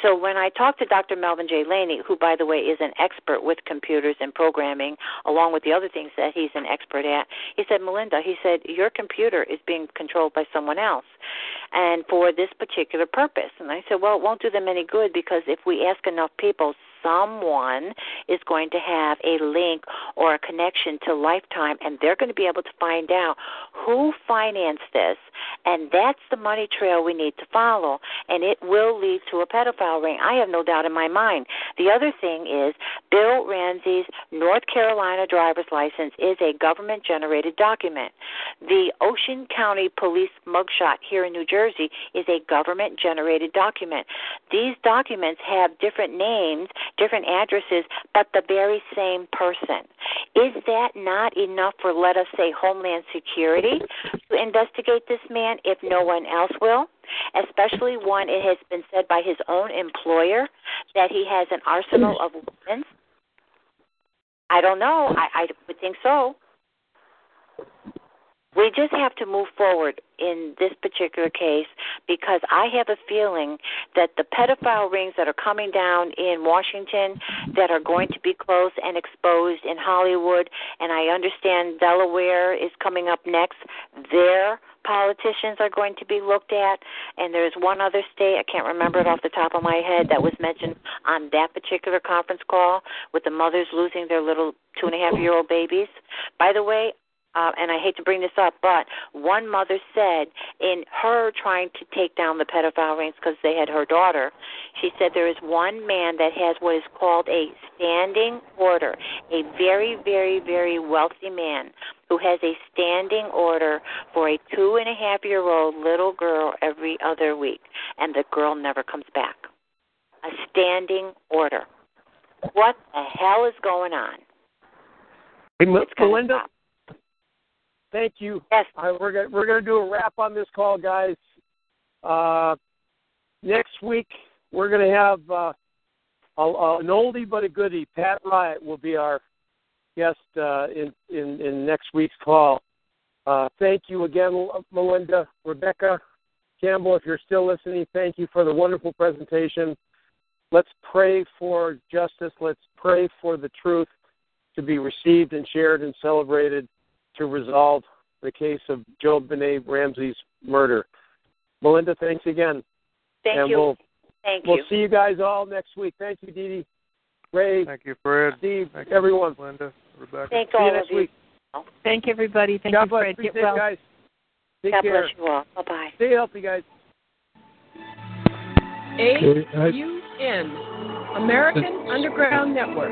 So when I talked to Dr. Melvin J. Laney, who, by the way, is an expert with computers and programming, along with the other things that he's an expert at, he said, Melinda, he said, your computer is being controlled by someone else and for this particular purpose. And I said, well, it won't do them any good because if we ask enough people, someone is going to have a link or a connection to Lifetime, and they're going to be able to find out who financed this. And that's the money trail we need to follow, and it will lead to a pedophile ring. I have no doubt in my mind. The other thing is Bill Ramsey's North Carolina driver's license is a government generated document. The Ocean County Police mugshot here in New Jersey is a government generated document. These documents have different names, different addresses, but the very same person. Is that not enough for, let us say, Homeland Security to investigate this man if no one else will? Especially when it has been said by his own employer that he has an arsenal of weapons. I don't know. I, I would think so. We just have to move forward in this particular case because I have a feeling that the pedophile rings that are coming down in Washington that are going to be closed and exposed in Hollywood, and I understand Delaware is coming up next, their politicians are going to be looked at. And there's one other state, I can't remember it off the top of my head, that was mentioned on that particular conference call with the mothers losing their little two and a half year old babies. By the way, uh, and I hate to bring this up, but one mother said in her trying to take down the pedophile rings because they had her daughter, she said there is one man that has what is called a standing order, a very, very, very wealthy man who has a standing order for a two and a half year old little girl every other week, and the girl never comes back. A standing order. What the hell is going on? Hey, Mel- It's gotta Melinda. Thank you. Yes. Uh, we're gonna we're gonna do a wrap on this call, guys. Uh, next week we're gonna have uh, a, a, an oldie but a goodie. Pat Riot will be our guest uh, in, in in next week's call. Uh, thank you again, Melinda, Rebecca, Campbell. If you're still listening, thank you for the wonderful presentation. Let's pray for justice. Let's pray for the truth to be received and shared and celebrated to resolve the case of JonBenét Ramsey's murder. Melinda, thanks again. Thank and you. We'll, Thank we'll you. see you guys all next week. Thank you, Dee Dee. Ray. Thank you, Fred. Steve. Thank everyone. You, Linda. Rebecca. Thank See all you of next you. week. Thank you, everybody. Thank God you, bless. Fred. Be Get safe, well. guys. Take God care. bless you all. Bye bye. Stay healthy, guys. AUN, American Underground Network.